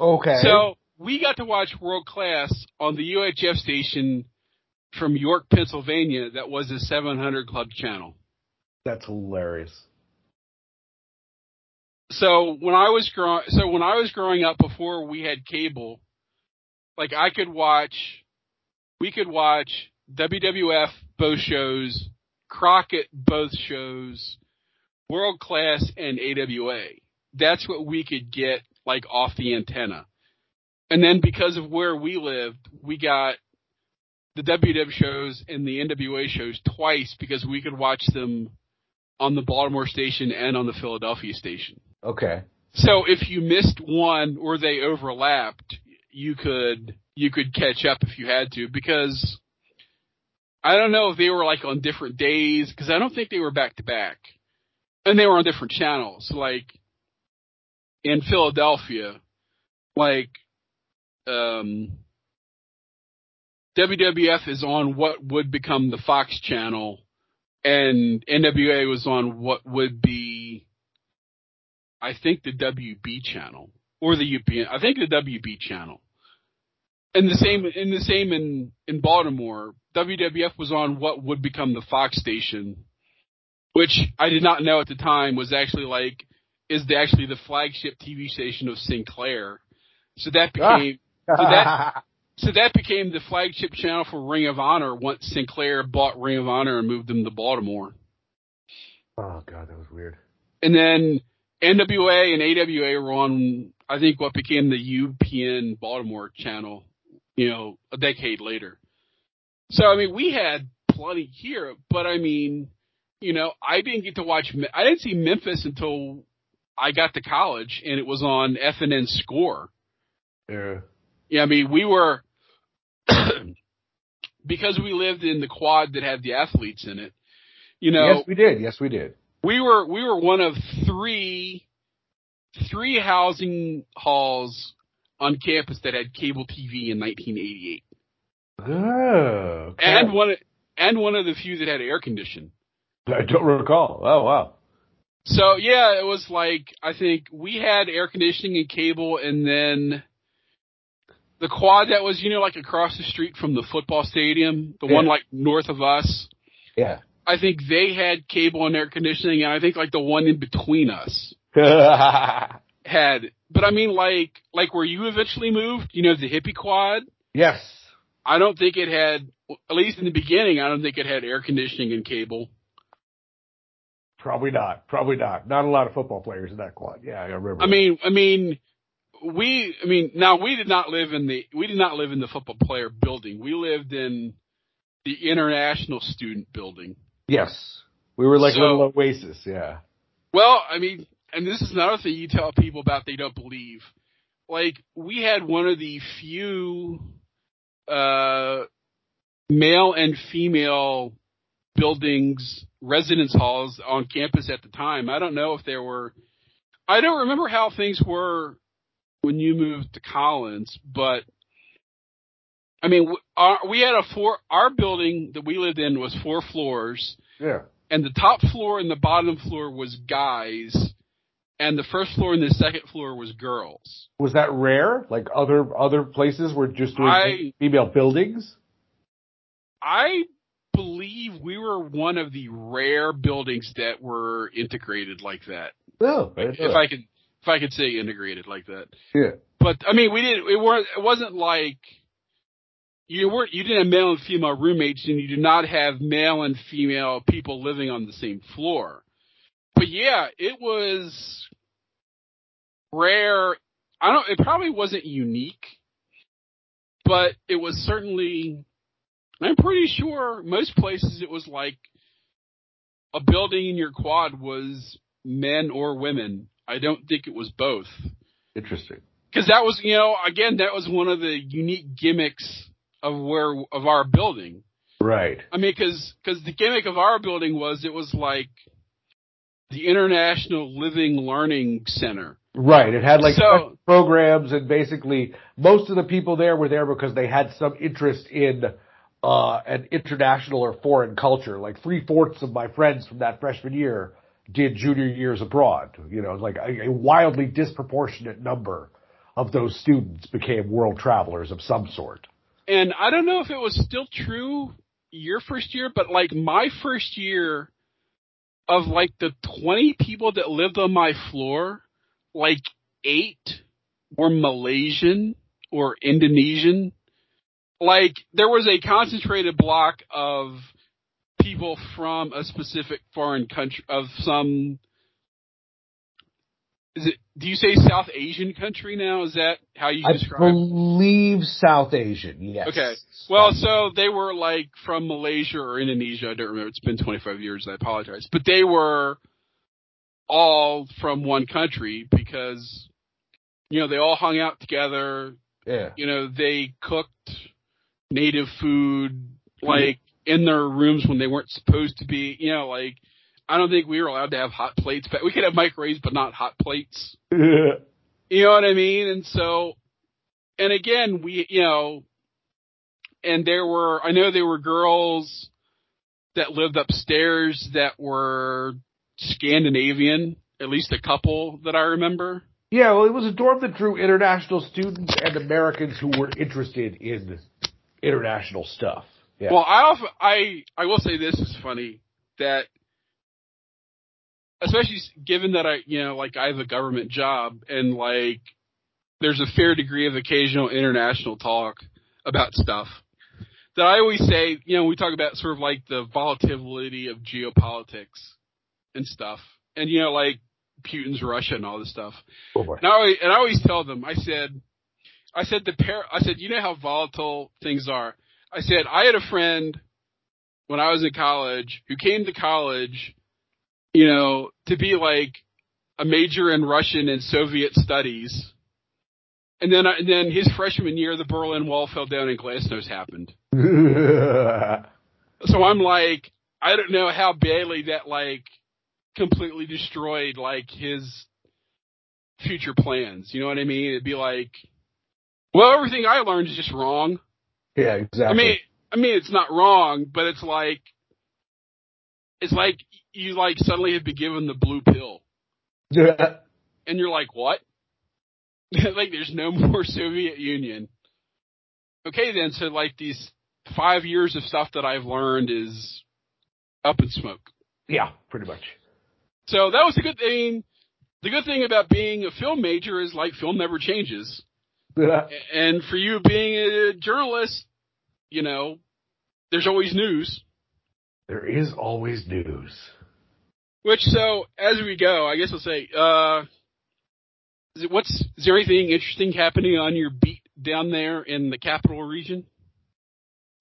okay.
So we got to watch World Class on the UHF station from York, Pennsylvania. That was a 700 Club channel.
That's hilarious.
So when I was growing, so when I was growing up before we had cable, like I could watch, we could watch WWF both shows, Crockett both shows, World Class and AWA. That's what we could get like off the antenna. And then because of where we lived, we got the WWF shows and the NWA shows twice because we could watch them on the Baltimore station and on the Philadelphia station.
Okay.
So if you missed one or they overlapped, you could you could catch up if you had to because I don't know if they were like on different days because I don't think they were back to back. And they were on different channels like in Philadelphia like um WWF is on what would become the Fox channel and NWA was on what would be I think the WB channel or the UPN. I think the WB channel. And the same in the same in in Baltimore, WWF was on what would become the Fox station, which I did not know at the time was actually like is the, actually the flagship TV station of Sinclair. So that ah. became so that so that became the flagship channel for Ring of Honor once Sinclair bought Ring of Honor and moved them to Baltimore.
oh god, that was weird.
And then NWA and AWA were on, I think, what became the UPN Baltimore channel, you know, a decade later. So, I mean, we had plenty here, but I mean, you know, I didn't get to watch, I didn't see Memphis until I got to college and it was on FNN Score.
Yeah.
Yeah, I mean, we were, because we lived in the quad that had the athletes in it, you know,
yes, we did. Yes, we did.
we were we were one of three three housing halls on campus that had cable TV in 1988,
Oh, okay.
and one and one of the few that had air conditioning.
I don't recall. Oh wow.
So yeah, it was like I think we had air conditioning and cable, and then the quad that was you know like across the street from the football stadium, the one like north of us.
Yeah.
I think they had cable and air conditioning, and I think like the one in between us had. But I mean, like like where you eventually moved, you know, the hippie quad.
yes.
I don't think it had, at least in the beginning, I don't think it had air conditioning and cable.
Probably not. Probably not. Not a lot of football players in that quad. Yeah, I remember.
I mean, I mean, we, I mean, now we did not live in the, we did not live in the football player building. We lived in the international student building.
yes, we were like
So-
little oasis. Yeah.
Well, I mean, and this is another thing you tell people about they don't believe. Like, we had one of the few, uh, male and female buildings, residence halls on campus at the time. I don't know if there were, I don't remember how things were when you moved to Collins, but I mean, our, we had a four, our building that we lived in was four floors
Yeah.
and the top floor and the bottom floor was guys, and the first floor and the second floor was girls.
Was that rare? Like other other places were just doing
I-
female buildings?
I believe we were one of the rare buildings that were integrated like that.
No. I
If. I could, if I could say integrated like that.
yeah.
But I mean, we didn't. It weren't. It wasn't like you weren't. You didn't have male and female roommates, and you did not have male and female people living on the same floor. But yeah, it was rare. I don't. It probably wasn't unique, but it was certainly. I'm pretty sure most places it was like a building in your quad was men or women. I don't think it was both
Interesting.
because that was you know again that was one of the unique gimmicks of where of our building.
Right.
I mean, because because the gimmick of our building was it was like the International Living Learning Center.
Right. It had like
So-
programs and basically most of the people there were there because they had some interest in uh an international or foreign culture. Like three fourths of my friends from that freshman year did junior years abroad. You know, like a, a wildly disproportionate number of those students became world travelers of some sort.
And I don't know if it was still true your first year, but like my first year, of like the 20 people that lived on my floor, like eight were Malaysian or Indonesian. Like there was a concentrated block of people from a specific foreign country of some is it do you say South Asian country now? Is that how you describe
I
describe
believe South Asian, yes.
Okay. Well, so they were like from Malaysia or Indonesia. I don't remember. It's been 25 years. I apologize. But they were all from one country because, you know, they all hung out together.
yeah.
You know, they cooked native food like in their rooms when they weren't supposed to be. You know, like I don't think we were allowed to have hot plates, but we could have microwaves, but not hot plates. You know what I mean? And so, and again, we, you know, and there were, I know there were girls that lived upstairs that were Scandinavian, at least a couple that I remember.
Yeah, well, it was a dorm that drew international students and Americans who were interested in international stuff. Yeah.
Well, I also, I, I will say this is funny that, especially given that I, you know, like I have a government job and like there's a fair degree of occasional international talk about stuff that I always say, you know, we talk about sort of like the volatility of geopolitics and stuff and, you know, like Putin's Russia and all this stuff.
Oh, boy.
And I always, and I always tell them, I said, I said the pair, I said, you know how volatile things are. I said, I had a friend when I was in college who came to college, you know, to be like a major in Russian and Soviet studies. And then, and then his freshman year, the Berlin Wall fell down and Glasnost happened. So I'm like, I don't know how badly that like completely destroyed like his future plans. You know what I mean? It'd be like, well, everything I learned is just wrong.
yeah, exactly.
I mean, I mean, it's not wrong, but it's like, it's like you like suddenly have been given the blue pill, and you're like, what? like, there's no more Soviet Union. Okay, then, so like these five years of stuff that I've learned is up in smoke.
yeah, pretty much.
So that was a good thing. The good thing about being a film major is like film never changes. And for you being a journalist, you know, there's always news.
there is always news.
Which so as we go, I guess I'll say, uh, is it, what's is there anything interesting happening on your beat down there in the capital region?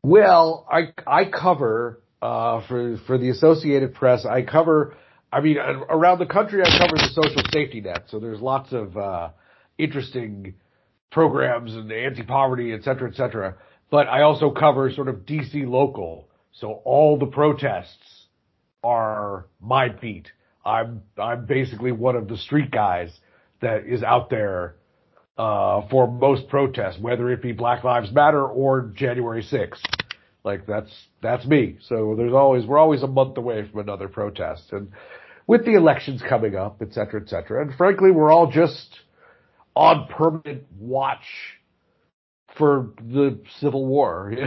Well, I I cover uh, for for the Associated Press. I cover. I mean, around the country, I cover the social safety net. So there's lots of uh, interesting programs and anti-poverty, et cetera, et cetera. But I also cover sort of DC local. So all the protests are my beat. I'm I'm basically one of the street guys that is out there uh, for most protests, whether it be Black Lives Matter or January 6th. Like that's that's me. So there's always we're always a month away from another protest, and with the elections coming up, et cetera, et cetera. And frankly, we're all just on permanent watch for the Civil War.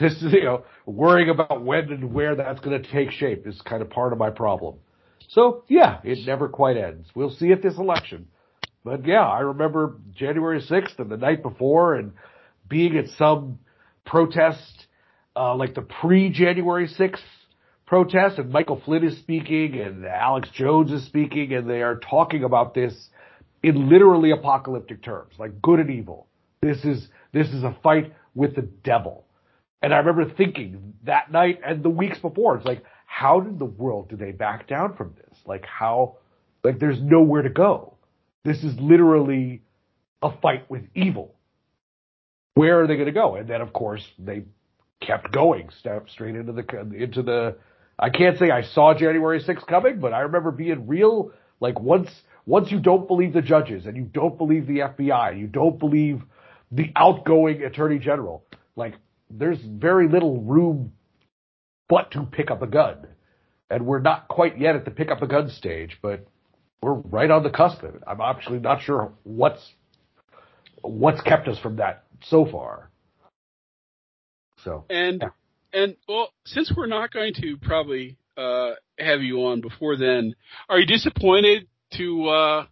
You know, you know worrying about when and where that's going to take shape is kind of part of my problem. So yeah, it never quite ends. We'll see at this election. But yeah, I remember January 6th and the night before and being at some protest, uh, like the pre-January 6th protest and Michael Flynn is speaking and Alex Jones is speaking and they are talking about this in literally apocalyptic terms, like good and evil. This is, this is a fight with the devil. And I remember thinking that night and the weeks before, it's like, how did the world, do they back down from this? Like how, like there's nowhere to go. This is literally a fight with evil. Where are they going to go? And then, of course, they kept going, straight into the into the. I can't say I saw January 6th coming, but I remember being real. Like once once you don't believe the judges and you don't believe the FBI, you don't believe the outgoing Attorney General, like there's very little room but to pick up a gun. And we're not quite yet at the pick up a gun stage, but we're right on the cusp of it. I'm actually not sure what's what's kept us from that so far. So
And
Yeah.
and well, since we're not going to probably uh, have you on before then. Are you disappointed to uh,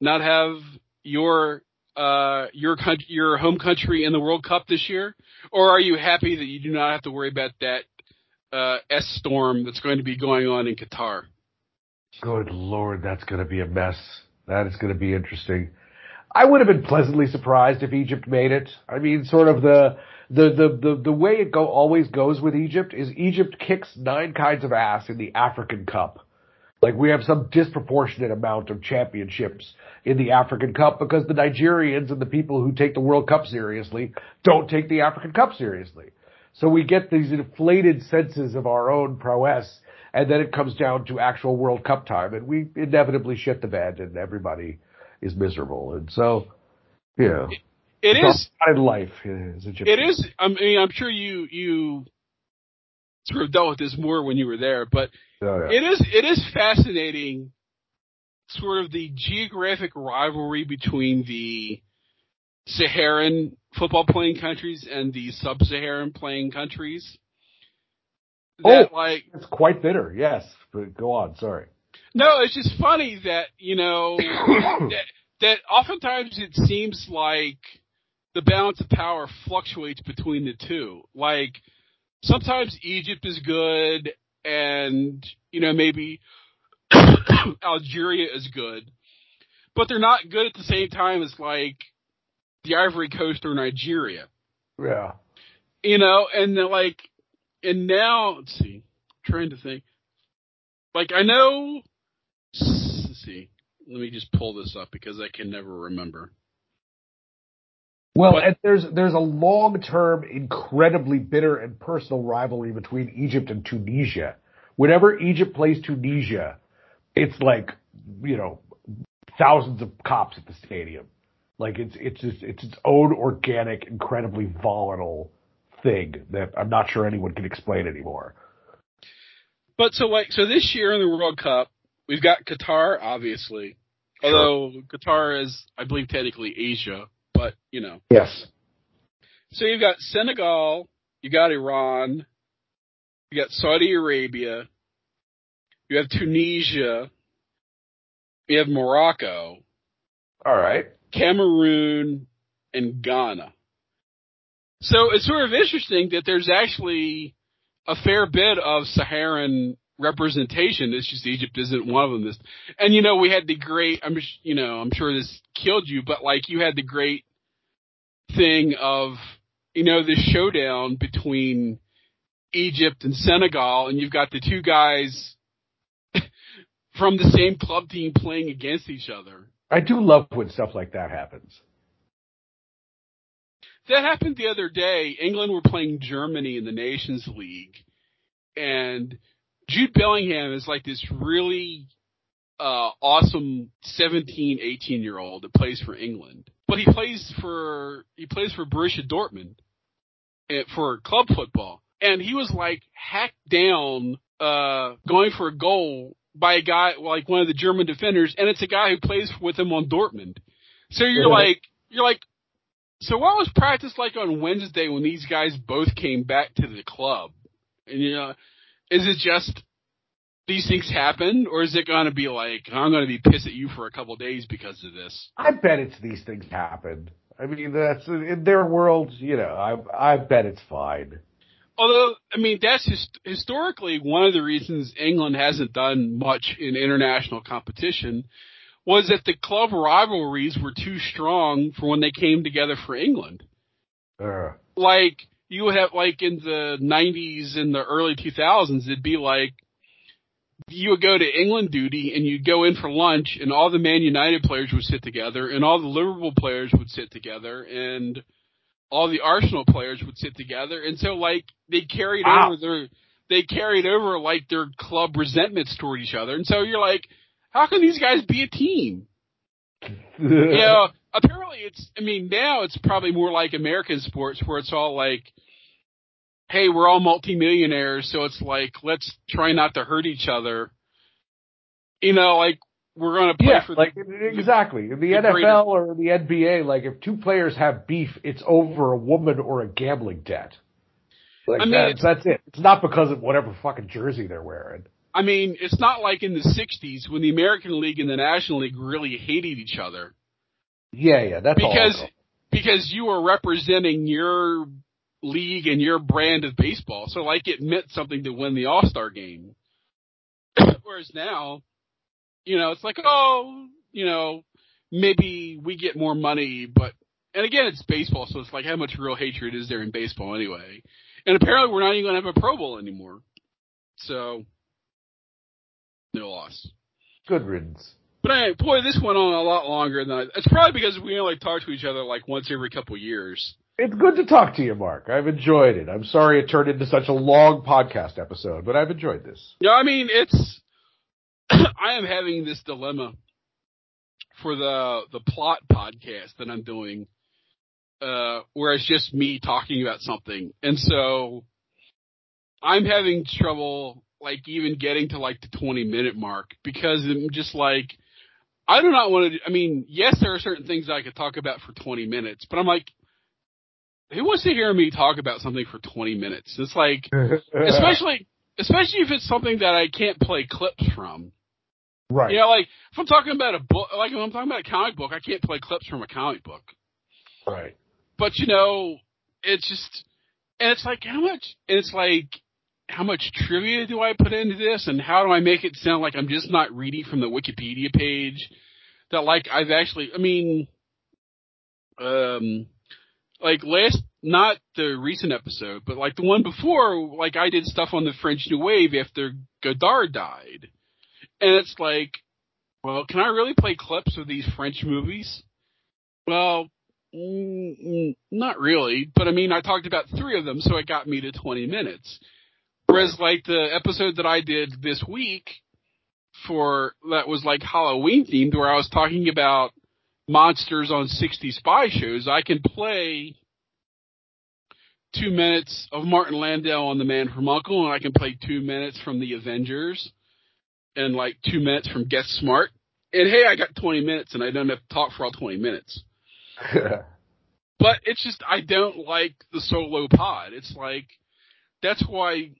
not have your uh, your country, your home country in the World Cup this year, or are you happy that you do not have to worry about that uh, S storm that's going to be going on in Qatar?
Good lord, that's going to be a mess. That is going to be interesting. I would have been pleasantly surprised if Egypt made it. I mean, sort of the the the the, the way it go always goes with Egypt is Egypt kicks nine kinds of ass in the African Cup. Like we have some disproportionate amount of championships in the African Cup because the Nigerians and the people who take the World Cup seriously don't take the African Cup seriously. So we get these inflated senses of our own prowess and then it comes down to actual World Cup time and we inevitably shit the bed and everybody is miserable. And so, yeah.
It is
in life. Uh, is
it is. I mean, I'm sure you you sort of dealt with this more when you were there, but oh, yeah. it is it is fascinating, sort of the geographic rivalry between the Saharan football playing countries and the sub-Saharan playing countries.
Oh, that, oh, like it's quite bitter. Yes, but go on. Sorry.
No, it's just funny that you know that, that oftentimes it seems like the balance of power fluctuates between the two. Like sometimes Egypt is good and, you know, maybe Algeria is good, but they're not good at the same time as like the Ivory Coast or Nigeria.
Yeah.
You know, and they're like, and now, let's see, I'm trying to think. Like I know, let's see, let me just pull this up because I can never remember.
Well, but, and there's there's a long term, incredibly bitter and personal rivalry between Egypt and Tunisia. Whenever Egypt plays Tunisia, it's like you know thousands of cops at the stadium. Like it's it's just it's its own organic, incredibly volatile thing that I'm not sure anyone can explain anymore.
But so like so this year in the World Cup, we've got Qatar, obviously. Sure. Although Qatar is, I believe, technically Asia but you know.
Yes.
So you've got Senegal, you got Iran, you got Saudi Arabia, you have Tunisia, you have Morocco.
All right.
Cameroon and Ghana. So it's sort of interesting that there's actually a fair bit of Saharan representation. It's just Egypt isn't one of them. This, and you know, we had the great. I'm, you know, I'm sure this killed you, but like you had the great thing of, you know, this showdown between Egypt and Senegal, and you've got the two guys from the same club team playing against each other.
I do love when stuff like that happens.
That happened the other day. England were playing Germany in the Nations League, and Jude Bellingham is like this really uh, awesome 17, 18 year old that plays for England, but he plays for he plays for Borussia Dortmund eh, for club football, and he was like hacked down uh, going for a goal by a guy like one of the German defenders, and it's a guy who plays with him on Dortmund. So you're like you're like. So what was practice like on Wednesday when these guys both came back to the club? And you know, is it just these things happen, or is it going to be like I'm going to be pissed at you for a couple days because of this?
I bet it's these things happen. I mean, that's in their world. You know, I I bet it's fine.
Although, I mean, that's hist- historically one of the reasons England hasn't done much in international competition was that the club rivalries were too strong for when they came together for England.
Uh.
Like you would have like in the 90s and the early 2000s, it'd be like you would go to England duty and you'd go in for lunch and all the Man United players would sit together and all the Liverpool players would sit together and all the Arsenal players would sit together. And so like they carried wow. over their, they carried over like their club resentments toward each other. And so you're like, how can these guys be a team? you know, apparently it's, I mean, now it's probably more like American sports where it's all like, hey, we're all multimillionaires, so it's like, let's try not to hurt each other. You know, like, we're going to play
yeah,
for
like the, exactly in the, the NFL greater. or the NBA. Like if two players have beef, it's over a woman or a gambling debt. Like
I mean,
that's,
it's-
that's it. It's not because of whatever fucking jersey they're wearing.
I mean, it's not like in the '60s when the American League and the National League really hated each other
Yeah, yeah, that's all.
because because you were representing your league and your brand of baseball. So like it meant something to win the All Star game. Whereas now, you know, it's like, oh, you know, maybe we get more money, but and again, it's baseball, so it's like how much real hatred is there in baseball anyway? And apparently, we're not even going to have a Pro Bowl anymore. So, no loss.
Good riddance.
But anyway, boy, this went on a lot longer than I. It's probably because we only talk to each other like once every couple years.
It's good to talk to you, Mark. I've enjoyed it. I'm sorry it turned into such a long podcast episode, but I've enjoyed this.
Yeah, I mean, it's. I am having this dilemma for the the plot podcast that I'm doing, uh, where it's just me talking about something, and so I'm having trouble like even getting to like the 20 minute mark because I'm just like. I do not want to. I mean, yes, there are certain things I could talk about for 20 minutes, but I'm like, who wants to hear me talk about something for 20 minutes? It's like, especially especially if it's something that I can't play clips from.
right.
You know, like if I'm talking about a book, like if I'm talking about a comic book, I can't play clips from a comic book.
Right.
But you know, it's just, and it's like how much, and it's like how much trivia do I put into this, and how do I make it sound like I'm just not reading from the Wikipedia page? That like I've actually, I mean, um, like last, not the recent episode, but like the one before, like I did stuff on the French New Wave after Godard died. And it's like, well, can I really play clips of these French movies? Well, mm, mm, not really, but I mean, I talked about three of them, so it got me to 20 minutes. Whereas like the episode that I did this week for, that was like Halloween themed, where I was talking about monsters on 60 spy shows, I can play two minutes of Martin Landau on The Man from U.N.C.L.E., and I can play two minutes from The Avengers, and like two minutes from Get Smart. And hey, I got 20 minutes, and I don't have to talk for all 20 minutes. But it's just I don't like the solo pod. It's like that's why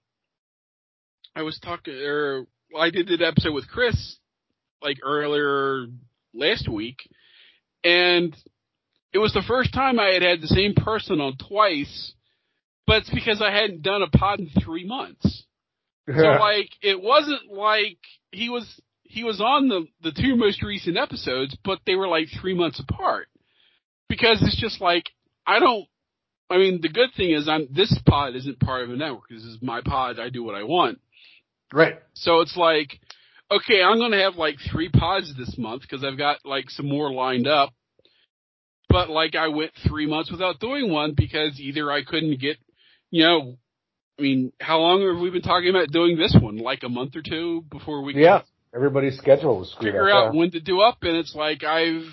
I was talking or I did that episode with Chris like earlier last week, and it was the first time I had had the same person on twice, but it's because I hadn't done a pod in three months. So like it wasn't like he was he was on the the two most recent episodes, but they were like three months apart. Because it's just like I don't I mean the good thing is I'm this pod isn't part of a network. This is my pod, I do what I want.
right.
So it's like okay, I'm going to have like three pods this month because I've got like some more lined up. But like I went three months without doing one because either I couldn't get, you know, I mean, how long have we been talking about doing this one? Like a month or two before we
Yeah. Everybody's schedule was screwed
figure out when to do up and it's like I've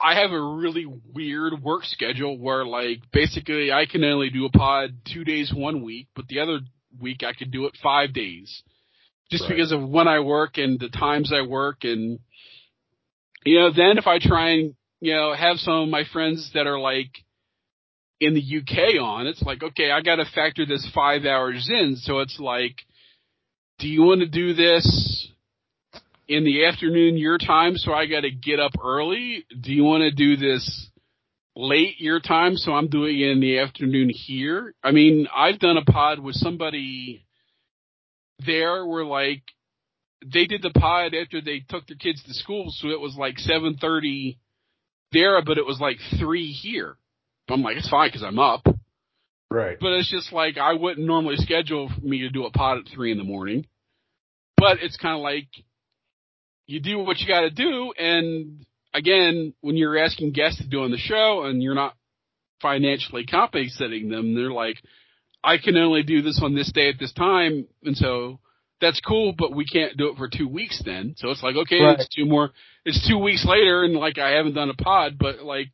I have a really weird work schedule where like basically I can only do a pod two days one week, but the other week I could do it five days. Just
Right.
because of when I work and the times I work and you know, then if I try and, you know, have some of my friends that are like in the UK on, it's like, okay, I gotta factor this five hours in, so it's like, do you want to do this in the afternoon your time so I got to get up early? Do you want to do this late your time so I'm doing it in the afternoon here? I mean, I've done a pod with somebody there were like they did the pod after they took their kids to school, so it was like 7:30 there, but it was like 3 here. I'm like, it's fine because I'm up.
Right.
But it's just like I wouldn't normally schedule for me to do a pod at three in the morning. But it's kind of like you do what you got to do, and again, when you're asking guests to do on the show and you're not financially compensating them, they're like, I can only do this on this day at this time, and so that's cool, but we can't do it for two weeks then. So it's like, okay,
Right.
it's two more, it's two weeks later, and like I haven't done a pod, but like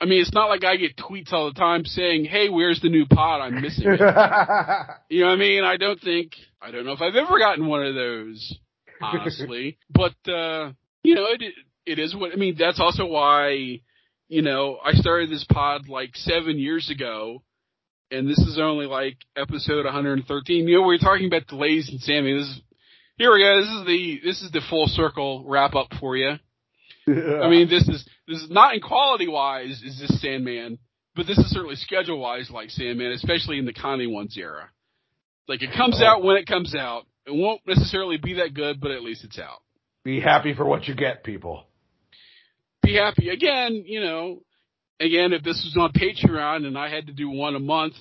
I mean, it's not like I get tweets all the time saying, "Hey, where's the new pod? I'm missing it." you know what I mean? I don't think I don't know if I've ever gotten one of those, honestly. but uh, you know, it it is what I mean. That's also why you know I started this pod like seven years ago, and this is only like episode 113. You know, we are talking about delays and Sammy. This is here we go. This is the this is the full circle wrap up for you. I mean, this is this is not in quality wise is this Sandman, but this is certainly schedule wise like Sandman, especially in the Connie ones era. Like it comes out when it comes out. It won't necessarily be that good, but at least it's out.
Be happy for what you get, people.
Be happy again. You know, again, if this was on Patreon and I had to do one a month,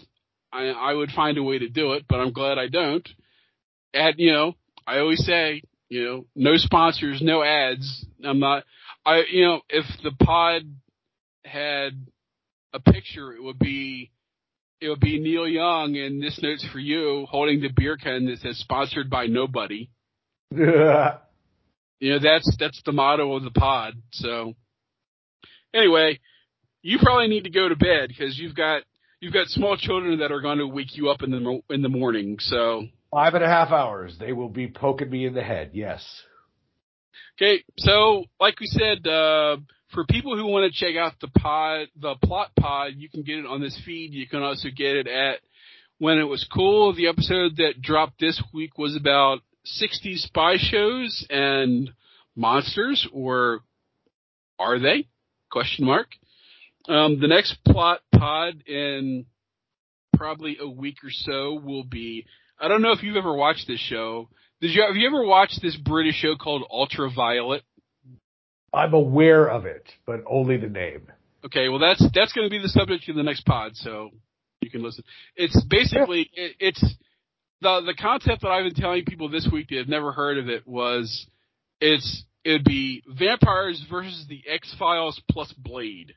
I, I would find a way to do it. But I'm glad I don't. And you know, I always say, you know, no sponsors, no ads. I'm not. I you know, if the pod had a picture, it would be it would be Neil Young and this note's for you holding the beer can that says sponsored by nobody. Yeah. You know, that's that's the motto of the pod. So anyway, you probably need to go to bed because you've got you've got small children that are going to wake you up in the in the morning. So
Five and a half hours. They will be poking me in the head. Yes.
okay, so like we said, uh, for people who want to check out the pod, the plot pod, you can get it on this feed. You can also get it at when it was cool. The episode that dropped this week was about 60 spy shows and monsters, or are they? Question mark. Um, the next plot pod in probably a week or so will be. I don't know if you've ever watched this show. Did you have you ever watched this British show called Ultraviolet?
I'm aware of it, but only the name.
Okay, well that's that's going to be the subject of the next pod, so you can listen. It's basically it, it's the the concept that I've been telling people this week that have never heard of it was it's it'd be vampires versus the X Files plus Blade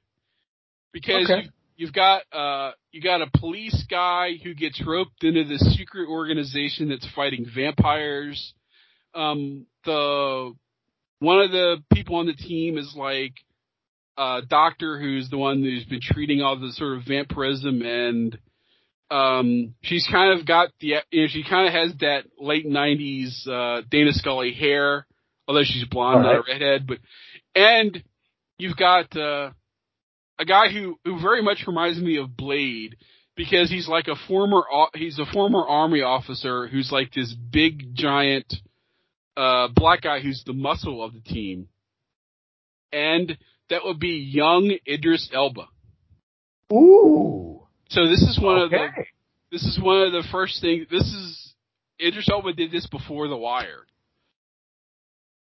because
Okay.
you, you've got uh you got a police guy who gets roped into this secret organization that's fighting vampires. Um, the one of the people on the team is like a doctor who's the one who's been treating all the sort of vampirism and um she's kind of got the you know she kind of has that late 90s uh Dana Scully hair although she's blonde
All
not a redhead but and you've got uh a guy who who very much reminds me of Blade because he's like a former he's a former army officer who's like this big giant uh black guy who's the muscle of the team and that would be young Idris Elba
Ooh.
so this is one of the this is one of the first things. This is Idris Elba did this before The Wire,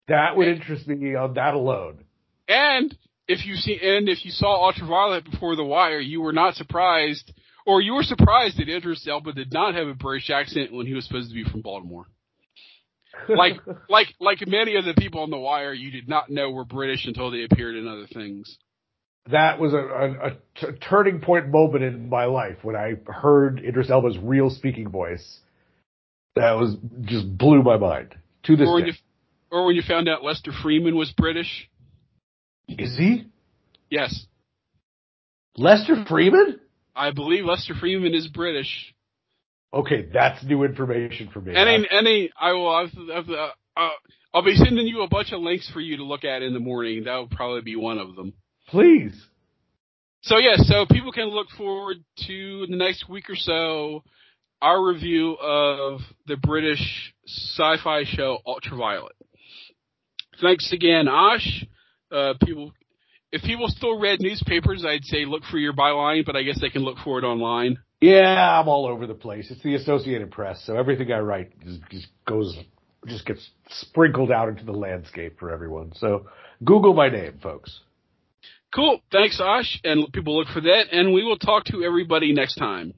That would interest me on that alone.
and if you see and if you saw Ultraviolet before The Wire, you were not surprised, or you were surprised that Idris Elba did not have a British accent when he was supposed to be from Baltimore. Like like like many of the people on The Wire, you did not know were British until they appeared in other things.
that was a, a, a t- turning point moment in my life when I heard Idris Elba's real speaking voice. That was just blew my mind to this
Or
day.
you or when you found out Lester Freamon was British.
Is he
Yes,
Lester Freamon?
I believe Lester Freamon is British.
Okay, that's new information for me.
Any, any, I will, I've, I've, uh, uh, I'll be sending you a bunch of links for you to look at in the morning. That will probably be one of them.
Please.
So yeah, so people can look forward to the next week or so our review of the British sci-fi show Ultraviolet. Thanks again, Ash. Uh, people, if people still read newspapers, I'd say look for your byline, but I guess they can look for it online.
Yeah, I'm all over the place. It's the Associated Press, so everything I write just, just goes, just gets sprinkled out into the landscape for everyone. So Google my name, folks.
Cool. Thanks, Ash, and people look for that, and we will talk to everybody next time.